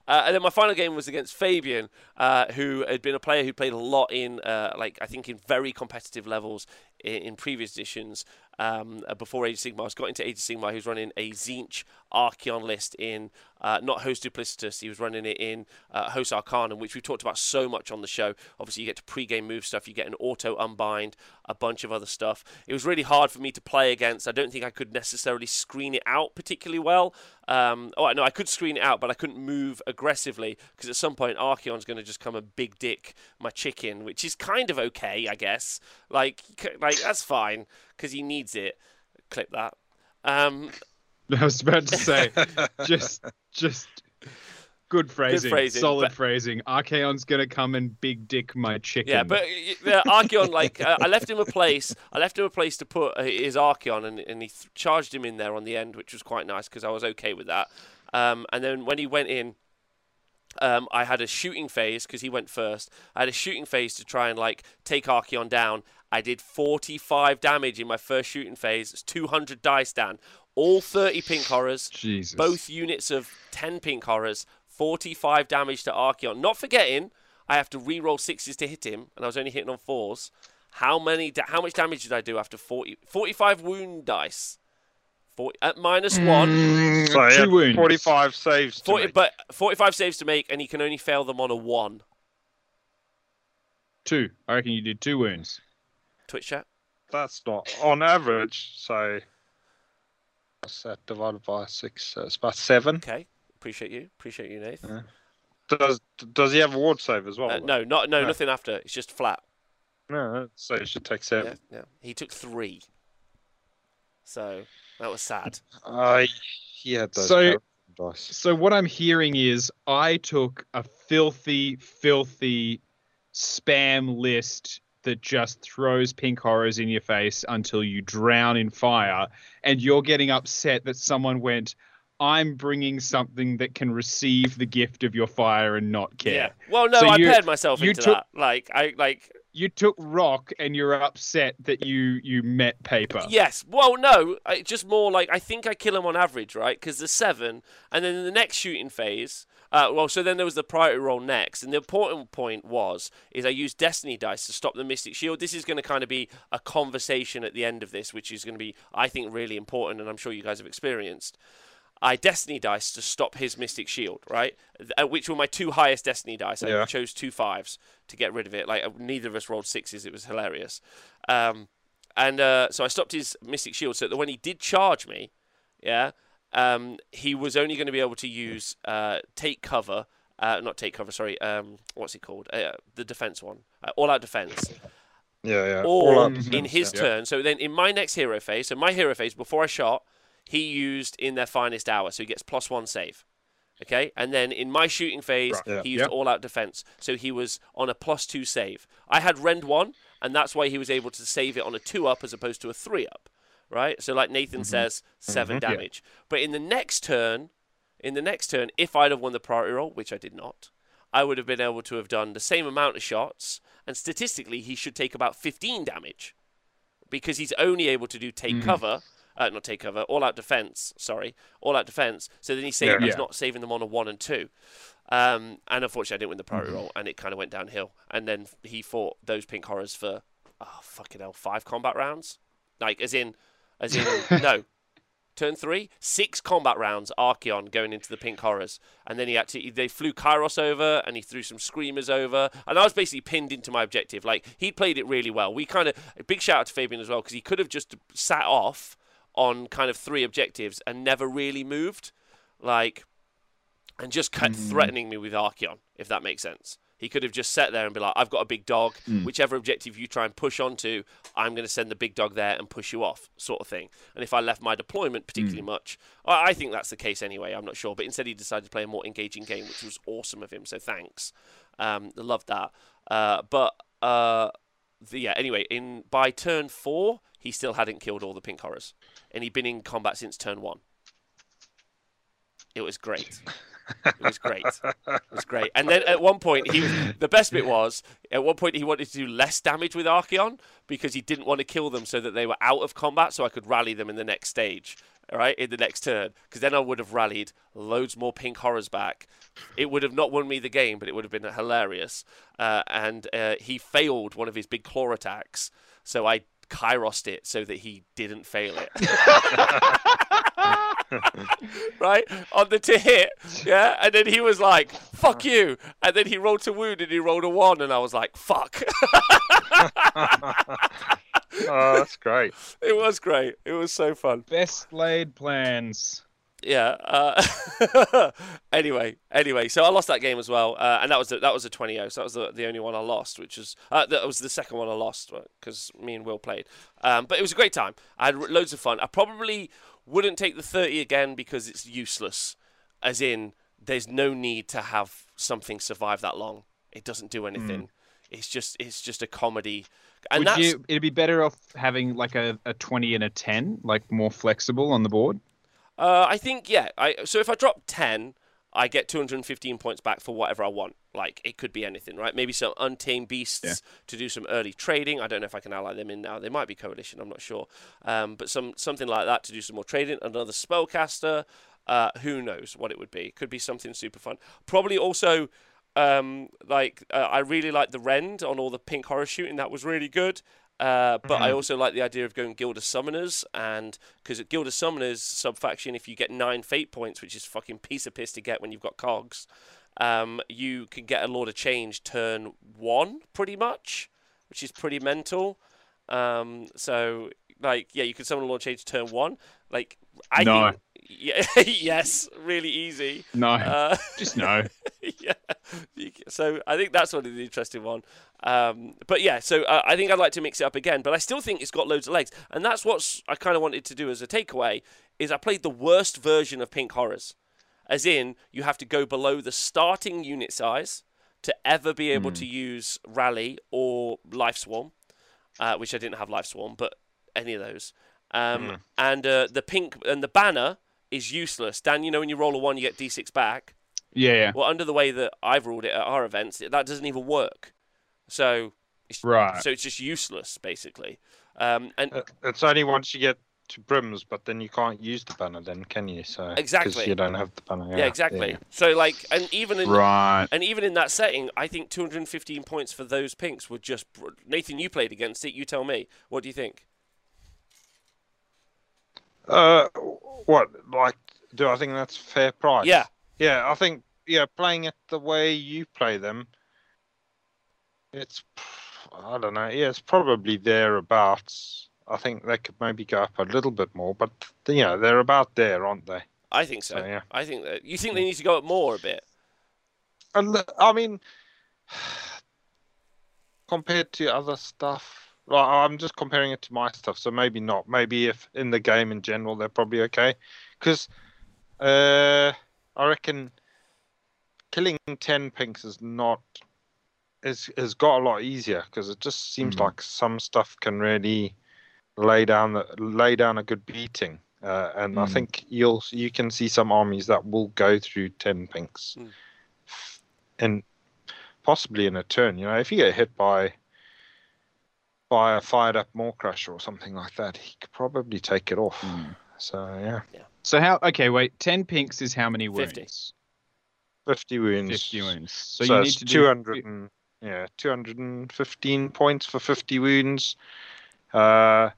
and then my final game was against Fabian, uh, who had been a player who played a lot in, uh, like I think, in very competitive levels in, in previous editions. Um, uh, before Age of Sigmar, got into Age of Sigmar. He was running a Tzeentch Archaon list in uh, not Host Duplicitous. He was running it in uh, Host Arcanum, which we've talked about so much on the show. Obviously, you get to pre-game move stuff. You get an auto unbind, a bunch of other stuff. It was really hard for me to play against. I don't think I could necessarily screen it out particularly well. Um, oh, no, I could screen it out, but I couldn't move aggressively because at some point Archaon's going to just come and big dick my chicken, which is kind of okay, I guess. Like, like that's fine because he needs it. Clip that. Um, I was about to say, just, just Good phrasing. phrasing, Solid but- phrasing. Archaon's gonna come and big dick my chicken. Yeah, but y- Archaon, like, uh, I left him a place. I left him a place to put uh, his Archaon, and, and he th- charged him in there on the end, which was quite nice because I was okay with that. Um, and then when he went in, um, I had a shooting phase because he went first. I had a shooting phase to try and like take Archaon down. I did 45 damage in my first shooting phase. It's 200 dice down. All 30 pink horrors. Jesus. Both units of 10 pink horrors. 45 damage to Archaon. Not forgetting, I have to re-roll sixes to hit him, and I was only hitting on fours. How many? Da- how much damage did I do after 40, 45 wound dice? 40, at minus one. Mm, So two had wounds. 45 saves. To 40, make. but 45 saves to make, and he can only fail them on a one. Two. I reckon you did two wounds. Twitch chat. That's not on average. So what's that divided by six? So it's about seven. Okay. Appreciate you. Appreciate you, Nath. Does does he have a ward save as well? Uh, no, not no, No. nothing after. It's just flat. No, so he should take Yeah, seven. yeah. He took three. So that was sad. I he had those So- dice. So what I'm hearing is I took a filthy, filthy spam list that just throws pink horrors in your face until you drown in fire, and you're getting upset that someone went. I'm bringing something that can receive the gift of your fire and not care. Yeah. Well, no, So I you- paired myself into took- that. Like I like You took rock and you're upset that you you met paper. Yes. Well, no. It's just more like I think I kill him on average, right? Because the seven, and then in the next shooting phase. Uh, well, so then there was the priority roll next, and the important point was is I used Destiny dice to stop the Mystic Shield. This is going to kind of be a conversation at the end of this, which is going to be, I think, really important, and I'm sure you guys have experienced. I Destiny dice to stop his Mystic Shield, right? Uh, Which were my two highest Destiny dice. I chose two fives to get rid of it. Like uh, neither of us rolled sixes. It was hilarious. Um, and uh, so I stopped his Mystic Shield so that when he did charge me, yeah, um, he was only going to be able to use uh, take cover. Uh, not take cover, sorry. Um, what's it called? Uh, the defense one. Uh, all out defense. Yeah, yeah. Or All out in his yeah. turn. So then in my next hero phase, so my hero phase, before I shot, he used in their finest hour. So he gets plus one save. Okay, and then in my shooting phase, Right, yeah. he used Yep. all out defense. So he was on a plus two save. I had rend one, and that's why he was able to save it on a two up as opposed to a three up. Right? So like Nathan says, 7 Mhm. Yeah. damage. But in the next turn, in the next turn, if I'd have won the priority roll, which I did not, I would have been able to have done the same amount of shots, and statistically, he should take about 15 damage because he's only able to do take Mhm. cover, uh, not take cover, all out defense. Sorry, all out defense. So then he's saving, Yeah. he's not saving them on a one and two. Um, and unfortunately, I didn't win the priority Mhm. roll, and it kind of went downhill. And then he fought those pink horrors for, oh fucking hell, five combat rounds, like as in, as in no. Turn three, six combat rounds, Archaon going into the pink horrors, and then he to. They flew Kairos over, and he threw some screamers over, and I was basically pinned into my objective. Like he played it really well. We kind of big shout out to Fabian as well because he could have just sat off on kind of three objectives and never really moved, like, and just kept Mm. threatening me with Archaon, if that makes sense. He could have just sat there and be like, I've got a big dog. Mm. Whichever objective you try and push onto, I'm going to send the big dog there and push you off, sort of thing. And if I left my deployment particularly much, I I think that's the case anyway. I'm not sure. But instead, he decided to play a more engaging game, which was awesome of him. So thanks. Um, loved that. Uh, but uh, the, yeah, anyway, in by turn four, he still hadn't killed all the pink horrors, and he'd been in combat since turn one. It was great. It was great. It was great. And then at one point, he the best bit was at one point he wanted to do less damage with Archaon because he didn't want to kill them so that they were out of combat, so I could rally them in the next stage. All right, in the next turn, because then I would have rallied loads more pink horrors back. It would have not won me the game, but it would have been hilarious. Uh, and uh, he failed one of his big claw attacks, so I Kairossed it so that he didn't fail it. right on the to hit, yeah. And then he was like, "Fuck uh-huh. you!" And then he rolled to wound, and he rolled a one, and I was like, "Fuck." oh, that's great. it was great. It was so fun. Best laid plans. Yeah. Uh, anyway, anyway, so I lost that game as well, uh, and that was the, that was a 20-0. So that was the, the only one I lost, which was uh, that was the second one I lost because me and Will played. Um, but it was a great time. I had loads of fun. I probably wouldn't take the 30 again because it's useless. As in, there's no need to have something survive that long. It doesn't do anything. Mm. It's just it's just a comedy, and Would that's you, it'd be better off having like a, a 20 and a 10, like more flexible on the board. Uh, I think yeah. I so if I drop ten, I get 215 points back for whatever I want. Like it could be anything, right? Maybe some untamed beasts Yeah. to do some early trading. I don't know if I can ally them in now. They might be coalition. I'm not sure. Um, but some something like that to do some more trading. Another spellcaster. Uh, who knows what it would be? Could be something super fun. Probably also. Um, like uh, I really like the rend on all the pink horror shooting. That was really good. Uh, but I Mhm. also like the idea of going Guild of Summoners, and because at Guild of Summoners sub faction, if you get nine fate points, which is fucking piece of piss to get when you've got cogs, um, you can get a Lord of Change turn one, pretty much, which is pretty mental. Um, so like, yeah, you can summon a Lord of Change turn one. Like, I No. think, yeah, yes, really easy. No, Uh, just no. yeah. So I think that's one of the interesting one. Um, but yeah, so uh, I think I'd like to mix it up again, but I still think it's got loads of legs, and that's what I kind of wanted to do as a takeaway. Is I played the worst version of Pink Horrors, as in you have to go below the starting unit size to ever be able Hmm. to use Rally or Life Swarm, uh, which I didn't have Life Swarm, but any of those. Um, Mm. And uh, the pink and the banner is useless. Dan, you know when you roll a one, you get d6 back. Yeah, yeah. Well, under the way that I've ruled it at our events, that doesn't even work. So, it's, Right. so it's just useless, basically. Um, and Uh, It's only once you get to brims, but then you can't use the banner, then can you? So 'cause Exactly. you don't have the banner. yeah, exactly. So, like, and even in Right. and even in that setting, I think 215 points for those pinks were just Nathan. You played against it. You tell me. What do you think? Uh, what like? Do I think that's fair price? Yeah. Yeah, I think yeah, playing it the way you play them, it's I don't know. Yeah, it's probably thereabouts. I think they could maybe go up a little bit more, but you know they're about there, aren't they? I think so. So, yeah. I think that you think they need to go up more a bit. And I mean, compared to other stuff, I'm just comparing it to my stuff, so maybe not. Maybe if in the game in general, they're probably okay. Because uh, I reckon killing 10 pinks is not. Is, has got a lot easier because it just seems Mm. like some stuff can really lay down the, lay down a good beating, uh, and I Mm. think you'll you can see some armies that will go through ten pinks, Mm. and possibly in a turn. You know, if you get hit by by a fired up Maw-Krusha or something like that, he could probably take it off. Mm. So yeah, So how? Okay, wait. Ten pinks is how many wounds? 50. fifty wounds. Fifty wounds. So, So, you need it's to two do and yeah, two hundred and fifteen points for fifty wounds. Uh,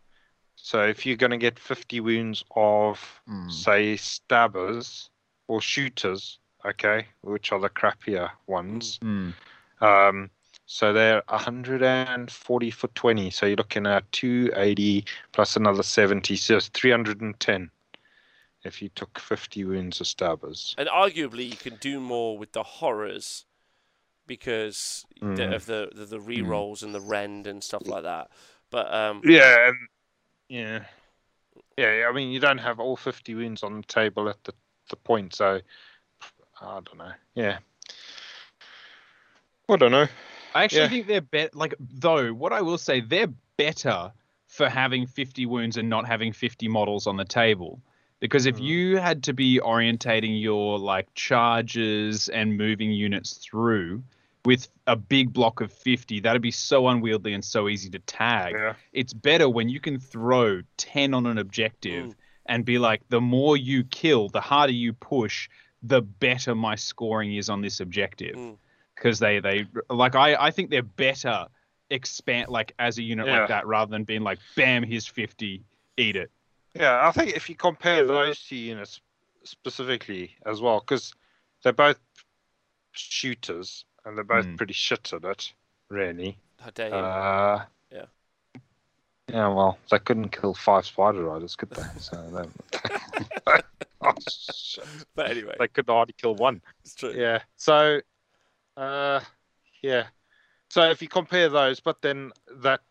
so if you're going to get fifty wounds of Mm. say stabbers or shooters, okay, which are the crappier ones. Mm. Um, so they're 140 for 20. So you're looking at 280 plus another 70, so it's 310 if you took 50 wounds of stabbers. And arguably, you can do more with the horrors because the, Mm. of the, the the re-rolls and the rend and stuff like that. But um, Yeah, and yeah, yeah. I mean, you don't have all 50 wounds on the table at the the point, so I don't know. Yeah, I don't know. I actually Yeah. think they're better. Like, though, what I will say, they're better for having 50 wounds and not having 50 models on the table. Because if Mhm. you had to be orientating your like charges and moving units through with a big block of 50, that'd be so unwieldy and so easy to tag. Yeah, It's better when you can throw 10 on an objective Mm. and be like, the more you kill, the harder you push, the better my scoring is on this objective Mm. Because they they like I I think they're better expand like as a unit Yeah. like that rather than being like bam here's 50 eat it yeah. I think if you compare those two units specifically as well, because they're both shooters and they're both Mm. pretty shit at it, really. how dare you? Uh, Yeah. Yeah, well, they couldn't kill five spider riders, could they? So they, oh, shit. but anyway, they could hardly kill one. it's true. Yeah. So, uh, yeah. So if you compare those, but then that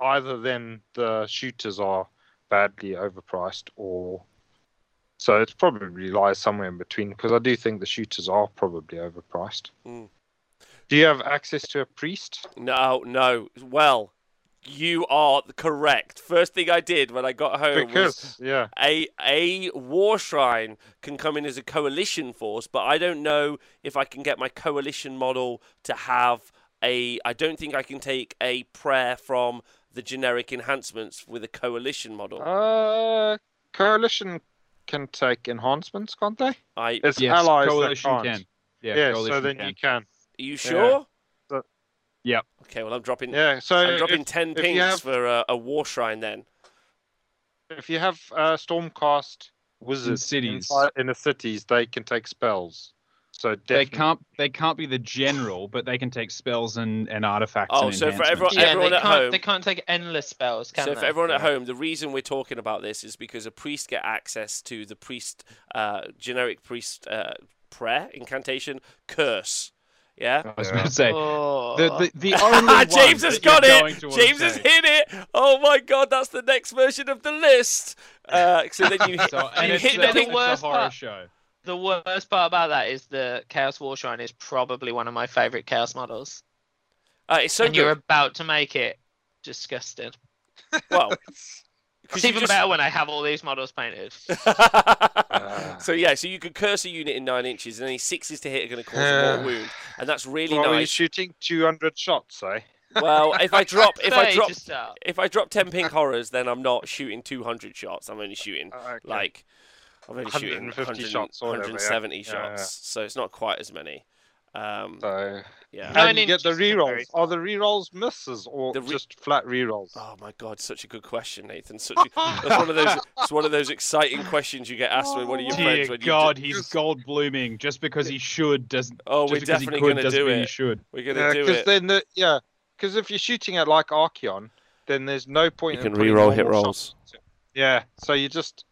either then the shooters are badly overpriced, or So it probably lies somewhere in between because I do think the shooters are probably overpriced. Mm. Do you have access to a priest? No, no. Well, you are correct. First thing I did when I got home was yeah, a a war shrine can come in as a coalition force, but I don't know if I can get my coalition model to have a. I don't think I can take a prayer from the generic enhancements with a coalition model. uh, coalition can take enhancements, can't they? I. It's Yes, allies coalition can't. Yeah, Yeah, coalition so then can. you can. Are you sure? So- Yep. Okay, well I'm dropping. Yeah, so I'm dropping if, ten pings have- for uh, a war shrine then. if you have uh, Stormcast wizards cities. in the cities, they can take spells. So They can't. They can't be the general, but they can take spells and, and artifacts. Oh, and so for everyone- Yeah, everyone they at can't, home- they can't take endless spells, can so they? for everyone at home, the reason we're talking about this is because a priest get access to the priest, uh, generic priest uh, prayer incantation curse. Yeah. I was Yeah. going to say Oh. the the, the only one James has got it. to James has wanna hit it. Oh my god, that's the next version of the list. Uh, so then you hit. So, and you it's, hit the the worst a horror part. show. The worst part about that is the Chaos War Shrine is probably one of my favorite Chaos models. Uh, it's so and you're about to make it disgusting. Well, It's 'cause you even just- better when I have all these models painted. so yeah, so you could curse a unit in nine inches, and any sixes to hit are going to cause Yeah. more wound, and that's really nice. were you nice. shooting 200 shots, eh? Well, if I drop, if I drop, if I drop ten pink horrors, then I'm not shooting 200 shots. I'm only shooting Okay. like I'm only shooting 150 100, shots or whatever, yeah. 170 Yeah, shots, yeah. so it's not quite as many. Um, So, yeah. Nine and you get the inches is rerolls. Are the rerolls misses or The re- just flat rerolls? Oh my god, such a good question, Nathan. Such a, that's one of those. It's one of those exciting questions you get asked when one of your friends Dear when you God, do- he's gold blooming just because he should doesn't. Oh, just we're because definitely he could gonna doesn't do it. He should. we're gonna Yeah, do because it. then the yeah, because if you're shooting at like Archaon, then there's no point. You in can putting re-roll hit rolls. shots. Yeah, so you just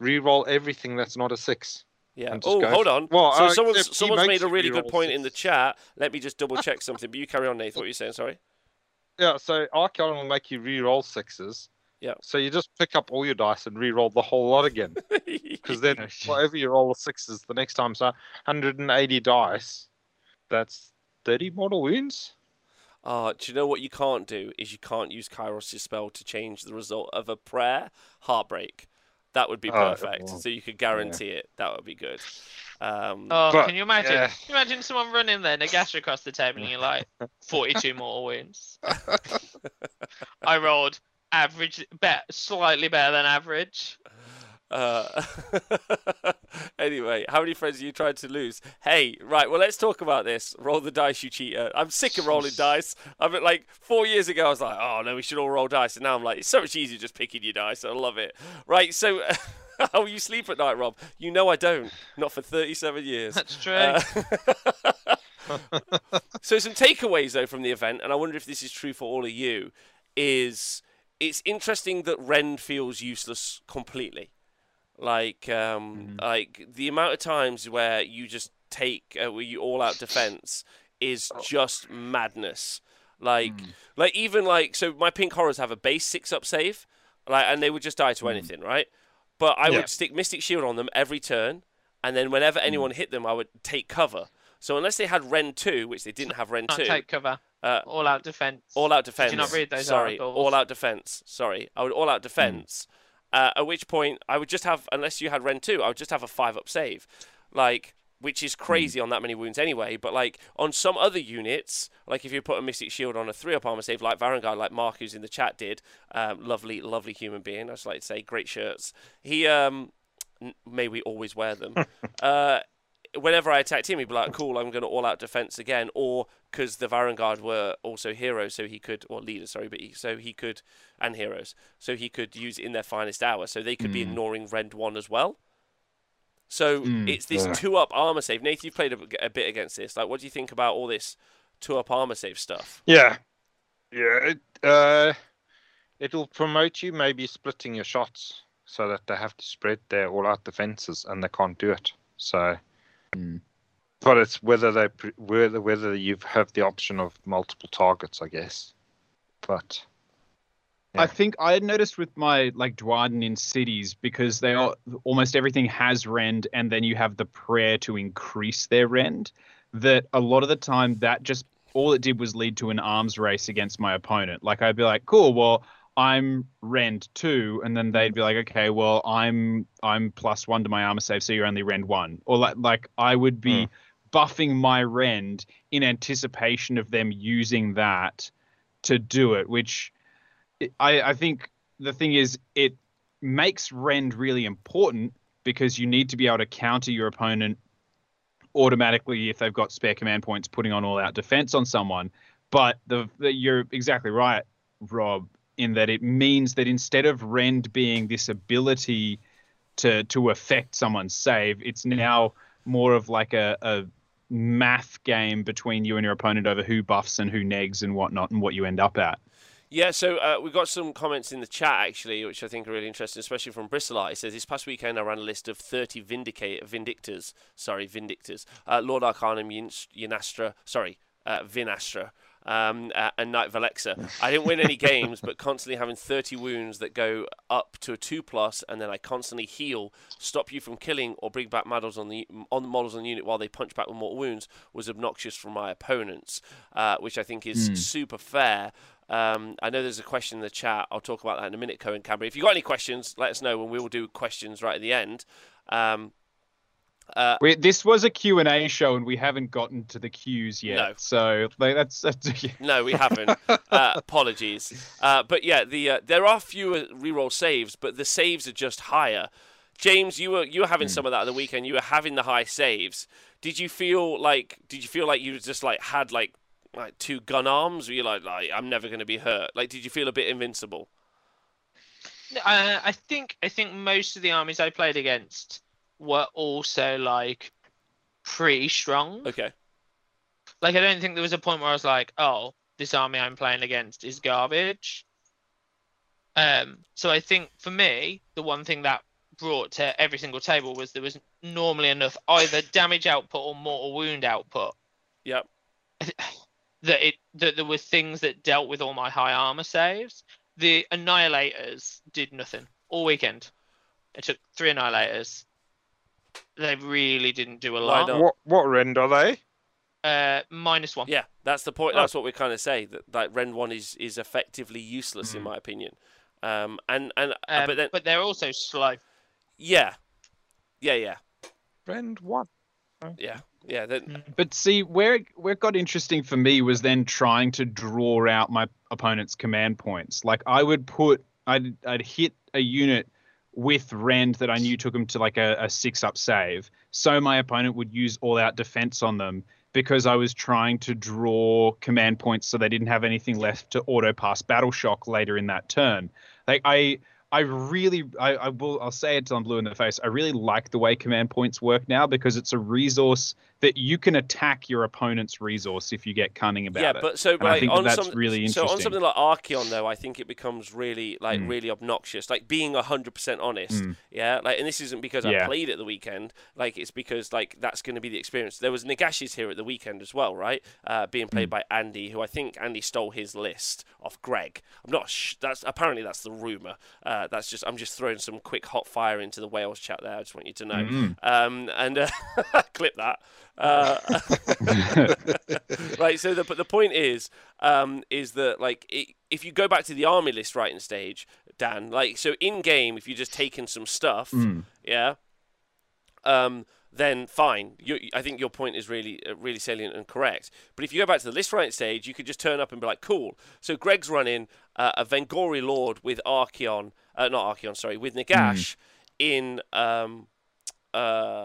re-roll everything that's not a six. Yeah. Oh, go hold on. Well, so uh, someone's someone's made a really good point in the chat. Let me just double check something. But you carry on, Nathan. What are you saying? Sorry. Yeah, so Archaon will make you re-roll sixes. Yeah. So you just pick up all your dice and re-roll the whole lot again. Because then whatever you roll the sixes the next time, so 180 dice, that's 30 mortal wounds. Ah, do you know what you can't do? Is you can't use Kairos' spell to change the result of a prayer. Heartbreak. That would be Oh, perfect. well, so you could guarantee it. That would be good. Um, Oh, But, can you imagine? yeah. Can you imagine someone running there, Nagash across the table, and you're like, 42 mortal wounds. I rolled average, bet slightly better than average. Uh, anyway, how many friends are you trying to lose? Hey, right. Well, let's talk about this. Roll the dice, you cheater. I'm sick of rolling dice. I'm at, like four years ago. I was like, oh no, we should all roll dice, and now I'm like, it's so much easier just picking your dice. I love it. Right. So, how you sleep at night, Rob? You know I don't. Not for 37 years. That's true. Uh, so some takeaways though from the event, and I wonder if this is true for all of you, is it's interesting that Rend feels useless completely. Like, um, like the amount of times where you just take, uh, where you all out defense is just madness. Like, like even like so, my pink horrors have a base six up save, like, and they would just die to anything, right? But I Yeah. would stick Mystic Shield on them every turn, and then whenever anyone hit them, I would take cover. So unless they had Ren two, which they didn't have Ren Can't two, take cover. uh, All out defense. all out defense. you not read those Sorry, articles? all out defense. Sorry, I would all out defense. Uh, at which point I would just have, unless you had Ren two, I would just have a five up save, like which is crazy on that many wounds anyway. But like on some other units, like if you put a Mystic Shield on a three up armor save, like Varangard, like Mark who's in the chat did, um, lovely, lovely human being. I just like to say, great shirts. He um, n- may we always wear them. uh, whenever I attacked him, he'd be like, "Cool, I'm going to all out defense again," or because the Varangard were also heroes, so he could, or leaders, sorry, but he, so he could, and heroes, so he could use in their finest hour, so they could be ignoring Rend one as well. So Mm, it's this yeah. two up armor save. Nathan, you've played a, a bit against this. Like, what do you think about all this two up armor save stuff? Yeah, yeah. It, uh, it'll promote you maybe splitting your shots so that they have to spread their all-out defenses and they can't do it. So, Mm. but it's whether they whether whether you have the option of multiple targets, I guess. But I think I had noticed with my like Duardin in cities because they are almost everything has rend, and then you have the prayer to increase their rend. That a lot of the time that just all it did was lead to an arms race against my opponent. Like I'd be like, cool, well I'm rend two, and then they'd be like, okay, well I'm I'm plus one to my armor save, so you're only rend one, or like like I would be hmm. buffing my rend in anticipation of them using that to do it, which I, I think the thing is it makes rend really important because you need to be able to counter your opponent automatically if they've got spare command points putting on all out defense on someone. But the, the you're exactly right rob in that it means that instead of rend being this ability to to affect someone's save it's now more of like a, a math game between you and your opponent over who buffs and who negs and whatnot and what you end up at. Yeah, so uh, we've got some comments in the chat actually, which I think are really interesting, especially from Bristolite. It says this past weekend I ran a list of 30 Vindicate Vindictors, sorry, Vindictors, uh, Lord Arcanum, Yinastra, sorry, uh, Vinastra, um, and Knight Valexa. I didn't win any games, but constantly having 30 wounds that go up to a two plus, and then I constantly heal, stop you from killing or bring back models on the on the models on the unit while they punch back with mortal wounds was obnoxious for my opponents, uh, which I think is super fair. Um, I know there's a question in the chat. I'll talk about that in a minute, Cohen Camber. If you've got any questions, let us know, and we will do questions right at the end. Um, uh, We, this was a Q&A show and we haven't gotten to the Qs yet. No. So like, that's, that's no, we haven't. uh, apologies. Uh, but yeah, the uh, there are fewer reroll saves, but the saves are just higher. James, you were you were having some of that at the weekend. You were having the high saves. Did you feel like did you feel like you just like had like like two gun arms? Were you like like I'm never going to be hurt? Like, did you feel a bit invincible? Uh, I think I think most of the armies I played against were also like pretty strong. Okay. Like I don't think there was a point where I was like, oh, this army I'm playing against is garbage. Um, so I think for me, the one thing that brought to every single table was there was normally enough either damage output or mortal wound output Yep. that it that there were things that dealt with all my high armor saves. The annihilators did nothing all weekend. It took three annihilators. They really didn't do a Why lot. What what rend are they? Uh, minus one. Yeah, that's the point. Oh. That's what we're kind of say that like Ren one is is effectively useless in Mm. my opinion. Um, and and uh, Um, but then but they're also slow. yeah, yeah, yeah, Rend one. yeah, yeah. Then But see, where it- where it got interesting for me was then trying to draw out my opponent's command points. Like I would put, I'd I'd hit a unit with rend that I knew took them to like a, a six up save, so my opponent would use all out defense on them because I was trying to draw command points so they didn't have anything left to auto pass battle shock later in that turn. Like I. I really, I, I will, I'll say it till I'm blue in the face. I really like the way command points work now because it's a resource that you can attack your opponent's resource if you get cunning about yeah, it. Yeah, but so like that on that's some, really so on something like Archaon though, I think it becomes really like Mm. really obnoxious. Like being hundred percent honest, Mm. yeah. Like, and this isn't because I played at the weekend. Like, it's because like that's going to be the experience. There was Nagashis here at the weekend as well, right? Uh, being played Mm. by Andy, who I think Andy stole his list off Greg. I'm not. Sh- that's apparently that's the rumor. Uh, that's just I'm just throwing some quick hot fire into the Wales chat there. I just want you to know. Mm. Um, and uh, clip that. Uh, right. So, the, but the point is, um, is that like it, if you go back to the army list writing stage, Dan, like so in game, if you just taken some stuff, Mm. yeah, um, then fine. You, I think your point is really, uh, really salient and correct. But if you go back to the list writing stage, you could just turn up and be like, cool. So Greg's running uh, a Vengorian Lord with Archaon, uh, not Archaon, sorry, with Nagash in, um, uh,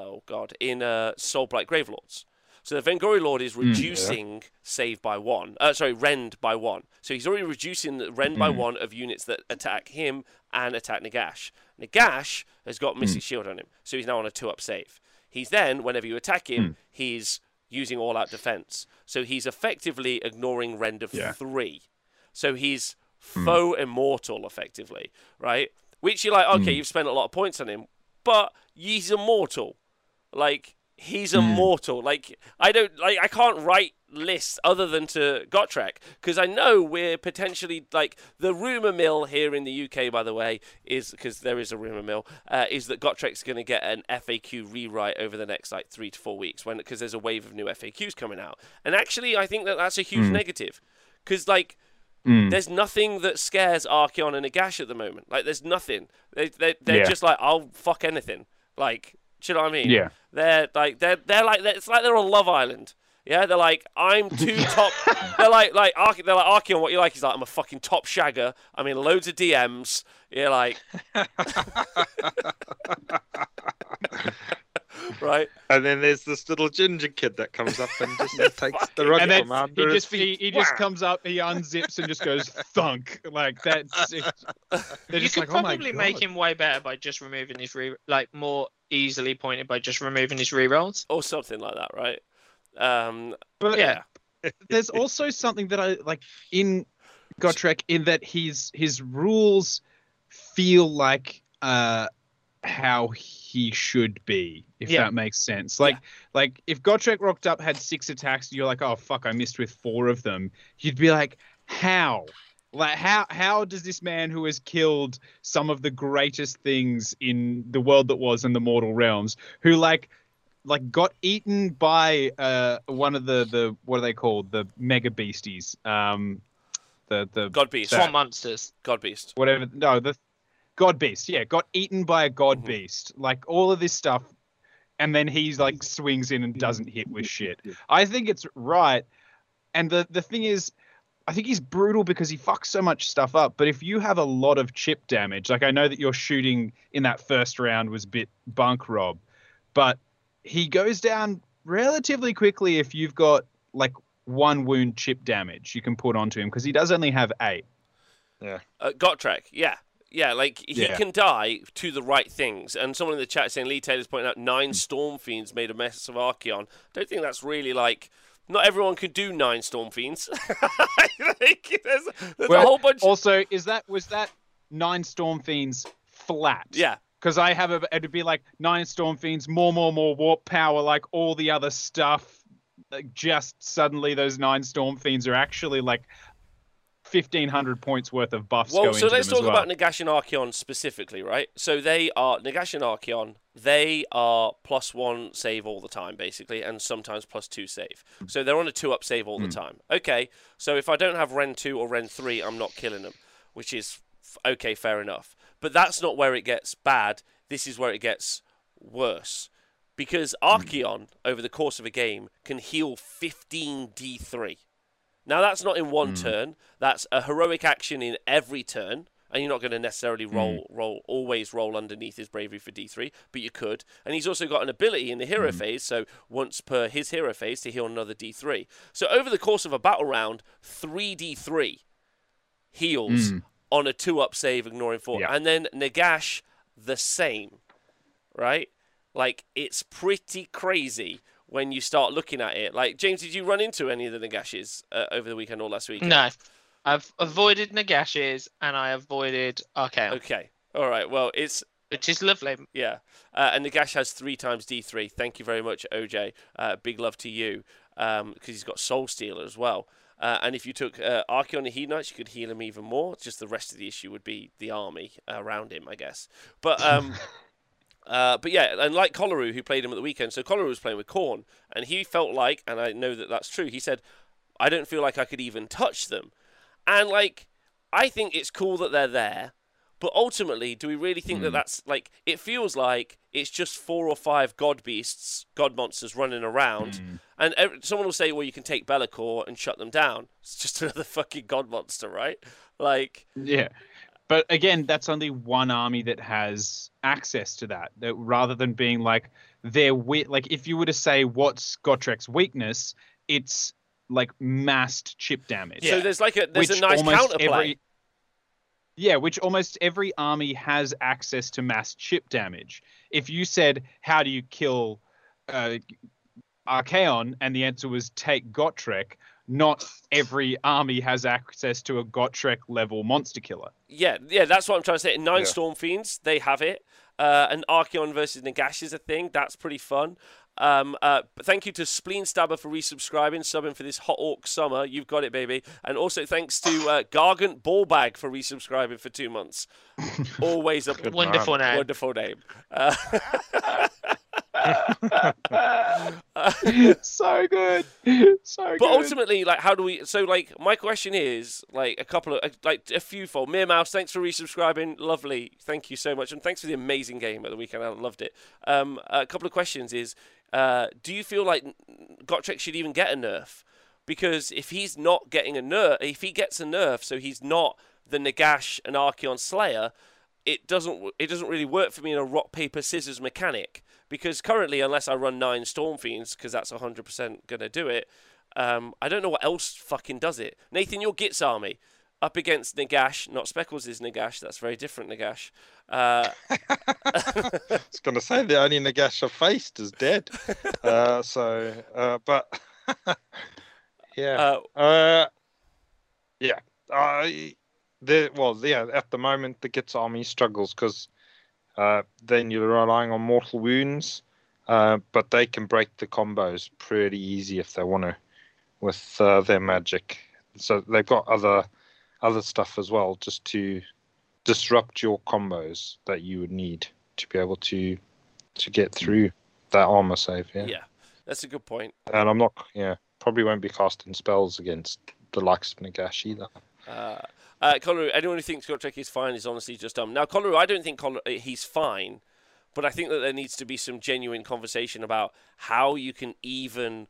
oh god, in uh, Soulblight Gravelords. So the Vengorian Lord is reducing save by one. Uh, sorry, rend by one. So he's already reducing the rend by Mm. one of units that attack him and attack Nagash. Nagash has got Mystic Shield on him, so he's now on a two-up save. He's then, whenever you attack him, he's using all-out defense. So he's effectively ignoring rend of Yeah. three. So he's foe immortal, effectively, right? Which you're like, okay, you've spent a lot of points on him, but he's immortal. Like he's Hmm. immortal. Like I don't like I can't write lists other than to Gotrek because I know we're potentially like the rumor mill here in the UK. By the way, is because there is a rumor mill uh, is that Gotrek's going to get an FAQ rewrite over the next like three to four weeks when because there's a wave of new FAQs coming out. And actually, I think that that's a huge Hmm. negative because like. Mm. There's nothing that scares Archaon and Nagash at the moment. Like, there's nothing. They, they, they're Yeah. just like, I'll fuck anything. Like, do you know what I mean? Yeah. They're like they're they're like it's like they're on Love Island. Yeah, they're like I'm too top. they're like like Arche- they're like Archaon. What you like? He's like I'm a fucking top shagger. I mean, loads of DMs. You're like right. And then there's this little ginger kid that comes up and just takes the rug And then from under he his just he, feet. he just comes up, he unzips and just goes thunk like that's. It, you just could like, oh probably make him way better by just removing his re like more easily pointed by just removing his rerolls. or something like that, right? Um, But Yeah. there's also something that I like in Gotrek in that his his rules feel like uh how he should be, if Yeah. that makes sense. Like like if Gotrek rocked up had six attacks, you're like, oh fuck, I missed with four of them. You'd be like, how? Like how how does this man who has killed some of the greatest things in the world that was in the mortal realms, who like like got eaten by uh one of the the what are they called the mega beasties um the the God Beast. That- Swamp monsters. God Beast. whatever no the god beast. Yeah got eaten by a god Mhm. beast. Like all of this stuff. And then he's like swings in and doesn't hit with shit. I think it's right. And the the thing is i think he's brutal because he fucks so much stuff up. But if you have a lot of chip damage like i know that your shooting in that first round was a bit bunk rob but he goes down relatively quickly if you've got like one wound chip damage you can put onto him because he does only have eight. Yeah. Uh, Gotrek, yeah. Yeah, like he Yeah. can die to the right things. And someone in the chat saying Lee Taylor's pointing out nine hmm. Storm Fiends made a mess of Archaon. Don't think that's really like. Not everyone could do nine Storm Fiends. like, there's there's Well, a whole bunch. Also, is that was that nine storm fiends flat? yeah, Because I have a it'd be like nine storm fiends, more, more, more warp power, like all the other stuff. Like just suddenly, those nine storm fiends are actually like fifteen hundred points worth of buffs Well, so let's talk well. about Nagash and Archaon specifically, right? So they are Nagash and Archaon. They are plus one save all the time, basically, and sometimes plus two save. So they're on a two up save all the hmm. time. Okay, so if I don't have Rend two or Rend three, I'm not killing them, which is f- okay, fair enough. But that's not where it gets bad. This is where it gets worse. Because hmm. Archaon, over the course of a game, can heal 15 D3. Now, that's not in one hmm. turn. That's a heroic action in every turn. And you're not going to necessarily hmm. roll, roll, always roll underneath his bravery for D3, but you could. And he's also got an ability in the hero hmm. phase, so once per his hero phase to heal another D3. So over the course of a battle round, 3 D3 heals on a two up save, ignoring four. Yeah. And then Nagash, the same, right? Like, it's pretty crazy when you start looking at it. Like, James, did you run into any of the Nagashes uh, over the weekend or last week? No, I've avoided Nagashes and I avoided Archaon, Okay. All right. Well, it's which is lovely. Yeah, uh, and Nagash has three times D3. Thank you very much, OJ. Uh, big love to you because he's got Soul Stealer as well. Uh, and if you took uh, Archaon and Heat Knights, you could heal him even more. Just the rest of the issue would be the army around him, I guess. But um, uh, but yeah, and like Coloru, who played him at the weekend. So Coloru was playing with Khorne, and he felt like, and I know that that's true. He said, "I don't feel like I could even touch them," and like I think it's cool that they're there. But ultimately, do we really think that that's like? It feels like it's just four or five god beasts, god monsters running around, and ev- someone will say, "Well, you can take Be'lakor and shut them down." It's just another fucking god monster, right? Like, Yeah. But again, that's only one army that has access to that. that rather than being like their we- like if you were to say what's Gotrek's weakness, it's like massed chip damage. Yeah. so there's like a there's a nice counterplay. every- yeah, which almost every army has access to mass chip damage. If you said, "How do you kill uh, Archaon?" and the answer was take Gotrek, not every army has access to a Gotrek level monster killer. Yeah, yeah, that's what I'm trying to say. In Nine Yeah. Storm Fiends, they have it. Uh, and Archaon versus Nagash is a thing. That's pretty fun. Um, uh, thank you to Spleen Stabber for resubscribing, subbing for this hot orc summer. You've got it, baby. And also thanks to uh, Gargant Ballbag for resubscribing for two months. Always a Good Wonderful name. wonderful name. Uh, so good, so But good. ultimately, like, how do we? So, like, my question is, like, a couple of, like, a few fold. Mere Mouse, thanks for resubscribing. Lovely, thank you so much, and thanks for the amazing game at the weekend. I loved it. Um, a couple of questions is, uh, do you feel like Gotrek should even get a nerf? Because if he's not getting a nerf, if he gets a nerf, so he's not the Nagash and Archaon Slayer, it doesn't it doesn't really work for me in a rock paper scissors mechanic. Because currently unless I run nine Storm Fiends because that's 100% gonna do it um, I don't know what else fucking does it. Nathan your Gits army. Up against Nagash not Speckles is Nagash that's very different Nagash. Uh, I was going to say the only Nagash I faced is dead. Uh, so, uh, but yeah, uh, uh, yeah. I the well, yeah. At the moment, the Gits army struggles because uh, then you're relying on mortal wounds, uh, but they can break the combos pretty easy if they want to with uh, their magic. So they've got other other stuff as well, just to disrupt your combos that you would need to be able to to get through that armor save. Yeah. yeah that's a good point. point And I'm not, yeah, probably won't be casting spells against the likes of Nagash either. Uh, anyone who thinks Gotrek is fine is honestly just dumb. Now, Conru, I don't think uh, he's fine, but I think that there needs to be some genuine conversation about how you can even.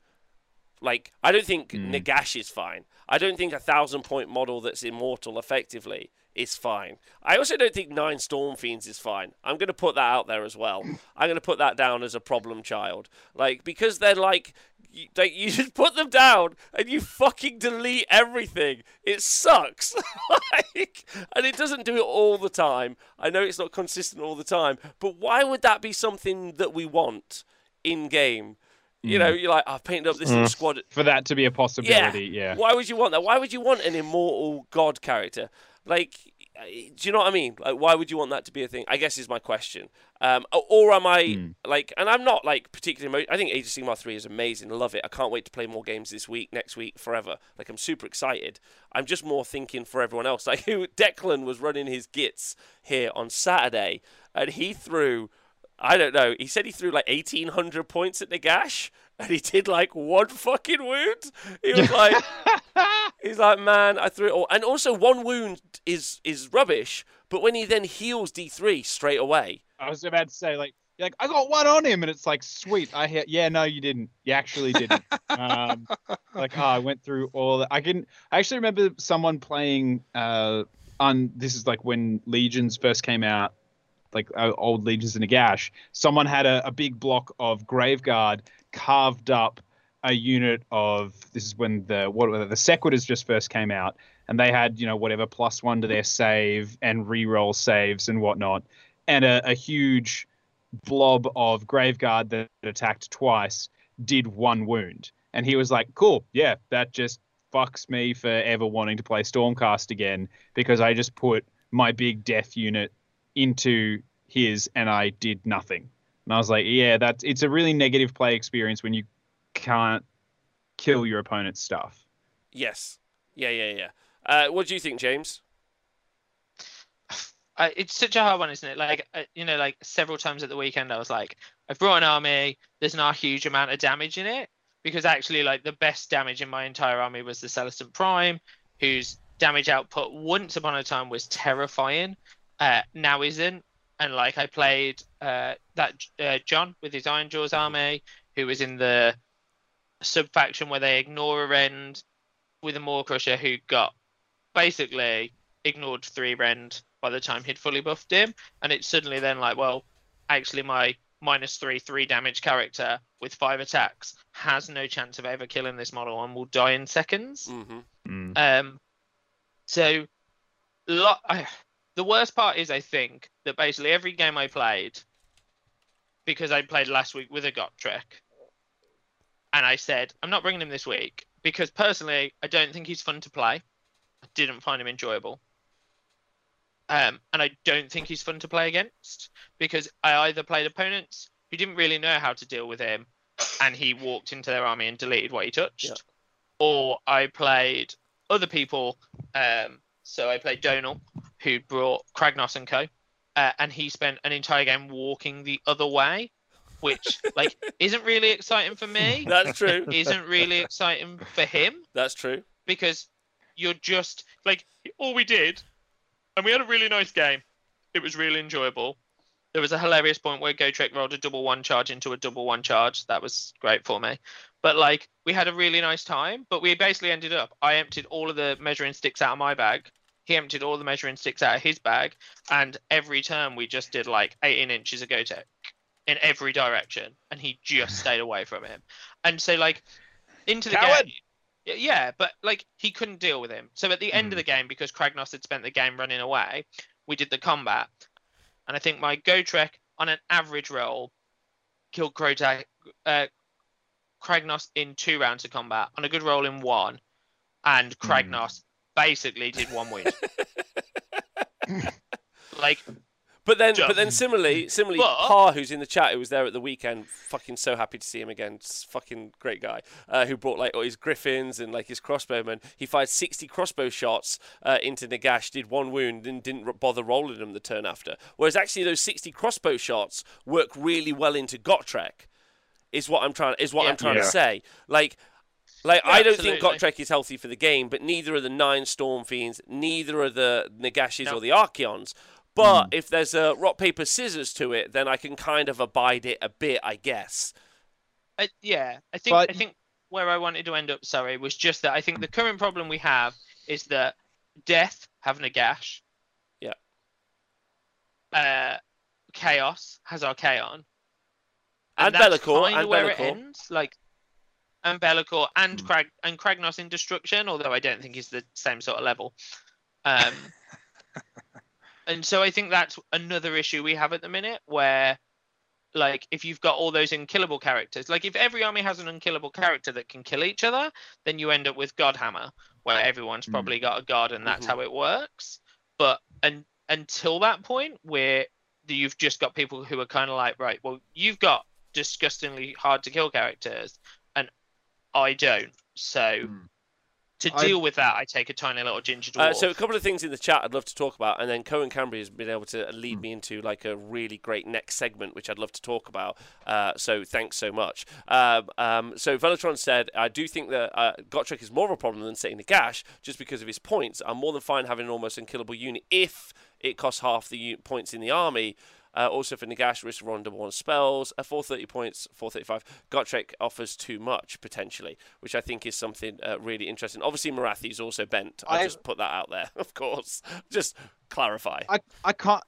Like, I don't think Nagash is fine. I don't think a thousand point model that's immortal effectively is fine. I also don't think nine Storm Fiends is fine. I'm going to put that out there as well. I'm going to put that down as a problem child. Like, because they're like, you, like you just put them down and you fucking delete everything. It sucks. like, and it doesn't do it all the time. I know it's not consistent all the time, but why would that be something that we want in game? You know, you're like, I've painted up this Mm. squad. for that to be a possibility, yeah. Why would you want that? Why would you want an immortal god character? Like, do you know what I mean? Like, why would you want that to be a thing? I guess is my question. Um, or- am I Hmm. like? And I'm not like particularly. I think Age of Sigmar three is amazing. I love it. I can't wait to play more games this week, next week, forever. Like, I'm super excited. I'm just more thinking for everyone else. Like, who Declan was running his gits here on Saturday, and he threw. I don't know. He said he threw like 1,800 points at Nagash, and he did like one fucking wound. He was like, he's like, man, I threw it all. And also, one wound is is rubbish, but when he then heals D3 straight away, I was about to say, like, you're like I got one on him, and it's like, sweet. I hear, yeah, no, you didn't. You actually didn't. um, like, oh, I went through all that. I can. I actually remember someone playing. Uh, on this is like when Legions first came out, like uh, old Legions in Nagash. Someone had a, a big block of Graveguard carved up a unit of. This is when the what the Sequitors just first came out, and they had you know whatever plus one to their save and reroll saves and whatnot, and a, a huge blob of Graveguard that attacked twice did one wound. And he was like, cool, yeah, that just fucks me for ever wanting to play Stormcast again because I just put my big death unit into his and I did nothing. And I was like, yeah, that's it's a really negative play experience when you can't kill your opponent's stuff. yes, yeah, yeah, yeah. Uh, what do you think, James? I, it's such a hard one, isn't it? Like, uh, you know, like several times at the weekend, I was like, I've brought an army. There's not a huge amount of damage in it because actually, like, the best damage in my entire army was the Celestant Prime, whose damage output once upon a time was terrifying, uh, now isn't. And like, I played uh, that uh, John with his Ironjawz army, who was in the sub faction where they ignore a rend with a Maw-Krusha who got basically ignored three rend by the time he'd fully buffed him, and it's suddenly then like, well, actually my minus three three damage character with five attacks has no chance of ever killing this model and will die in seconds. hmm Um, so, lo- I, the worst part is I think that basically every game I played, because I played last week with a Gotrek, and I said I'm not bringing him this week because personally I don't think he's fun to play. I didn't find him enjoyable. Um, and I don't think he's fun to play against because I either played opponents who didn't really know how to deal with him, and he walked into their army and deleted what he touched. Yeah. Or I played other people. Um, so I played Donal, who brought Kragnos and co, uh, and he spent an entire game walking the other way, which like isn't really exciting for me. That's true. isn't really exciting for him That's true. because you're just like all we did, and we had a really nice game. It was really enjoyable. There was a hilarious point where Gotrek rolled a double one charge into a double one charge. That was great for me. But like we had a really nice time. But we basically ended up. I emptied all of the measuring sticks out of my bag. He emptied all the measuring sticks out of his bag, and every turn we just did like 18 inches of Gotrek in every direction, and he just stayed away from him. And so like into the Coward! game. Yeah, but like he couldn't deal with him. So at the end of the game, because Kragnos had spent the game running away, we did the combat, and I think my Gotrek on an average roll killed Krotak, uh, Kragnos in two rounds of combat. On a good roll in one, and Kragnos basically did one wound. like But then, Just- but then similarly, similarly, But- Pa, who's in the chat, who was there at the weekend, fucking so happy to see him again. s- Fucking great guy, uh, who brought like all his griffins and like his crossbowmen. He fired sixty crossbow shots uh, into Nagash, did one wound, and didn't bother rolling them the turn after. Whereas actually, those sixty crossbow shots work really well into Gotrek. Is what I'm trying. Is what Yeah. I'm trying Yeah. to say. Like. Like Yeah, I don't think absolutely. Gotrek is healthy for the game, but neither are the nine Storm Fiends, neither are the Nagashis No. or the Archaons. But if there's a rock paper scissors to it, then I can kind of abide it a bit, I guess. I, yeah, I think But- I think where I wanted to end up, sorry, was just that I think the current problem we have is that death have Nagash. Yeah. Uh, chaos has Archaon. And that's Be'lakor, kinda and where it ends, like, and Be'lakor and Hmm. Crag and Kragnos in destruction, although I don't think he's the same sort of level. Um, and so I think that's another issue we have at the minute, where like if you've got all those unkillable characters, like if every army has an unkillable character that can kill each other, then you end up with Godhammer, where everyone's Mm. probably got a god and that's Mhm. how it works. But and until that point, where you've just got people who are kind of like, right, well, you've got disgustingly hard to kill characters, I don't. So Mm. to I- deal with that, I take a tiny little ginger dwarf. Uh, so a couple of things in the chat I'd love to talk about, and then Cohen Cambry has been able to lead me into like a really great next segment, which I'd love to talk about. Uh, so thanks so much. Um, um, so Velatron said, I do think that uh, Gotrek is more of a problem than setting the gash, just because of his points. I'm more than fine having an almost unkillable unit if it costs half the u- points in the army. Uh, also for Nagash, risk double one spells. At 430 points, 435. Gotrek offers too much, potentially, which I think is something uh, really interesting. Obviously, Morathi's also bent. I'll I- just put that out there, of course. Just clarify. I I can't.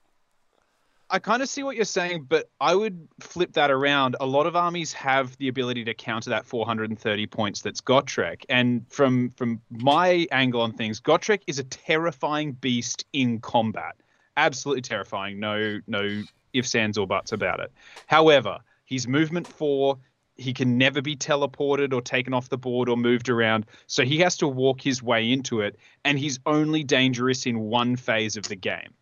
I kind of see what you're saying, but I would flip that around. A lot of armies have the ability to counter that 430 points that's Gotrek, and from from my angle on things, Gotrek is a terrifying beast in combat. Absolutely terrifying. No no ifs ands or buts about it. However, he's movement four. He can never be teleported or taken off the board or moved around, so he has to walk his way into it, and he's only dangerous in one phase of the game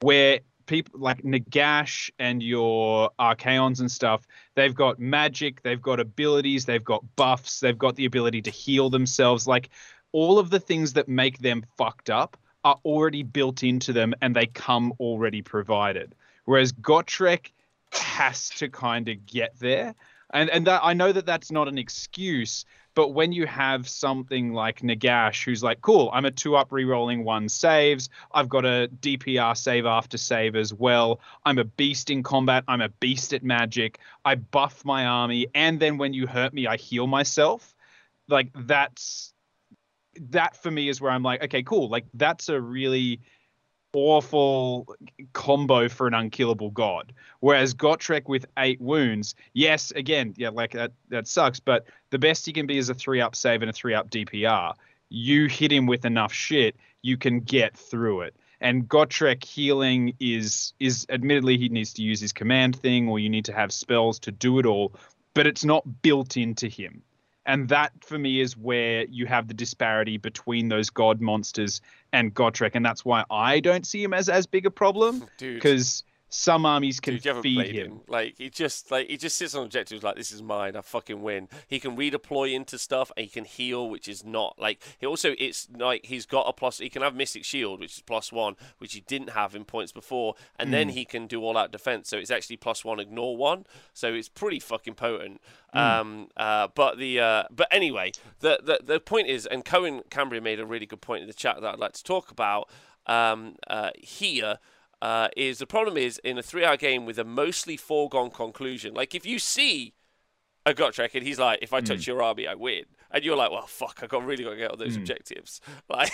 where people like Nagash and your Archaons and stuff, they've got magic, they've got abilities, they've got buffs, they've got the ability to heal themselves. Like all of the things that make them fucked up are already built into them and they come already provided. Whereas Gotrek has to kind of get there. And and that I know that that's not an excuse, but when you have something like Nagash, who's like, cool, I'm a two up rerolling one saves. I've got a DPR save after save as well. I'm a beast in combat. I'm a beast at magic. I buff my army. And then when you hurt me, I heal myself. Like, that's that for me is where I'm like, okay, cool. Like, that's a really awful combo for an unkillable god. Whereas Gotrek with eight wounds, yes, again, yeah, like that that sucks, but the best he can be is a three up save and a three up DPR. You hit him with enough shit, you can get through it. And Gotrek healing is is admittedly he needs to use his command thing, or you need to have spells to do it all, but it's not built into him. And that for me is where you have the disparity between those god monsters and Gotrek, and that's why I don't see him as as big a problem Dude. because some armies can Dude, feed him. him. Like he just like he just sits on objectives like this is mine. I fucking win. He can redeploy into stuff and he can heal, which is not like he also it's like he's got a plus. He can have Mystic Shield, which is plus one, which he didn't have in points before, and then he can do all out defense. So it's actually plus one, ignore one. So it's pretty fucking potent. Um, uh, but the uh, but anyway, the, the the point is, and Cohen Cambria made a really good point in the chat that I'd like to talk about um, uh, here uh, is the problem is in a three-hour game with a mostly foregone conclusion. Like if you see a Gotrek and he's like, if I touch your army, I win, and you're like, well, fuck, I got really got to get all those objectives. Like,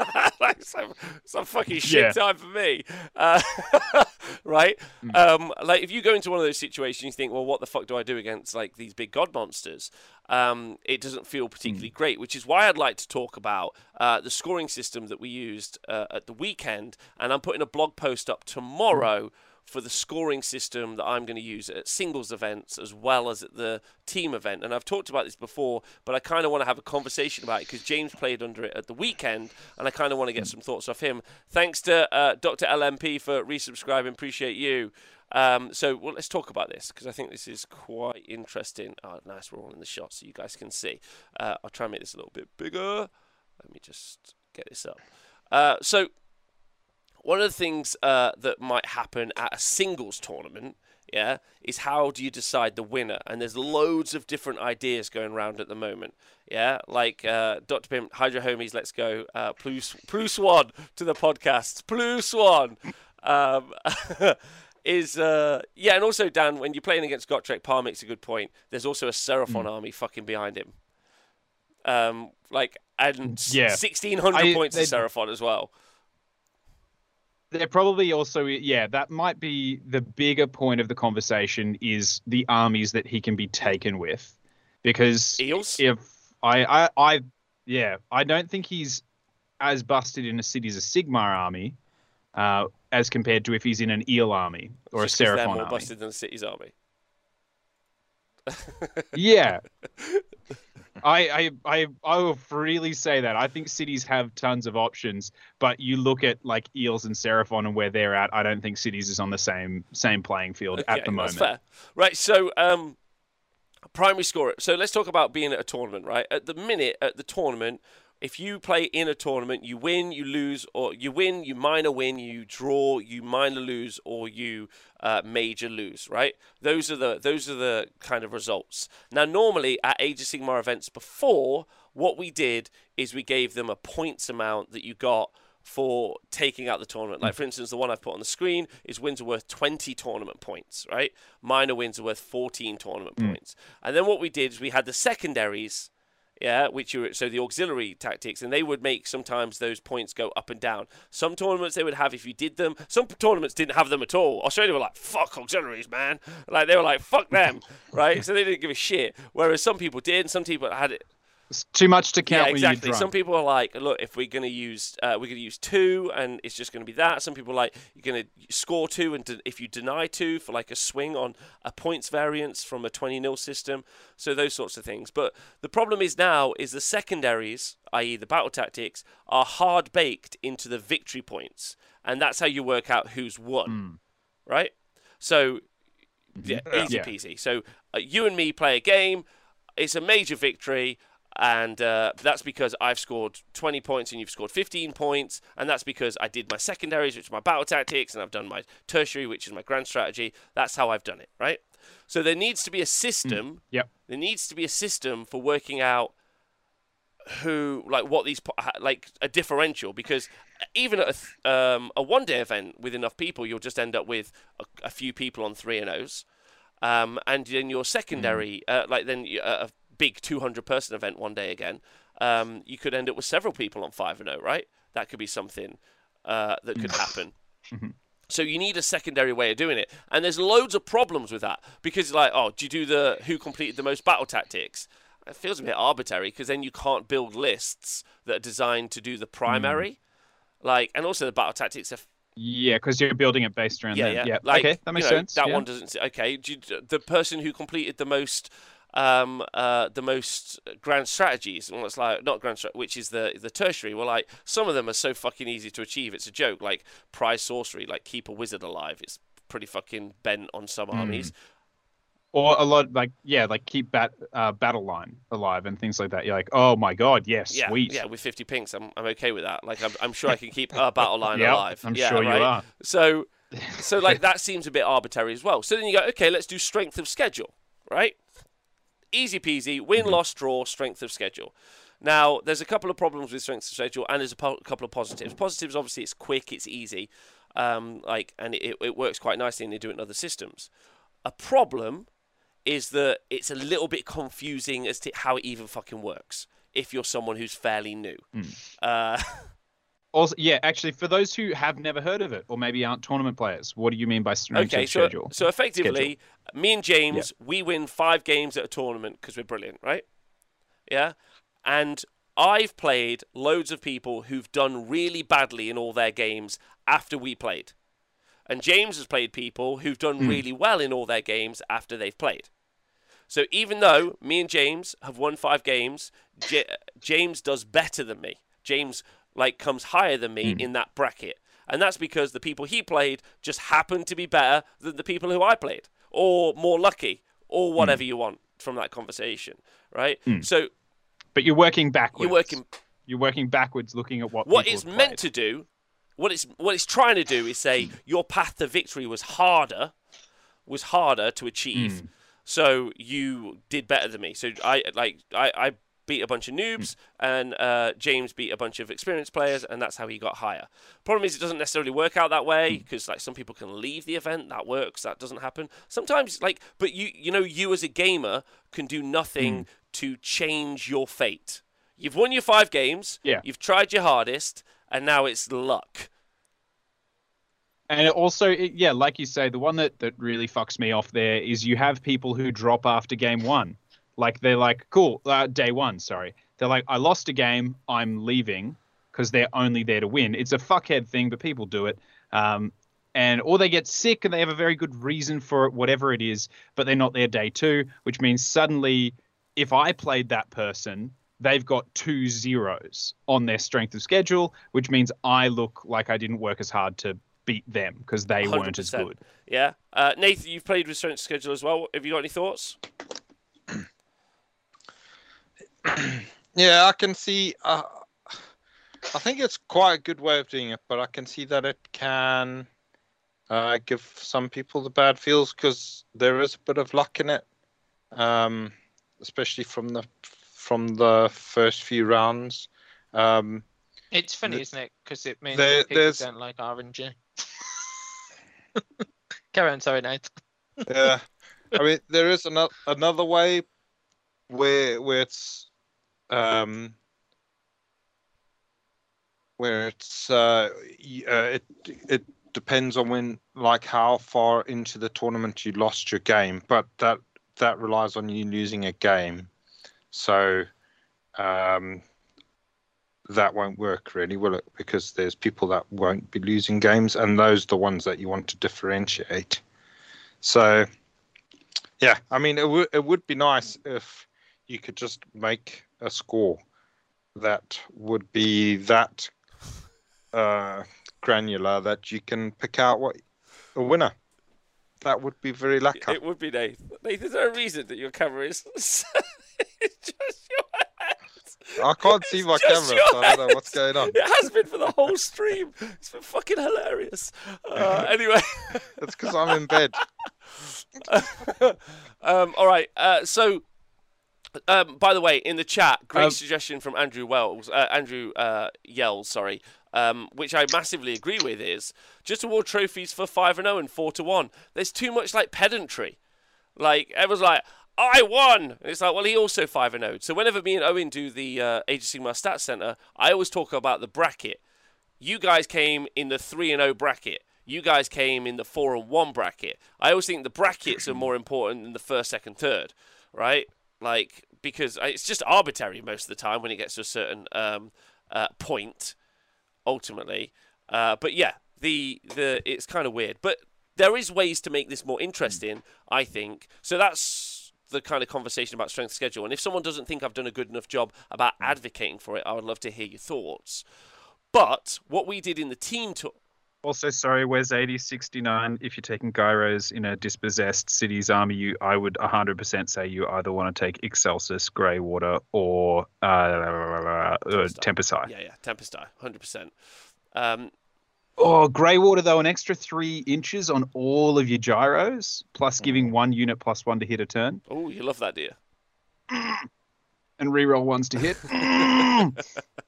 like some, some fucking shit Yeah. time for me, uh, right? Um, like if you go into one of those situations, you think, well, what the fuck do I do against like these big god monsters? Um, it doesn't feel particularly great, which is why I'd like to talk about uh, the scoring system that we used uh, at the weekend, and I'm putting a blog post up tomorrow for the scoring system that I'm going to use at singles events as well as at the team event. And I've talked about this before, but I kind of want to have a conversation about it because James played under it at the weekend, and I kind of want to get some thoughts off him. Thanks to uh, Dr. LMP for resubscribing. Appreciate you. Um, so well, let's talk about this because I think this is quite interesting. Oh, nice, we're all in the shot so you guys can see. Uh, I'll try and make this a little bit bigger. Let me just get this up. Uh, so one of the things uh, that might happen at a singles tournament, yeah, is how do you decide the winner? And there's loads of different ideas going around at the moment, yeah. Like uh, Dr. Pim, Hydra Homies, let's go. Uh, plus, plus one to the podcast. Plus one. Um, is uh yeah, and also Dan, when you're playing against Gotrek, Par makes a good point. There's also a Seraphon army fucking behind him. Um, like and Yeah. sixteen hundred I- points to they- Seraphon as well. They're probably also yeah, that might be the bigger point of the conversation is the armies that he can be taken with. Because Eels. if I I, I yeah, I don't think he's as busted in a city as a Sigmar army, uh, as compared to if he's in an eel army or Just a 'cause they're Seraphon more army. busted than the city's army. Yeah. I, I I I will freely say that. I think cities have tons of options, but you look at like Eels and Seraphon and where they're at, I don't think cities is on the same same playing field at the moment. That's fair. Right, so um, primary scorer. So let's talk about being at a tournament, right? At the minute, at the tournament, if you play in a tournament, you win, you lose, or you win, you minor win, you draw, you minor lose, or you uh, major lose, right? Those are the those are the kind of results. Now, normally at Age of Sigmar events before, what we did is we gave them a points amount that you got for taking out the tournament. Like, for instance, the one I've put on the screen is wins are worth 20 tournament points, right? Minor wins are worth 14 tournament points. And then what we did is we had the secondaries, yeah, which are so the auxiliary tactics, and they would make sometimes those points go up and down. Some tournaments they would have if you did them. Some tournaments didn't have them at all. Australia were like, "Fuck auxiliaries, man!" Like they were like, "Fuck them," right? So they didn't give a shit. Whereas some people did, and some people had it It's too much to count yeah, exactly. Some people are like, look, if we're going to use, uh, we're going to use two, and it's just going to be that. Some people are like, you're going to score two, and de- if you deny two for like a swing on a points variance from a 20 nil system, so those sorts of things. But the problem is now is the secondaries, i.e., the battle tactics, are hard baked into the victory points, and that's how you work out who's won, right? So yeah, easy Yeah. peasy. So uh, you and me play a game. It's a major victory, and uh, that's because I've scored 20 points and you've scored 15 points, and that's because I did my secondaries, which is my battle tactics, and I've done my tertiary, which is my grand strategy. That's how I've done it, right? So there needs to be a system. Yep. There needs to be a system for working out who like what these like a differential because even at a, um, a one day event with enough people you'll just end up with a, a few people on three and O's um, and then your secondary uh, like then a big 200 person event one day again um, you could end up with several people on five and O right that could be something uh, that could happen so you need a secondary way of doing it, and there's loads of problems with that because, like, oh, do you do the who completed the most battle tactics? It feels a bit arbitrary because then you can't build lists that are designed to do the primary, like, and also the battle tactics are Yeah, because you're building it based around yeah, that. yeah. Yeah. Like, okay, that makes you know, sense. That yeah. one doesn't. Okay, do you, the person who completed the most, um, uh, the most grand strategies, well, it's like not grand, which is the the tertiary. Well, like some of them are so fucking easy to achieve. It's a joke. Like prize sorcery, like keep a wizard alive. It's pretty fucking bent on some Mm. armies. Or a lot like yeah, like keep bat uh, battle line alive and things like that. You're like, oh my god, yes, Yeah, sweet. yeah, with 50 pinks, I'm, I'm okay with that. Like, I'm, I'm sure I can keep a battle line Yep, alive. I'm yeah, sure right? you are. So, so like that seems a bit arbitrary as well. So then you go, okay, let's do strength of schedule, right? Easy peasy, win, Mm-hmm. loss, draw, strength of schedule. Now, there's a couple of problems with strength of schedule, and there's a po- couple of positives. Positives, obviously, it's quick, it's easy, um, like, and it, it works quite nicely, and they do it in other systems. A problem is that it's a little bit confusing as to how it even fucking works if you're someone who's fairly new. Uh, Also, yeah, actually, for those who have never heard of it or maybe aren't tournament players, what do you mean by strength okay, of so schedule? so effectively, me and James, we win five games at a tournament because we're brilliant, right? Yeah, and I've played loads of people who've done really badly in all their games after we played, and James has played people who've done Hmm. really well in all their games after they've played. So even though me and James have won five games, J- James does better than me. James like comes higher than me hmm. in that bracket, and that's because the people he played just happened to be better than the people who I played, or more lucky, or hmm. whatever you want from that conversation, right? Hmm. So but you're working backwards. you're working. You're working backwards, looking at what What it's meant to do, what it's what it's trying to do is say your path to victory was harder, was harder to achieve. So you did better than me. So I like I, I beat a bunch of hmm. noobs, and uh, James beat a bunch of experienced players, and that's how he got higher. Problem is, it doesn't necessarily work out that way hmm. because like some people can leave the event. That works. That doesn't happen. Sometimes like, but you you know you as a gamer can do nothing hmm. to change your fate. You've won your five games. Yeah. You've tried your hardest, and now it's luck. And it also, it, yeah, like you say, the one that, that really fucks me off there is you have people who drop after game one. Like they're like, cool, uh, day one, sorry. They're like, I lost a game, I'm leaving because they're only there to win. It's a fuckhead thing, but people do it. Um, and or they get sick and they have a very good reason for it, whatever it is, but they're not there day two, which means suddenly, if I played that person, they've got two zeros on their strength of schedule, which means I look like I didn't work as hard to beat them because they weren't as good. Yeah. Uh, Nathan, you've played with strength of schedule as well. Have you got any thoughts? Yeah, I can see. Uh, I think it's quite a good way of doing it, but I can see that it can uh, give some people the bad feels because there is a bit of luck in it, um, especially from the from the first few rounds. Um, It's funny, The- isn't it? Because it means there- people there's- don't like RNG. Carry on, sorry, Nate. yeah, I mean there is another another way where where it's um where it's uh, uh it it depends on when like how far into the tournament you lost your game but that that relies on you losing a game. So um that won't work really will it? Because there's people that won't be losing games and those are the ones that you want to differentiate. So yeah i mean it would it would be nice if you could just make a score that would be that uh, granular that you can pick out what a winner. That would be very lucky. It would be Nathan. Nathan, is there a reason that your camera is it's just your hands? I can't see my camera, so I don't know what's going on. It has been for the whole stream. It's been fucking hilarious. Uh, anyway. It's because I'm in bed. um, all right. Uh, so, um, by the way, in the chat, great Um, suggestion from Andrew Wells, uh, Andrew uh, Yells, sorry, um, which I massively agree with, is just award trophies for five and zero and four to one. There's too much like pedantry. Like everyone's like, I won. And it's like, well, he also five and zero. So whenever me and Owen do the uh, Age of Sigmar Stats Center, I always talk about the bracket. You guys came in the three and zero bracket. You guys came in the four and one bracket. I always think the brackets are more important than the first, second, third, right? Like because it's just arbitrary most of the time when it gets to a certain um, uh, point, ultimately. Uh, but yeah, the the it's kind of weird. But there is ways to make this more interesting, I think. So that's the kind of conversation about strength schedule. And if someone doesn't think I've done a good enough job about advocating for it, I would love to hear your thoughts. But what we did in the team tour, Also, sorry, where's 8069? If you're taking gyros in a dispossessed city's army, you I would 100% say you either want to take Excelsis, Greywater, or uh, uh, Tempest Tempest Eye. Yeah, yeah, Tempest Eye, hundred percent. Um, Oh, Greywater, though, an extra three inches on all of your gyros, plus giving one unit plus one to hit a turn, oh, you love that, dear. and reroll ones to hit.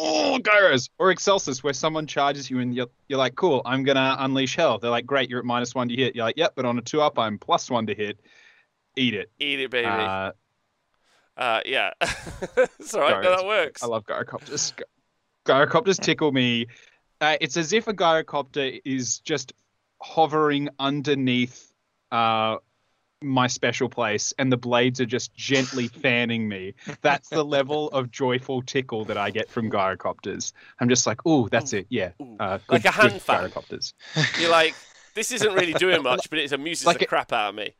oh, gyros. Or Excelsis, where someone charges you and you're, you're like, cool, I'm going to unleash hell. They're like, great, you're at minus one to hit. You're like, yep, but on a two up, I'm plus one to hit. Eat it. Eat it, baby. Uh, Uh, yeah, it's all right. No, that works. I love gyrocopters. Gyrocopters tickle me. Uh, it's as if a gyrocopter is just hovering underneath uh, my special place, and the blades are just gently fanning me. That's the level of joyful tickle that I get from gyrocopters. I'm just like, oh, that's it. Yeah, uh, Like a hand fan. Gyrocopters. You're like, this isn't really doing much, but it amuses Like the it- crap out of me.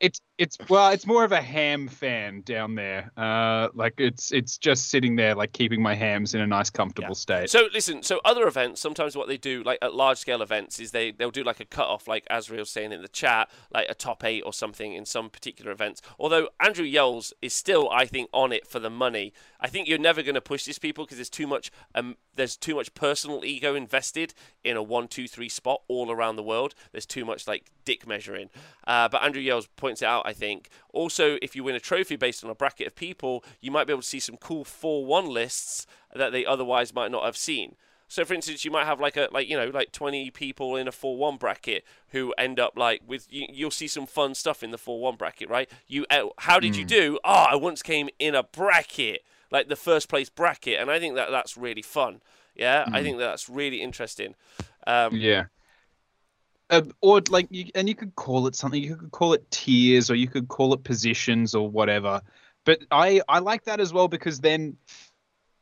It's it's well, it's more of a ham fan down there. Uh, like it's it's just sitting there, like keeping my hams in a nice, comfortable state. So listen, so other events, sometimes what they do, like at large scale events, is they they'll do like a cut off, like Azriel's saying in the chat, like a top eight or something in some particular events. Although Andrew Yells is still, I think, on it for the money. I think you're never going to push these people because there's too much um there's too much personal ego invested in a one two three spot all around the world. There's too much like dick measuring. Uh, but Andrew Yells points it out. I think also if you win a trophy based on a bracket of people, you might be able to see some cool four one lists that they otherwise might not have seen. So, for instance, you might have like a like you know like twenty people in a four one bracket who end up like with you, you'll see some fun stuff in the four one bracket, right? You uh, how did you do? Oh, I once came in a bracket like the first place bracket, and I think that that's really fun. Yeah, I think that that's really interesting. Um, Yeah. Uh, or like you, and you could call it something. You could call it tiers, or you could call it positions, or whatever. But I I like that as well because then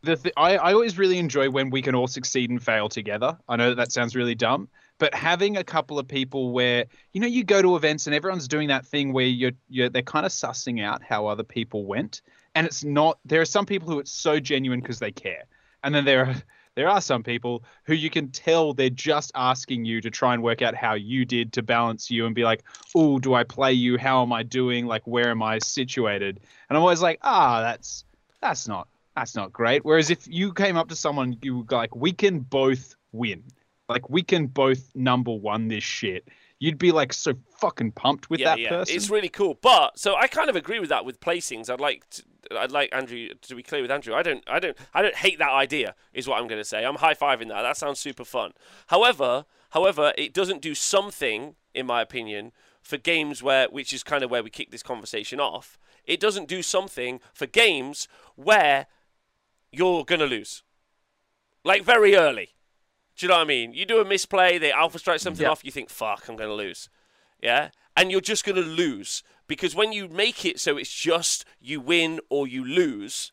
the th- I I always really enjoy when we can all succeed and fail together. I know that that sounds really dumb, but having a couple of people where you know you go to events and everyone's doing that thing where you're you're they're kind of sussing out how other people went, and it's not. There are some people who it's so genuine because they care, and then there are there are some people who you can tell they're just asking you to try and work out how you did to balance you and be like, oh, do I play you? How am I doing? Like, where am I situated? And I'm always like, ah, that's that's not that's not great. Whereas if you came up to someone, you were like, we can both win. Like, we can both number one this shit. You'd be like so fucking pumped with yeah, that yeah, person. it's really cool. But so I kind of agree with that with placings. I'd like to, I'd like Andrew to be clear with Andrew. I don't I don't I don't hate that idea. Is what I'm going to say. I'm high fiving that. That sounds super fun. However, however, it doesn't do something, in my opinion, for games where which is kind of where we kick this conversation off. It doesn't do something for games where you're gonna lose, like very early. Do you know what I mean? You do a misplay, they alpha strike something Yeah. off, you think, fuck, I'm going to lose. Yeah? And you're just going to lose. Because when you make it so it's just you win or you lose,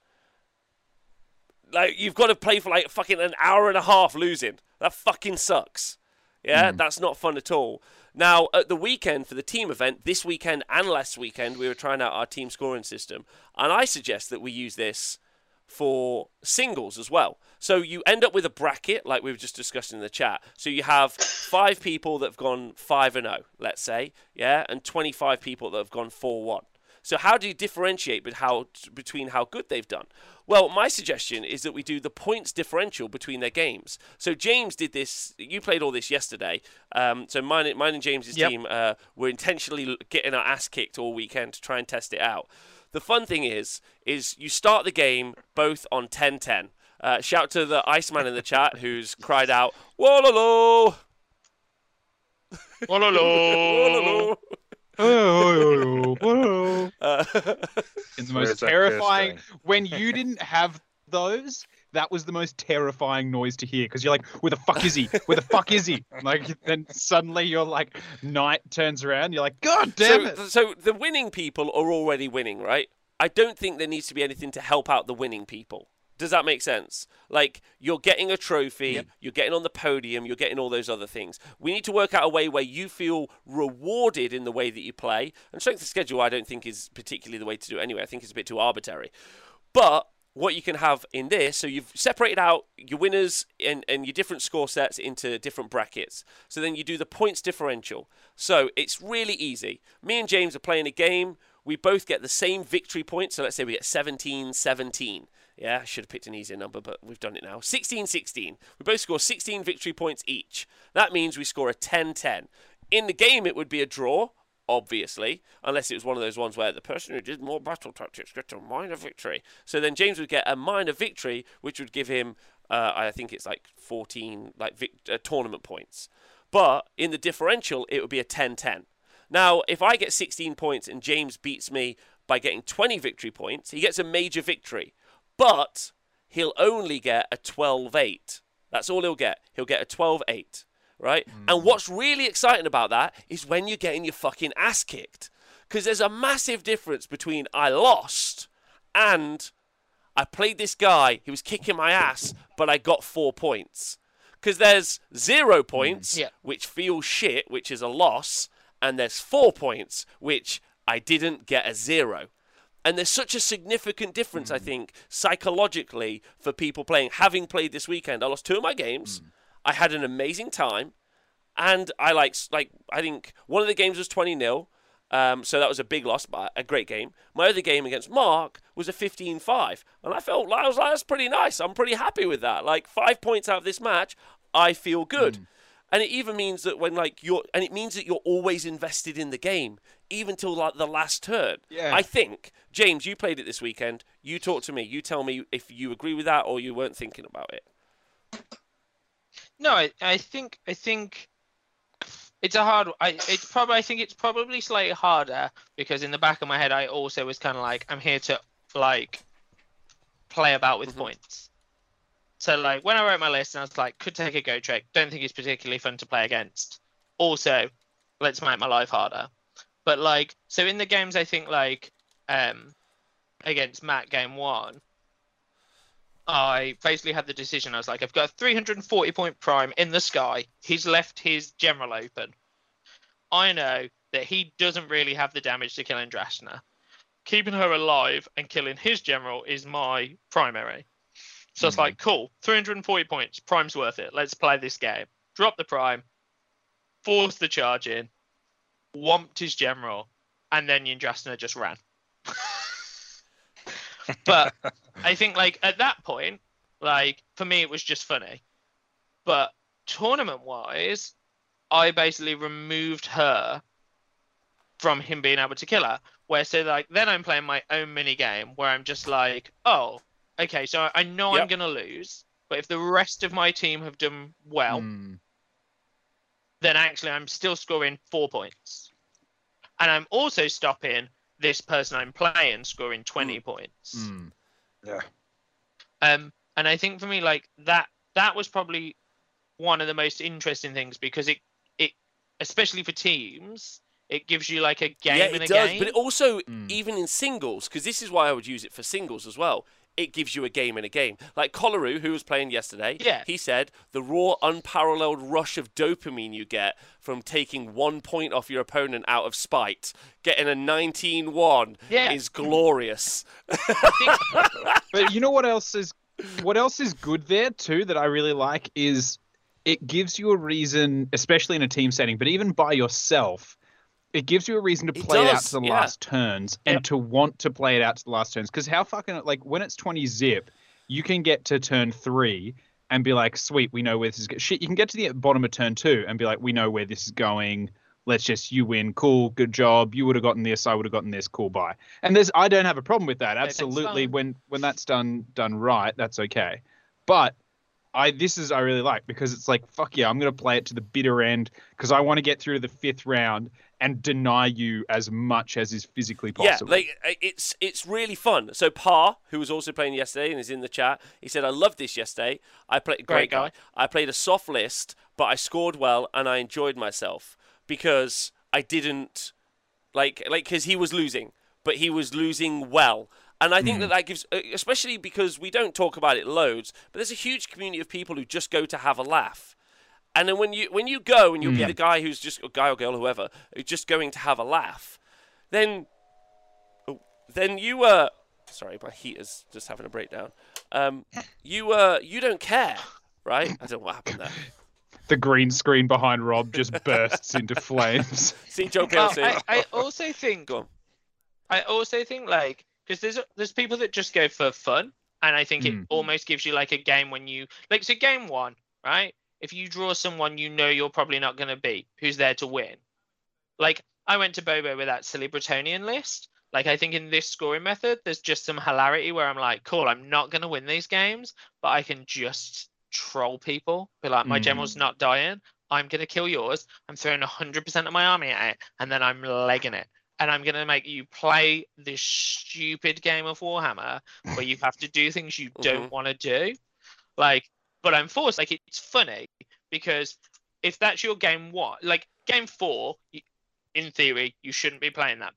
like, you've got to play for like fucking an hour and a half losing. That fucking sucks. Yeah? Hmm. That's not fun at all. Now, at the weekend for the team event, this weekend and last weekend, we were trying out our team scoring system. And I suggest that we use this for singles as well. So you end up with a bracket like we were just discussing in the chat. So you have five people that have gone 5 and 0, let's say, yeah, and 25 people that have gone 4-1. So how do you differentiate how, between how good they've done? Well, my suggestion is that we do the points differential between their games. So James did this. You played all this yesterday. Um, so mine, mine and James's Yep. team uh, were intentionally getting our ass kicked all weekend to try and test it out. The fun thing is, is you start the game both on 10-10. Uh, shout to the Iceman in the chat who's cried out, "Wololo, Wololo. wololo." Uh, in the most terrifying when you didn't have those that was the most terrifying noise to hear because you're like where the fuck is he where the fuck is he like then suddenly you're like night turns around you're like god damn so, it so the winning people are already winning, right? I don't think there needs to be anything to help out the winning people. Does that make sense? Like you're getting a trophy, Yep. you're getting on the podium, you're getting all those other things. We need to work out a way where you feel rewarded in the way that you play. And strength of schedule, I don't think is particularly the way to do it anyway. I think it's a bit too arbitrary. But what you can have in this, so you've separated out your winners and, and your different score sets into different brackets. So then you do the points differential. So it's really easy. Me and James are playing a game. We both get the same victory points. So let's say we get 17 17. Yeah, I should have picked an easier number, but we've done it now. 16 16. We both score 16 victory points each. That means we score a 10 10. In the game, it would be a draw, obviously, unless it was one of those ones where the person who did more battle tactics gets a minor victory. So then James would get a minor victory, which would give him, uh, I think it's like 14 like uh, tournament points. But in the differential, it would be a 10-10. Now, if I get 16 points and James beats me by getting 20 victory points, he gets a major victory. But he'll only get a 12-8. That's all he'll get. He'll get a 12-8 right? Mm. And what's really exciting about that is when you're getting your fucking ass kicked. Because there's a massive difference between I lost and I played this guy, he was kicking my ass, but I got four points. Because there's zero points, mm. yeah. which feels shit, which is a loss, and there's four points, which I didn't get a zero. And there's such a significant difference, mm. I think, psychologically for people playing. Having played this weekend, I lost two of my games. Mm. I had an amazing time, and I like like I think one of the games was twenty 0 um, so that was a big loss, but a great game. My other game against Mark was a 15-5, and I felt like I was like that's pretty nice. I'm pretty happy with that. Like five points out of this match, I feel good. Mm. And it even means that when like you're, and it means that you're always invested in the game, even till like the last turn. Yeah. I think James, you played it this weekend. You talk to me. You tell me if you agree with that or you weren't thinking about it. No, I, I think I think it's a hard. I it's probably I think it's probably slightly harder because in the back of my head I also was kind of like I'm here to like play about with mm-hmm. points. So like when I wrote my list and I was like could take a Gotrek. Don't think it's particularly fun to play against. Also, let's make my life harder. But like so in the games I think like um against Matt game one, I basically had the decision. I was like, I've got a 340 point prime in the sky. He's left his general open. I know that he doesn't really have the damage to kill Yndrasta. Keeping her alive and killing his general is my primary. So mm-hmm. it's like, cool, 340 points, prime's worth it. Let's play this game. Drop the prime, force the charge in, whomped his general, and then Yndrasta just ran. but I think like at that point, like for me it was just funny. But tournament wise, I basically removed her from him being able to kill her. Where so like then I'm playing my own mini game where I'm just like, oh, okay, so I know yep. I'm gonna lose, but if the rest of my team have done well, mm. then actually I'm still scoring four points. And I'm also stopping this person I'm playing scoring 20 mm. points. Mm. Yeah. Um, and I think for me, like that, that was probably one of the most interesting things because it, it, especially for teams, it gives you like a game yeah, it does, game. But it also, mm. even in singles, because this is why I would use it for singles as well it gives you a game in a game. Like Colaru, who was playing yesterday, yeah. he said the raw, unparalleled rush of dopamine you get from taking one point off your opponent out of spite, getting a 19 1 yeah. is glorious. but you know what else is what else is good there too that I really like is it gives you a reason, especially in a team setting, but even by yourself, it gives you a reason to play it, it out to the yeah. last turns and yep. to want to play it out to the last turns. Because how fucking like when it's twenty zip, you can get to turn three and be like, sweet, we know where this is. Go-. Shit, you can get to the bottom of turn two and be like, we know where this is going. Let's just you win. Cool, good job. You would have gotten this. I would have gotten this. Cool, bye. And there's I don't have a problem with that. Absolutely, when when that's done done right, that's okay. But I this is I really like because it's like fuck yeah, I'm gonna play it to the bitter end because I want to get through to the fifth round and deny you as much as is physically possible. Yeah, like it's it's really fun. So Pa, who was also playing yesterday and is in the chat, he said, "I loved this yesterday. I played great, great guy. I played a soft list, but I scored well and I enjoyed myself because I didn't like like because he was losing, but he was losing well." And I think mm. that that gives, especially because we don't talk about it loads, but there's a huge community of people who just go to have a laugh. And then when you when you go and you'll mm. be the guy who's just a guy or girl, whoever, who's just going to have a laugh, then oh, then you uh sorry, my heat is just having a breakdown. Um, you uh, you don't care, right? I don't know what happened there. The green screen behind Rob just bursts into flames. See Joe Well, PLC. I, I also think Go on. I also think like because there's there's people that just go for fun, and I think Mm. it almost gives you like a game when you like so game one, right? If you draw someone you know you're probably not going to beat, who's there to win? Like I went to Bobo with that silly Bretonnian list. Like I think in this scoring method, there's just some hilarity where I'm like, cool, I'm not going to win these games, but I can just troll people. Be like, my Mm. general's not dying. I'm going to kill yours. I'm throwing 100% of my army at it, and then I'm legging it and I'm gonna make you play this stupid game of Warhammer where you have to do things you don't Mhm. want to do. Like, but I'm forced. Like, it's funny because if that's your game one, like game four, in theory, you shouldn't be playing that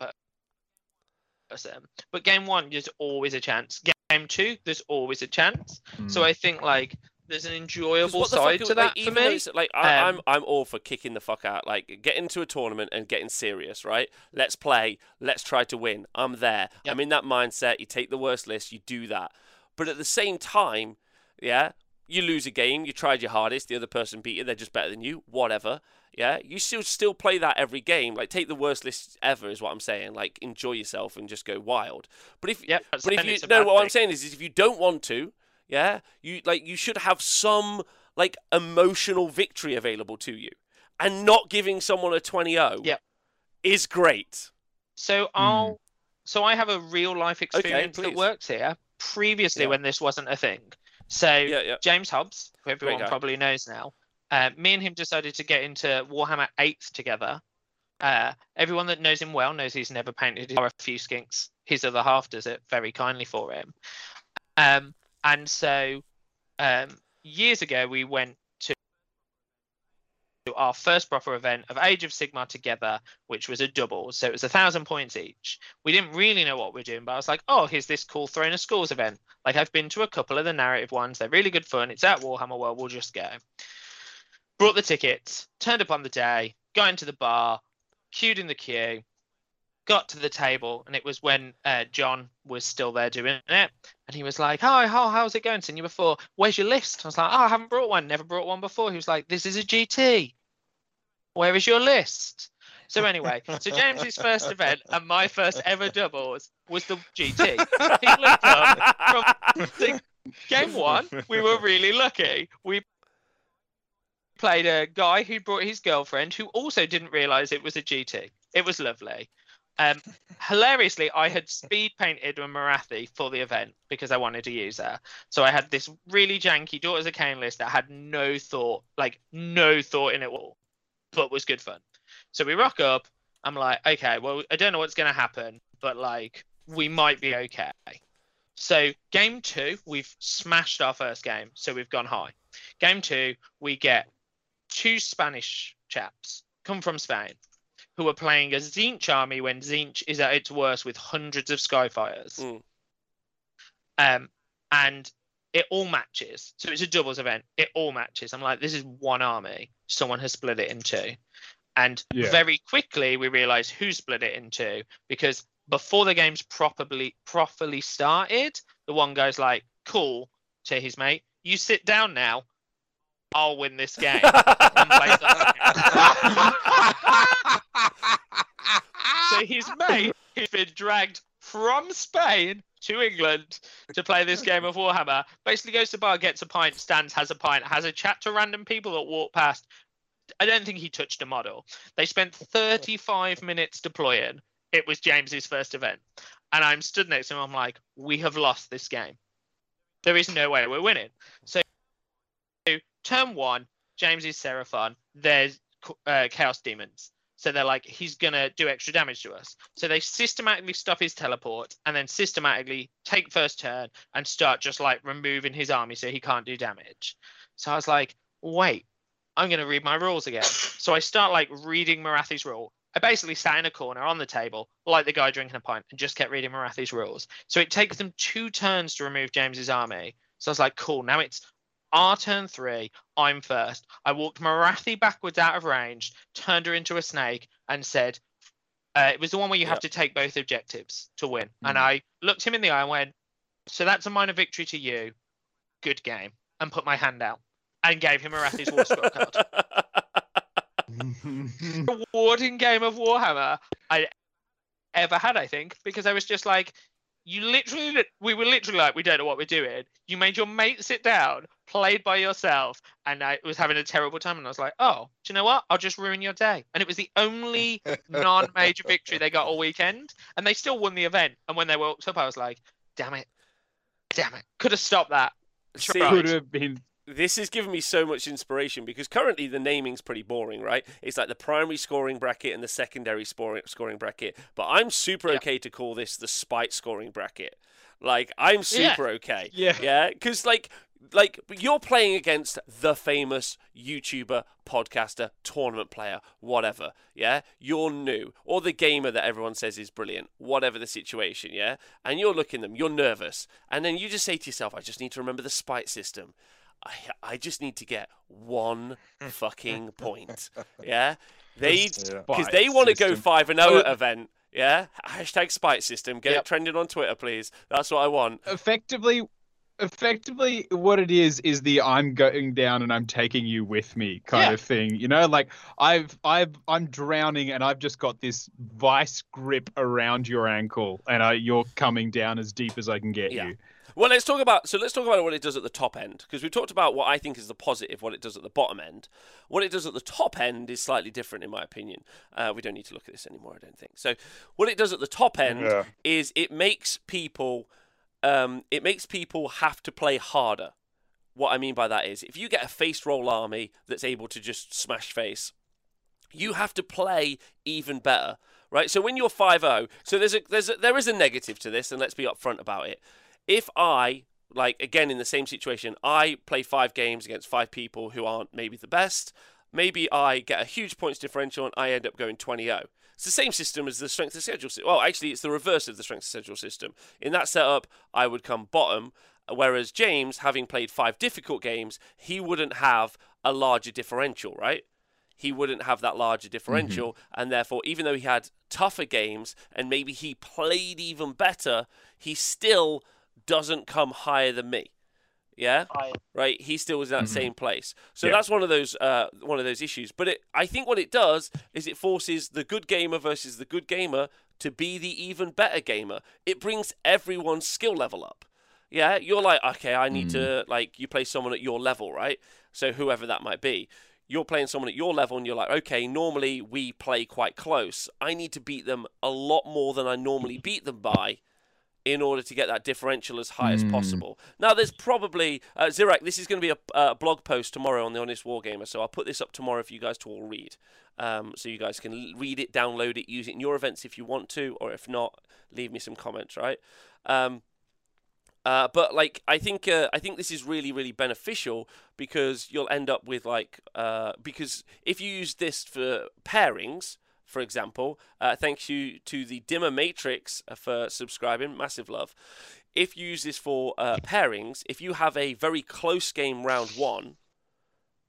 person. But game one, there's always a chance. Game two, there's always a chance. So I think like there's an enjoyable what the fuck side are- to like, that for me. it's- Like I, Um, I'm, I'm all for kicking the fuck out. Like get into a tournament and getting serious, right? Let's play. Let's try to win. I'm there. Yep. I'm in that mindset. You take the worst list. You do that. But at the same time, yeah, you lose a game. You tried your hardest. The other person beat you. They're just better than you. Whatever. Yeah, you still still play that every game. Like take the worst list ever is what I'm saying. Like enjoy yourself and just go wild. But if Yep, but if you no, what I'm saying is, is if you don't want to, yeah, you like you should have some like emotional victory available to you, and not giving someone a 20-0 Yep. is great. So hmm. I'll so I have a real life experience that please. works here. Previously, Yeah. when this wasn't a thing, so Yeah, yeah. James Hobbs, who everyone probably knows now, uh, me and him decided to get into Warhammer Eighth together. Uh, everyone that knows him well knows he's never painted or a few skinks. His other half does it very kindly for him. Um, and so um, years ago, we went our first proper event of Age of Sigmar together, which was a double. So it was a thousand points each. We didn't really know what we are doing, but I was like, oh, here's this cool Throne of Skulls event. Like I've been to a couple of the narrative ones. They're really good fun. It's at Warhammer World. We'll just go. Brought the tickets, turned up on the day, got into the bar, queued in the queue, got to the table, and it was when uh, John was still there doing it. And he was like, Hi, how, how's it going? Seen you before. Where's your list? I was like, Oh, I haven't brought one. Never brought one before. He was like, This is a GT. Where is your list? So anyway, so James's first event and my first ever doubles was the GT. From game one. We were really lucky. We played a guy who brought his girlfriend who also didn't realize it was a GT. It was lovely. Um, hilariously, I had speed painted a Morathi for the event because I wanted to use her. So I had this really janky Daughters of Khaine list that had no thought, like no thought in it at all, but was good fun. So we rock up. I'm like, okay, well, I don't know what's going to happen, but like, we might be okay. So game two, we've smashed our first game, so we've gone high. Game two, we get two Spanish chaps come from Spain who are playing a Tzeentch army when Tzeentch is at its worst with hundreds of Skyfires. Mm. Um, and it all matches. So it's a doubles event. It all matches. I'm like, this is one army. Someone has split it in two. And Yeah. very quickly we realize who split it in two because before the game's properly properly started, the one guy's like, cool to his mate, you sit down now. I'll win this game. so his mate who's been dragged from Spain to England to play this game of Warhammer basically goes to bar, gets a pint, stands, has a pint, has a chat to random people that walk past. I don't think he touched a model. They spent 35 minutes deploying. It was James's first event. And I'm stood next to him. I'm like, we have lost this game. There is no way we're winning. So, turn one, James is Seraphon. There's uh, Chaos Demons. So they're like, he's going to do extra damage to us. So they systematically stop his teleport and then systematically take first turn and start just like removing his army so he can't do damage. So I was like, wait, I'm going to read my rules again. So I start like reading Morathi's rule. I basically sat in a corner on the table, like the guy drinking a pint, and just kept reading Morathi's rules. So it takes them two turns to remove James's army. So I was like, cool, now it's our turn three. I'm first. I walked Morathi backwards out of range, turned her into a snake, and said, Uh, it was the one where you have to take both objectives to win. And Mm. I looked him in the eye and went, "So that's a minor victory to you. Good game." And put my hand out and gave him Morathi's War Scroll card. rewarding game of Warhammer I ever had, I think, because I was just like, you literally, we were literally like, we don't know what we're doing. You made your mate sit down, played by yourself, and I was having a terrible time. And I was like, oh, do you know what? I'll just ruin your day. And it was the only non-major victory they got all weekend, and they still won the event. And when they walked up, I was like, damn it, damn it, could have stopped that. See, Right. Could have been. This has given me so much inspiration because currently the naming's pretty boring, right? It's like the primary scoring bracket and the secondary scoring scoring bracket. But I'm super Yeah. okay to call this the spite scoring bracket. Like I'm super okay. Yeah. Yeah, because like like you're playing against the famous YouTuber, podcaster, tournament player, whatever. Yeah, you're new, or the gamer that everyone says is brilliant, whatever the situation. Yeah, and you're looking them, you're nervous, and then you just say to yourself, "I just need to remember the spite system." I, I just need to get one fucking point. Yeah, they because they want to go five and zero Oh. at event. Yeah, hashtag spite system. Get Yep. it trending on Twitter, please. That's what I want. effectively effectively what it is is the i'm going down and i'm taking you with me kind Yeah. of thing you know like i've i've i'm drowning and i've just got this vice grip around your ankle and I, you're coming down as deep as i can get Yeah. you Well, let's talk about so let's talk about what it does at the top end because we've talked about what I think is the positive, what it does at the bottom end. What it does at the top end is slightly different, in my opinion. Uh, we don't need to look at this anymore, I don't think. So, what it does at the top end Yeah. is it makes people, um, it makes people have to play harder. What I mean by that is, if you get a face roll army that's able to just smash face, you have to play even better, right? So when you're 5-0, so there's a there's a, there is a negative to this, and let's be upfront about it. If I like again in the same situation, I play five games against five people who aren't maybe the best. Maybe I get a huge points differential and I end up going 20-0. It's the same system as the strength of schedule. Well, actually, it's the reverse of the strength of schedule system. In that setup, I would come bottom, whereas James, having played five difficult games, he wouldn't have a larger differential, right? he wouldn't have that larger differential, mm-hmm. and therefore, even though he had tougher games and maybe he played even better, he still doesn't come higher than me. Yeah, right. He still was in that Mhm. same place, so Yeah. that's one of those uh, one of those issues. But it, I think what it does is it forces the good gamer versus the good gamer to be the even better gamer. It brings everyone's skill level up. Yeah, you're like, okay, I need to like you play someone at your level, right? So whoever that might be, you're playing someone at your level, and you're like, okay, normally we play quite close. I need to beat them a lot more than I normally beat them by, in order to get that differential as high as Mm. possible. Now, there's probably uh, Zirak. This is going to be a, a blog post tomorrow on the Honest Wargamer, so I'll put this up tomorrow for you guys to all read. Um, so you guys can read it, download it, use it in your events if you want to, or if not, leave me some comments. Right. Um, uh, but like I think uh, I think this is really really beneficial because you'll end up with like uh, because if you use this for pairings, for example, uh, thanks you to the Dimmer Matrix uh, for subscribing, massive love. If you use this for uh, pairings, if you have a very close game round one,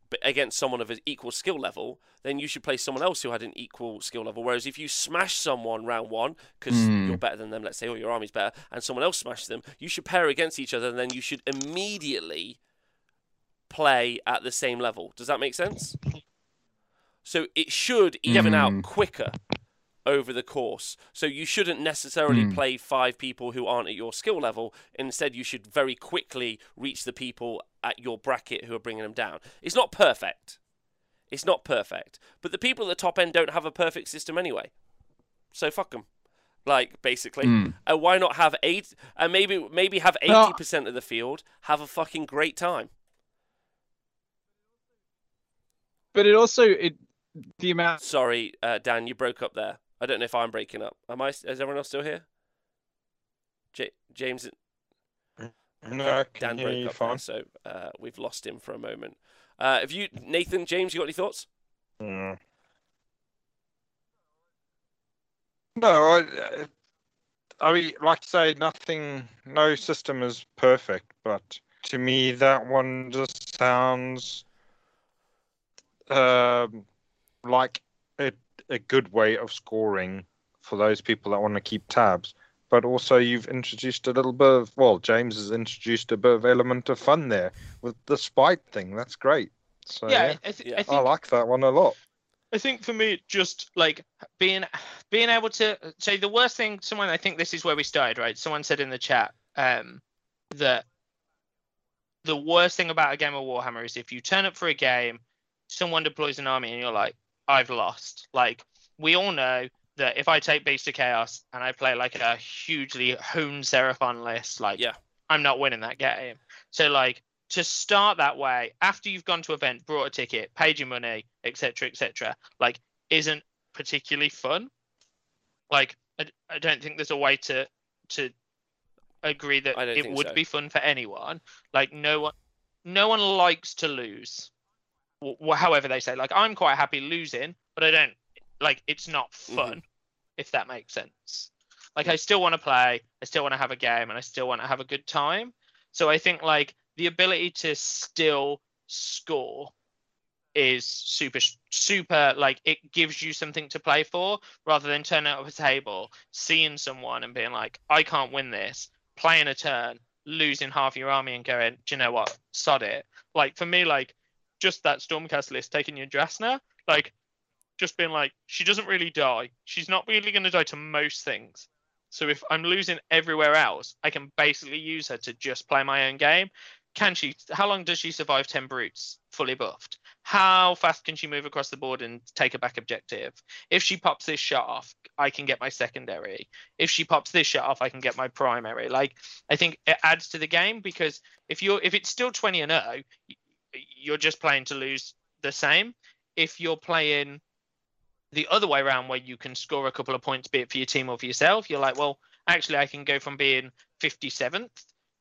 but against someone of an equal skill level, then you should play someone else who had an equal skill level. Whereas if you smash someone round one because Mm. you're better than them, let's say, or your army's better, and someone else smashes them, you should pair against each other, and then you should immediately play at the same level. Does that make sense? So it should even out Mm. quicker over the course. So you shouldn't necessarily Mm. play five people who aren't at your skill level. Instead, you should very quickly reach the people at your bracket who are bringing them down. It's not perfect. It's not perfect. But the people at the top end don't have a perfect system anyway. So fuck them. Like basically, Mm. and why not have eight? And maybe maybe have eighty No. percent of the field have a fucking great time. but it also it the amount Sorry, uh, Dan, you broke up there. I don't know if I'm breaking up. Am I? Is everyone else still here? J- James, No, Dan broke you up fine. there, so uh, we've lost him for a moment. Uh, have you, Nathan, James? You got any thoughts? Mm. No, I, I mean, like I say, nothing, no system is perfect, but to me, that one just sounds um, like a, a good way of scoring for those people that want to keep tabs. But also, you've introduced a little bit of well, James has introduced a bit of element of fun there with the spite thing. That's great. So yeah, yeah, I, th- Yeah. I I like that one a lot. I think for me, just like being being able to say the worst thing. Someone, I think this is where we started, right? Someone said in the chat um, that the worst thing about a game of Warhammer is if you turn up for a game, someone deploys an army, and you're like, I've lost. Like we all know that if I take Beast of Chaos and I play like a hugely honed Seraphon list, like Yeah. I'm not winning that game. So like to start that way after you've gone to event, brought a ticket, paid your money, etc., etc., like isn't particularly fun. Like I, I don't think there's a way to to agree that it would so. be fun for anyone. Like no one, no one likes to lose. However they say, like I'm quite happy losing, but I don't like it's not Mm-hmm. fun. If that makes sense. Like I still want to play, I still want to have a game, and I still want to have a good time. So I think like the ability to still score is super super like it gives you something to play for rather than turning up a table seeing someone and being like i can't win this playing a turn losing half your army and going do you know what sod it like for me like just that stormcast list taking Yndrasta like just being like she doesn't really die. She's not really going to die to most things. So if i'm losing everywhere else i can basically use her to just play my own game. Can she how long does she survive 10 brutes fully buffed? How fast can she move across the board and take a back objective? If she pops this shot off i can get my secondary. If she pops this shot off i can get my primary. Like i think it adds to the game because if you're if it's still 20 and 0 y- you're just playing to lose the same if you're playing the other way around where you can score a couple of points be it for your team or for yourself you're like well actually i can go from being 57th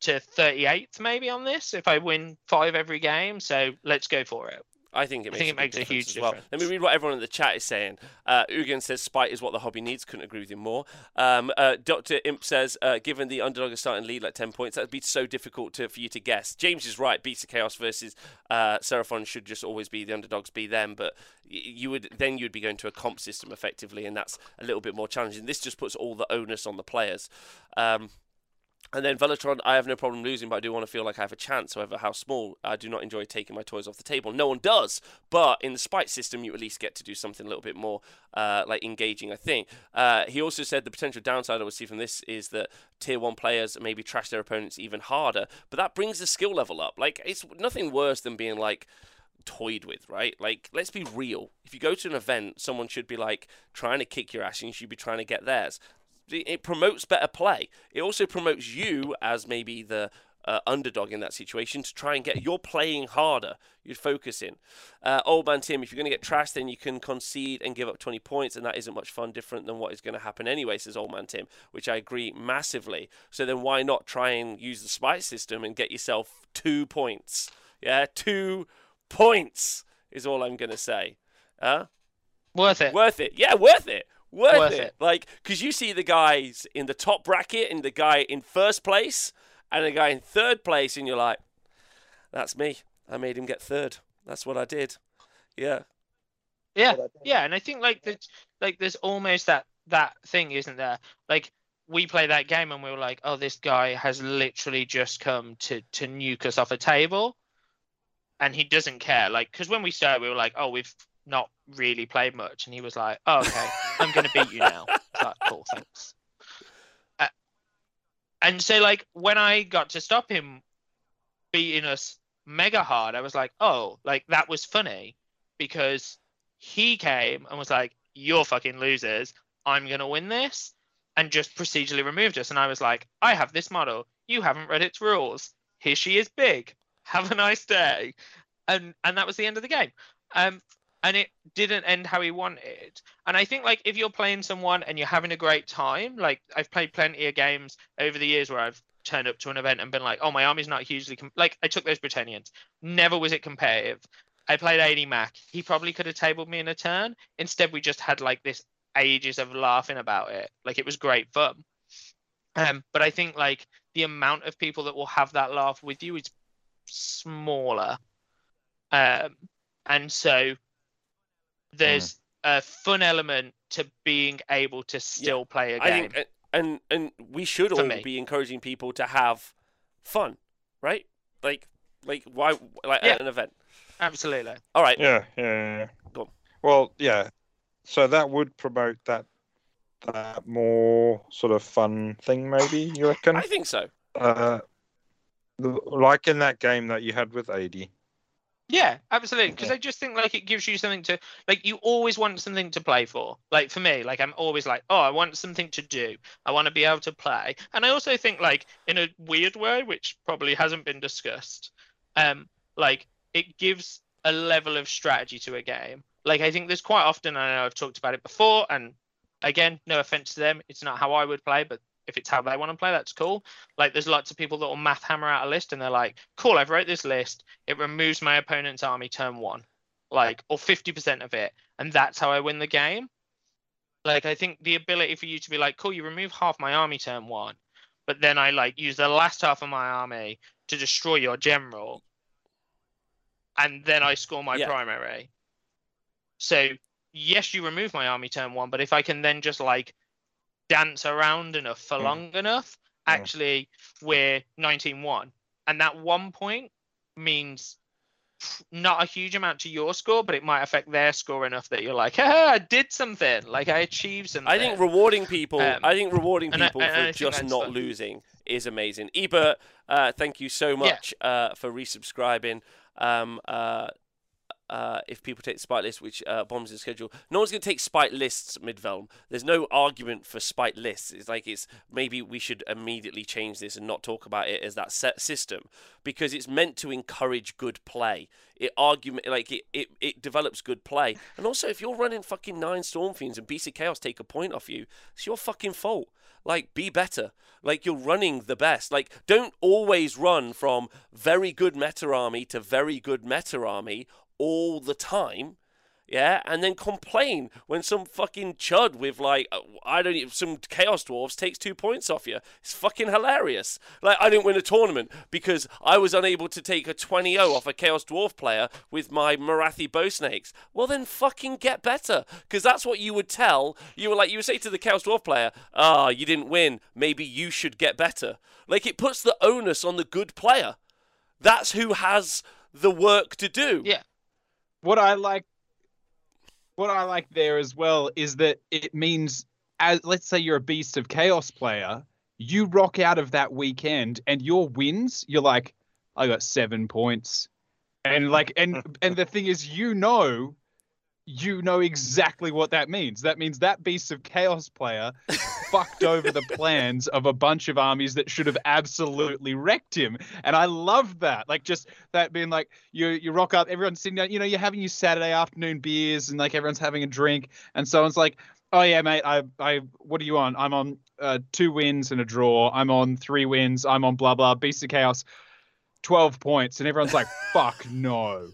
to 38th maybe on this if I win five every game. So let's go for it. I think it I makes, think a, it makes a huge difference well. Let me read what everyone in the chat is saying. Uh, Ugan says spite is what the hobby needs. Couldn't agree with you more. Um, uh, Dr. Imp says, uh, given the underdog is starting lead like 10 points, that'd be so difficult to, for you to guess. James is right. Beast of Chaos versus uh, Seraphon should just always be the underdogs, be them. But you would then you'd be going to a comp system effectively, and that's a little bit more challenging. This just puts all the onus on the players. Um, and then Velatron, I have no problem losing, but I do want to feel like I have a chance. However, how small, I do not enjoy taking my toys off the table. No one does, but in the spite system, you at least get to do something a little bit more uh, like engaging. I think. Uh, he also said the potential downside I would see from this is that tier one players maybe trash their opponents even harder, but that brings the skill level up. Like it's nothing worse than being like toyed with, right? Like, let's be real. If you go to an event, someone should be like trying to kick your ass, and you should be trying to get theirs it promotes better play. It also promotes you as maybe the uh, underdog in that situation to try and get you're playing harder. You're focusing. Uh, old man Tim, if you're going to get trashed, then you can concede and give up 20 points, and that isn't much fun. Different than what is going to happen anyway, says old man Tim, which I agree massively. So then why not try and use the spite system and get yourself two points? Yeah, two points is all I'm going to say. Huh? Worth it. Worth it. Yeah, worth it. Worth, Worth it. it. Like, because you see the guys in the top bracket and the guy in first place and the guy in third place, and you're like, that's me. I made him get third. That's what I did. Yeah. Yeah, yeah, and I think like there's like there's almost that that thing, isn't there? Like we play that game and we were like, oh, this guy has literally just come to to nuke us off a table, and he doesn't care. Like, because when we started, we were like, oh, we've not really played much, and he was like, oh, okay, I'm gonna beat you now. Like, cool, thanks. Uh, and so like when I got to stop him beating us mega hard, I was like, oh, like that was funny because he came and was like, "You're fucking losers. I'm gonna win this," and just procedurally removed us. And I was like, "I have this model. You haven't read its rules. Here she is, big. Have a nice day." And and that was the end of the game. Um, and it didn't end how he wanted. And I think like if you're playing someone and you're having a great time, like I've played plenty of games over the years where I've turned up to an event and been like, "Oh, my army's not hugely com-. like." I took those Bretonnians. Never was it competitive. I played 80 Mac. He probably could have tabled me in a turn. Instead, we just had like this ages of laughing about it. Like it was great fun. Um, but I think like the amount of people that will have that laugh with you is smaller. Um, and so there's a fun element to being able to still play a game. I think, and and we should For all me. be encouraging people to have fun, right? Like, like why, like Yeah. at an event. Absolutely. All right. Yeah, yeah, yeah. yeah. Go on. Well, yeah. So that would promote that that more sort of fun thing, maybe you reckon? I think so. Uh, the- like in that game that you had with AD. Yeah, absolutely. Because Yeah. I just think like it gives you something to like. You always want something to play for. Like for me, like I'm always like, oh, I want something to do. I want to be able to play. And I also think like in a weird way, which probably hasn't been discussed, um, like it gives a level of strategy to a game. Like I think there's quite often. I know I've talked about it before, and again, no offense to them, it's not how I would play, but if it's how they want to play, that's cool. Like there's lots of people that will math hammer out a list and they're like, cool, I've wrote this list. It removes my opponent's army turn one, like or 50% of it, and that's how I win the game. Like I think the ability for you to be like, cool, you remove half my army turn one, but then I like use the last half of my army to destroy your general, and then I score my Yeah. primary. So yes, you remove my army turn one, but if I can then just like dance around enough for Mm. long enough, Mm. actually we're 19-1. And that one point means not a huge amount to your score, but it might affect their score enough that you're like, I did something, like I achieved something. I think rewarding people. Um, I think rewarding and I- people and for just not fun. losing is amazing. Ebert, uh, thank you so much uh, for resubscribing. Um, uh, uh, if people take spite list, which uh, bombs the schedule, no one's going to take spite lists mid-velm. There's no argument for spite lists. It's like it's maybe we should immediately change this and not talk about it as that set system because it's meant to encourage good play. It argument like it, it, it develops good play. And also, if you're running fucking nine Stormfiends and Beast of Chaos take a point off you, it's your fucking fault. Like, be better. Like, you're running the best. Like, don't always run from very good meta army to very good meta army all the time. Yeah, and then complain when some fucking chud with like uh, I don't some chaos dwarves takes two points off you. It's fucking hilarious. Like I didn't win a tournament because I was unable to take a 20-0 off a chaos dwarf player with my Morathi bow snakes. Well then fucking get better because that's what you would tell. You were like you would say to the chaos dwarf player, "Ah, you didn't win. Maybe you should get better." Like it puts the onus on the good player. That's who has the work to do. Yeah. What I like what I like there as well is that it means as let's say you're a beast of chaos player, you rock out of that weekend and your wins, you're like, I got seven points. And like and and the thing is you know you know exactly what that means. That means that beast of chaos player fucked over the plans of a bunch of armies that should have absolutely wrecked him. And I love that. Like just that being like you you rock up, everyone's sitting down, you know, you're having your Saturday afternoon beers and like everyone's having a drink, and someone's like, Oh yeah, mate, I I what are you on? I'm on uh, two wins and a draw. I'm on three wins. I'm on blah blah. Beast of Chaos, twelve points, and everyone's like, fuck no.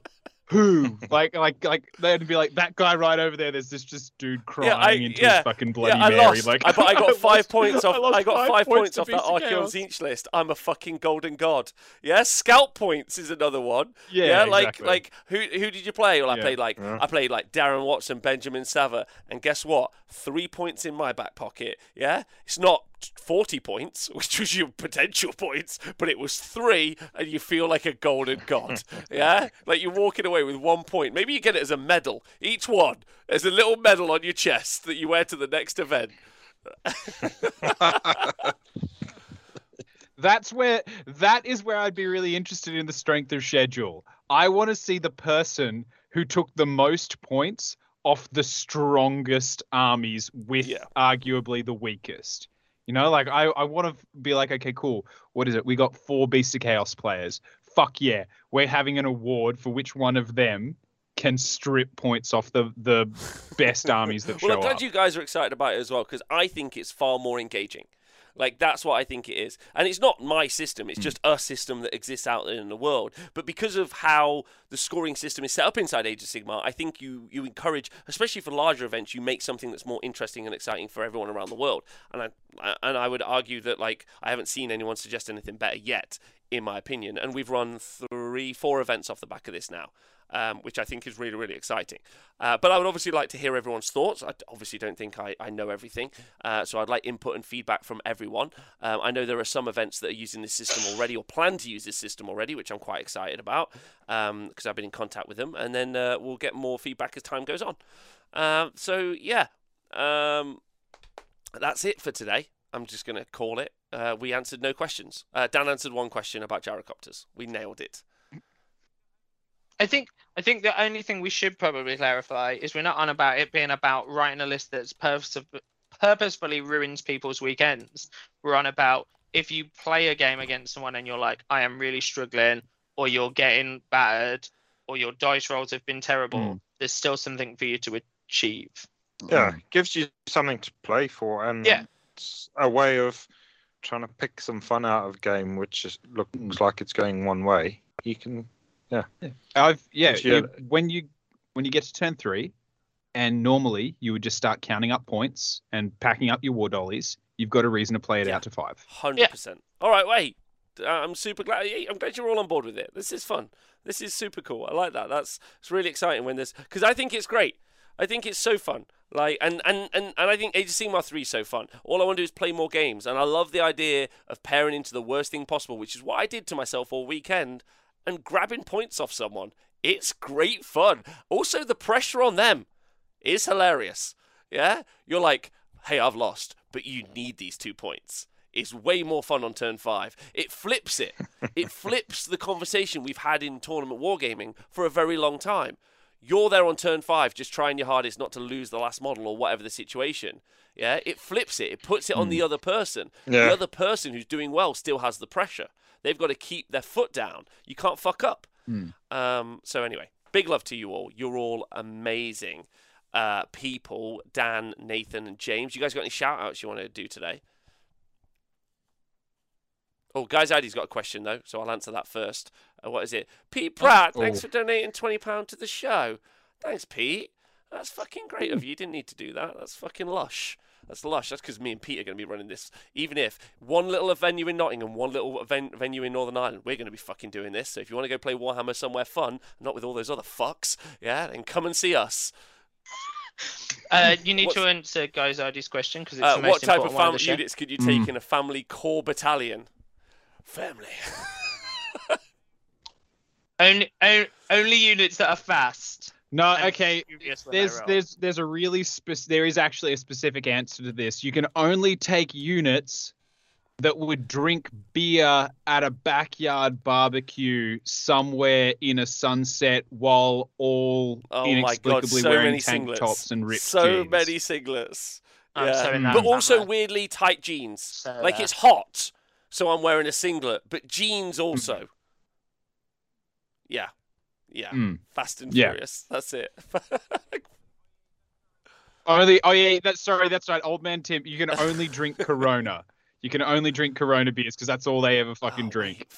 Who? Like, like, like they'd be like that guy right over there. There's this just dude crying I- into yeah, his fucking bloody yeah, I Mary. lost. Like, I, but I got five lost- points off. lost I, got five, points, to off that Archaon Tzeentch list. I'm a fucking golden god. Yeah, scout points is another one. Yeah, like exactly. like who who did you play? Well, I Yeah. played like Yeah. I played like Darren Watson, Benjamin Sava, and guess what? Three points in my back pocket. Yeah, it's not. 40 points, which was your potential points, but it was three, and you feel like a golden god. Yeah? Like you're walking away with one point. Maybe you get it as a medal. Each one, there's a little medal on your chest that you wear to the next event. That's where that is where I'd be really interested in the strength of schedule. I want to see the person who took the most points off the strongest armies with Yeah. arguably the weakest. You know, like I, I want to be like, okay, cool. What is it? We got four Beast of Chaos players. Fuck yeah. We're having an award for which one of them can strip points off the the best armies that well, show I'm glad up. you guys are excited about it as well because I think it's far more engaging. Like that's what I think it is, and it's not my system; it's hmm. just a system that exists out there in the world. But because of how the scoring system is set up inside Age of Sigmar, I think you you encourage, especially for larger events, you make something that's more interesting and exciting for everyone around the world. And I and I would argue that like I haven't seen anyone suggest anything better yet, in my opinion. And we've run three, four events off the back of this now. Um, which I think is really, really exciting. Uh, but I would obviously like to hear everyone's thoughts. I obviously don't think I, I know everything, uh, so I'd like input and feedback from everyone. Um, I know there are some events that are using this system already or plan to use this system already, which I'm quite excited about because um, I've been in contact with them, and then uh, we'll get more feedback as time goes on. Uh, so, yeah, um, that's it for today. I'm just going to call it. Uh, we answered no questions. Uh, Dan answered one question about gyrocopters. We nailed it. I think I think the only thing we should probably clarify is we're not on about it being about writing a list that's purpose purposefully ruins people's weekends. We're on about if you play a game against someone and you're like, I am really struggling, or you're getting battered, or your dice rolls have been terrible, Mm. there's still something for you to achieve. Yeah, gives you something to play for, and Yeah. a way of trying to pick some fun out of a game, which is, looks like it's going one way. You can, I've yeah. You- you- when you when you get to turn three, and normally you would just start counting up points and packing up your war dollies. You've got a reason to play it Yeah. out to five. Hundred percent. All right, wait. Uh, I'm super glad. I'm glad you're all on board with it. This is fun. This is super cool. I like that. That's it's really exciting when there's because I think it's great. I think it's so fun. Like and and and, and I think Age of Sigmar three is so fun. All I want to do is play more games, and I love the idea of pairing into the worst thing possible, which is what I did to myself all weekend, and grabbing points off someone. It's great fun. Also, the pressure on them is hilarious. Yeah, you're like, hey, I've lost, but you need these two points. It's way more fun on turn five. It flips it. it flips the conversation we've had in tournament wargaming for a very long time. You're there on turn five, just trying your hardest not to lose the last model or whatever the situation. Yeah, it flips it. It puts it on the hmm. other person. The other person who's doing well still has the pressure. They've got to keep their foot down. You can't fuck up. Hmm. Um, so anyway, big love to you all. You're all amazing uh, people. Dan, Nathan, and James. You guys got any shout outs you want to do today? Oh, Guys Addy's got a question though, so I'll answer that first. Uh, what is it? Pete Pratt, thanks Oh. for donating twenty pound to the show. Thanks, Pete. That's fucking great of you. You didn't need to do that. That's fucking lush. That's lush. That's because me and Pete are going to be running this. Even if one little venue in Nottingham, one little ven- venue in Northern Ireland, we're going to be fucking doing this. So if you want to go play Warhammer somewhere fun, not with all those other fucks, yeah, then come and see us. Uh, you need What's- to answer Guys Idy's question because it's Uh, the most what type of important of family the units could you take in a family core battalion? Family. Only, only, only units that are fast. No, and okay. furious when they There's there's there's a really spec- there is actually a specific answer to this. You can only take units that would drink beer at a backyard barbecue somewhere in a sunset while all Oh my god, inexplicably so wearing many tank singlets. tops and ripped so jeans. many singlets. I'm Yeah. so in that but also family. weirdly tight jeans. So, like uh, it's hot, so I'm wearing a singlet, but jeans also. yeah. Yeah. Mm. Fast and Yeah. furious. That's it. Only oh yeah, that's sorry, that's right. Old man Tim, you can only drink Corona. You can only drink Corona beers because that's all they ever fucking Oh, drink. wait.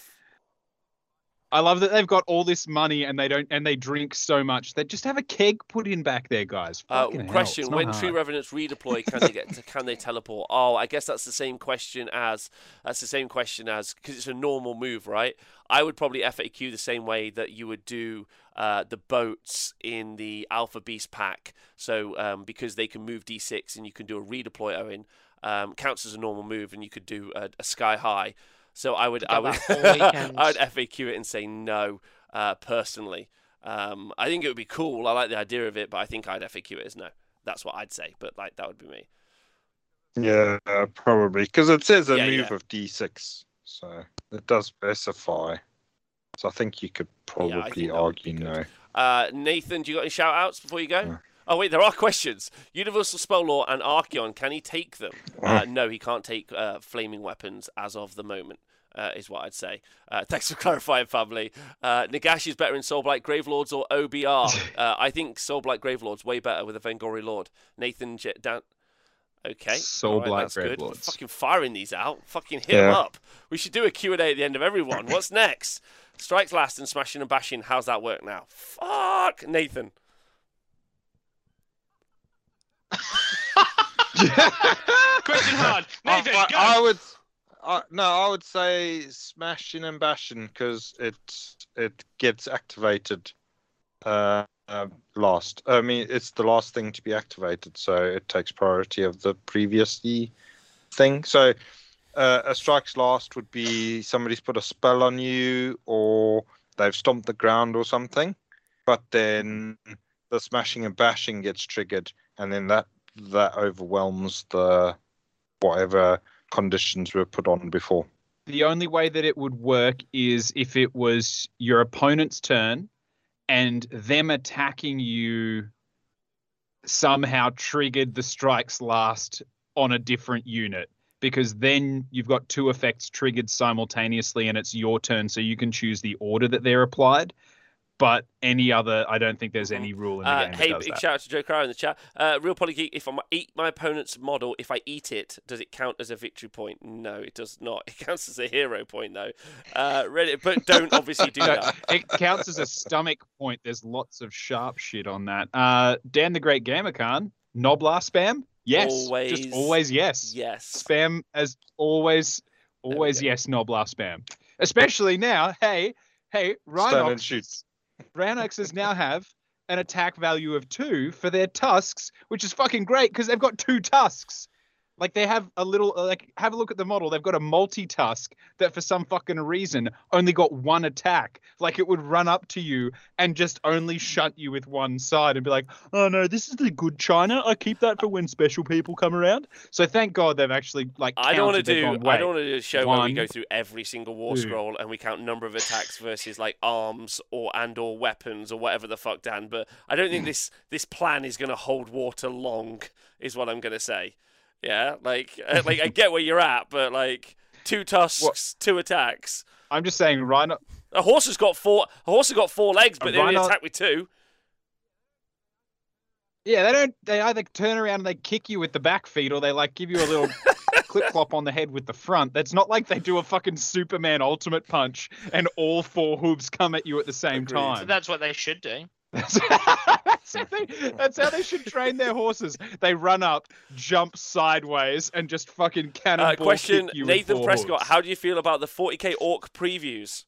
I love that they've got all this money and they don't and they drink so much. They just have a keg put in back there, guys. Uh, question: When Tree hard. Revenants redeploy, can they get? To, can they teleport? Oh, I guess that's the same question as that's the same question as because it's a normal move, right? I would probably FAQ the same way that you would do uh, the boats in the Alpha Beast pack. So um, because they can move D6 and you can do a redeploy Owen, um, counts as a normal move, and you could do a, a sky high. So I would, I would, that all weekend. I would FAQ it and say no. Uh, personally, um, I think it would be cool. I like the idea of it, but I think I'd FAQ it as no. That's what I'd say, but like that would be me. Yeah, probably because it says a Yeah, move yeah. of d6, so it does specify. So I think you could probably that would be argue no. Uh, Nathan, do you got any shout outs before you go? Yeah. Oh, wait, there are questions. Universal Spell Lore and Archaon, can he take them? Uh, no, he can't take uh, flaming weapons as of the moment, uh, is what I'd say. Uh, thanks for clarifying, family. Uh, Nagashi is better in Soulblight Gravelords or OBR. uh, I think Soulblight Gravelords way better with a Vengorian Lord. Nathan, J- Dan. Okay. Soul all Blight that's good. Gravelords. Fucking firing these out. Fucking hit 'em Yeah. up. We should do a Q&A at the end of everyone. What's next? Strikes last and smashing and bashing. How's that work now? Fuck, Nathan. Question hard. I, Nathan, I- go. I would, I, no, I would say smashing and bashing because it it gets activated uh, uh, last. I mean, it's the last thing to be activated, so it takes priority of the previous thing. So uh, a strikes last would be somebody's put a spell on you, or they've stomped the ground or something. But then the smashing and bashing gets triggered, and then that that overwhelms the whatever conditions were put on before. The only way that it would work is if it was your opponent's turn and them attacking you somehow triggered the strikes last on a different unit because then you've got two effects triggered simultaneously and it's your turn so you can choose the order that they're applied but any other, I don't think there's any rule in the Uh, game. hey, does big that. shout out to Joe Cryer in the chat. Uh, Real Polygeek, if I eat my opponent's model, if I eat it, does it count as a victory point? No, it does not. It counts as a hero point, though. Uh, Reddit, but don't obviously do that. it counts as a stomach point. There's lots of sharp shit on that. Uh, Dan the Great Gamer Khan, Noblar spam? Yes. Always. Just always yes. Yes. Spam as always, always yes, Noblar spam. Especially now, hey, hey, Stand and Rhinox, shoot. Rhinoxes now have an attack value of two for their tusks, which is fucking great because they've got two tusks. Like they have a little, uh, like have a look at the model. They've got a multi-tusk that, for some fucking reason, only got one attack. Like it would run up to you and just only shunt you with one side and be like, "Oh no, this is the good China. I keep that for when special people come around." So thank God they've actually like. I don't want to do. gone, I don't want to do a show where we go through every single war two. scroll and we count number of attacks versus like arms or and or weapons or whatever the fuck, Dan. But I don't think mm. this this plan is going to hold water long. Is what I'm going to say. Yeah, like uh, like I get where you're at, but like two tusks, two attacks. I'm just saying, Rhino. A horse has got four. A horse has got four legs, but A they only attack with two. Yeah, they don't. They either turn around and they kick you with the back feet, or they like give you a little clip clop on the head with the front. That's not like they do a fucking Superman ultimate punch and all four hooves come at you at the same Agreed. So time. that's what they should do. That's, that's, how they, that's how they should train their horses. They run up, jump sideways, and just fucking cannonball Uh, question: kick you with Nathan four Prescott, hooves. how do you feel about the 40k ork previews?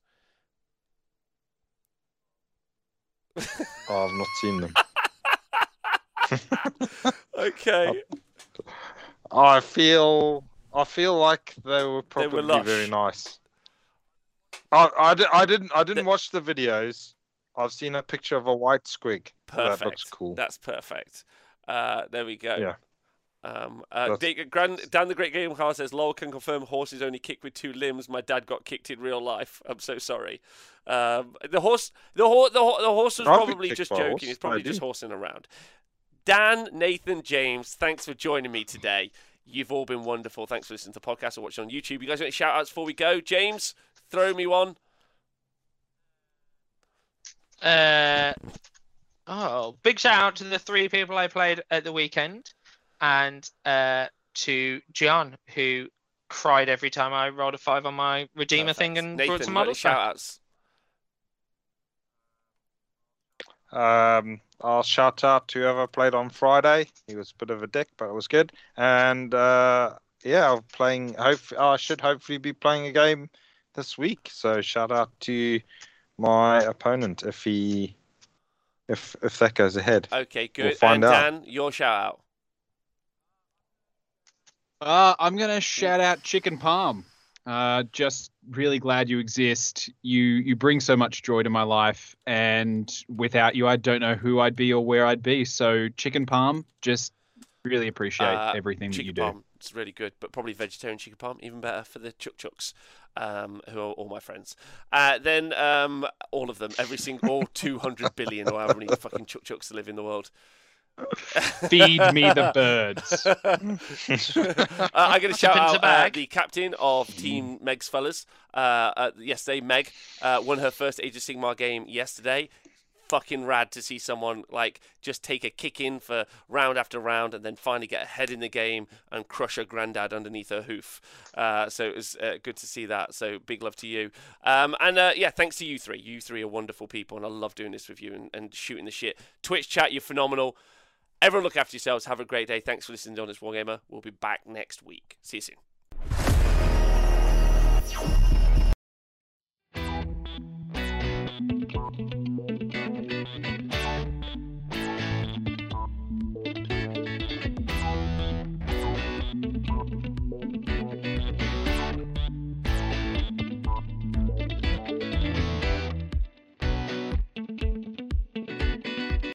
Oh, I've not seen them. Okay. I feel I feel like they were They were probably very nice. I, I, I didn't I didn't watch the videos. I've seen a picture of a white squig. Perfect. That looks cool. That's perfect. Uh, there we go. Yeah. Um, uh, Grand, Dan the Great Game Car says, "Lowell can confirm horses only kick with two limbs. My dad got kicked in real life. I'm so sorry. Um, the horse, the, ho- the, ho- the horse was been probably just joking. horse, He's probably just horsing around." Dan, Nathan, James, thanks for joining me today. You've all been wonderful. Thanks for listening to the podcast or watching on YouTube. You guys want any shout outs before we go? James, throw me one. Uh, oh, big shout out to the three people I played at the weekend, and uh, to John who cried every time I rolled a five on my redeemer thing and Nathan, brought some got models shout outs? Um, I'll shout out to whoever played on Friday. He was a bit of a dick, but it was good. And uh, yeah, I'm playing. Hope I should hopefully be playing a game this week. So shout out to my opponent if he if if that goes ahead. Okay, We'll good. find and out. Dan, your shout out. Uh, I'm gonna shout out Chicken Palm. Uh, just really glad you exist. You you bring so much joy to my life, and without you, I don't know who I'd be or where I'd be. So Chicken Palm, just really appreciate Uh, everything that you chicken do. palm. It's really good, but probably vegetarian chicken palm, even better for the chuk chuks, um, who are all my friends. Uh, then um, all of them, every single, all 200 billion or however many fucking chuk chuks live in the world. Feed me the birds. uh, I'm going to shout out uh, the captain of Team Meg's fellas. Uh, uh, yesterday, Meg uh, won her first Age of Sigmar game yesterday. Fucking rad to see someone like just take a kick in for round after round and then finally get ahead in the game and crush her granddad underneath her hoof. Uh, so it was uh, good to see that. So big love to you. Um, and uh, yeah, thanks to you three. You three are wonderful people, and I love doing this with you and, and shooting the shit. Twitch chat, you're phenomenal. Everyone look after yourselves. Have a great day. Thanks for listening to Honest Wargamer. We'll be back next week. See you soon.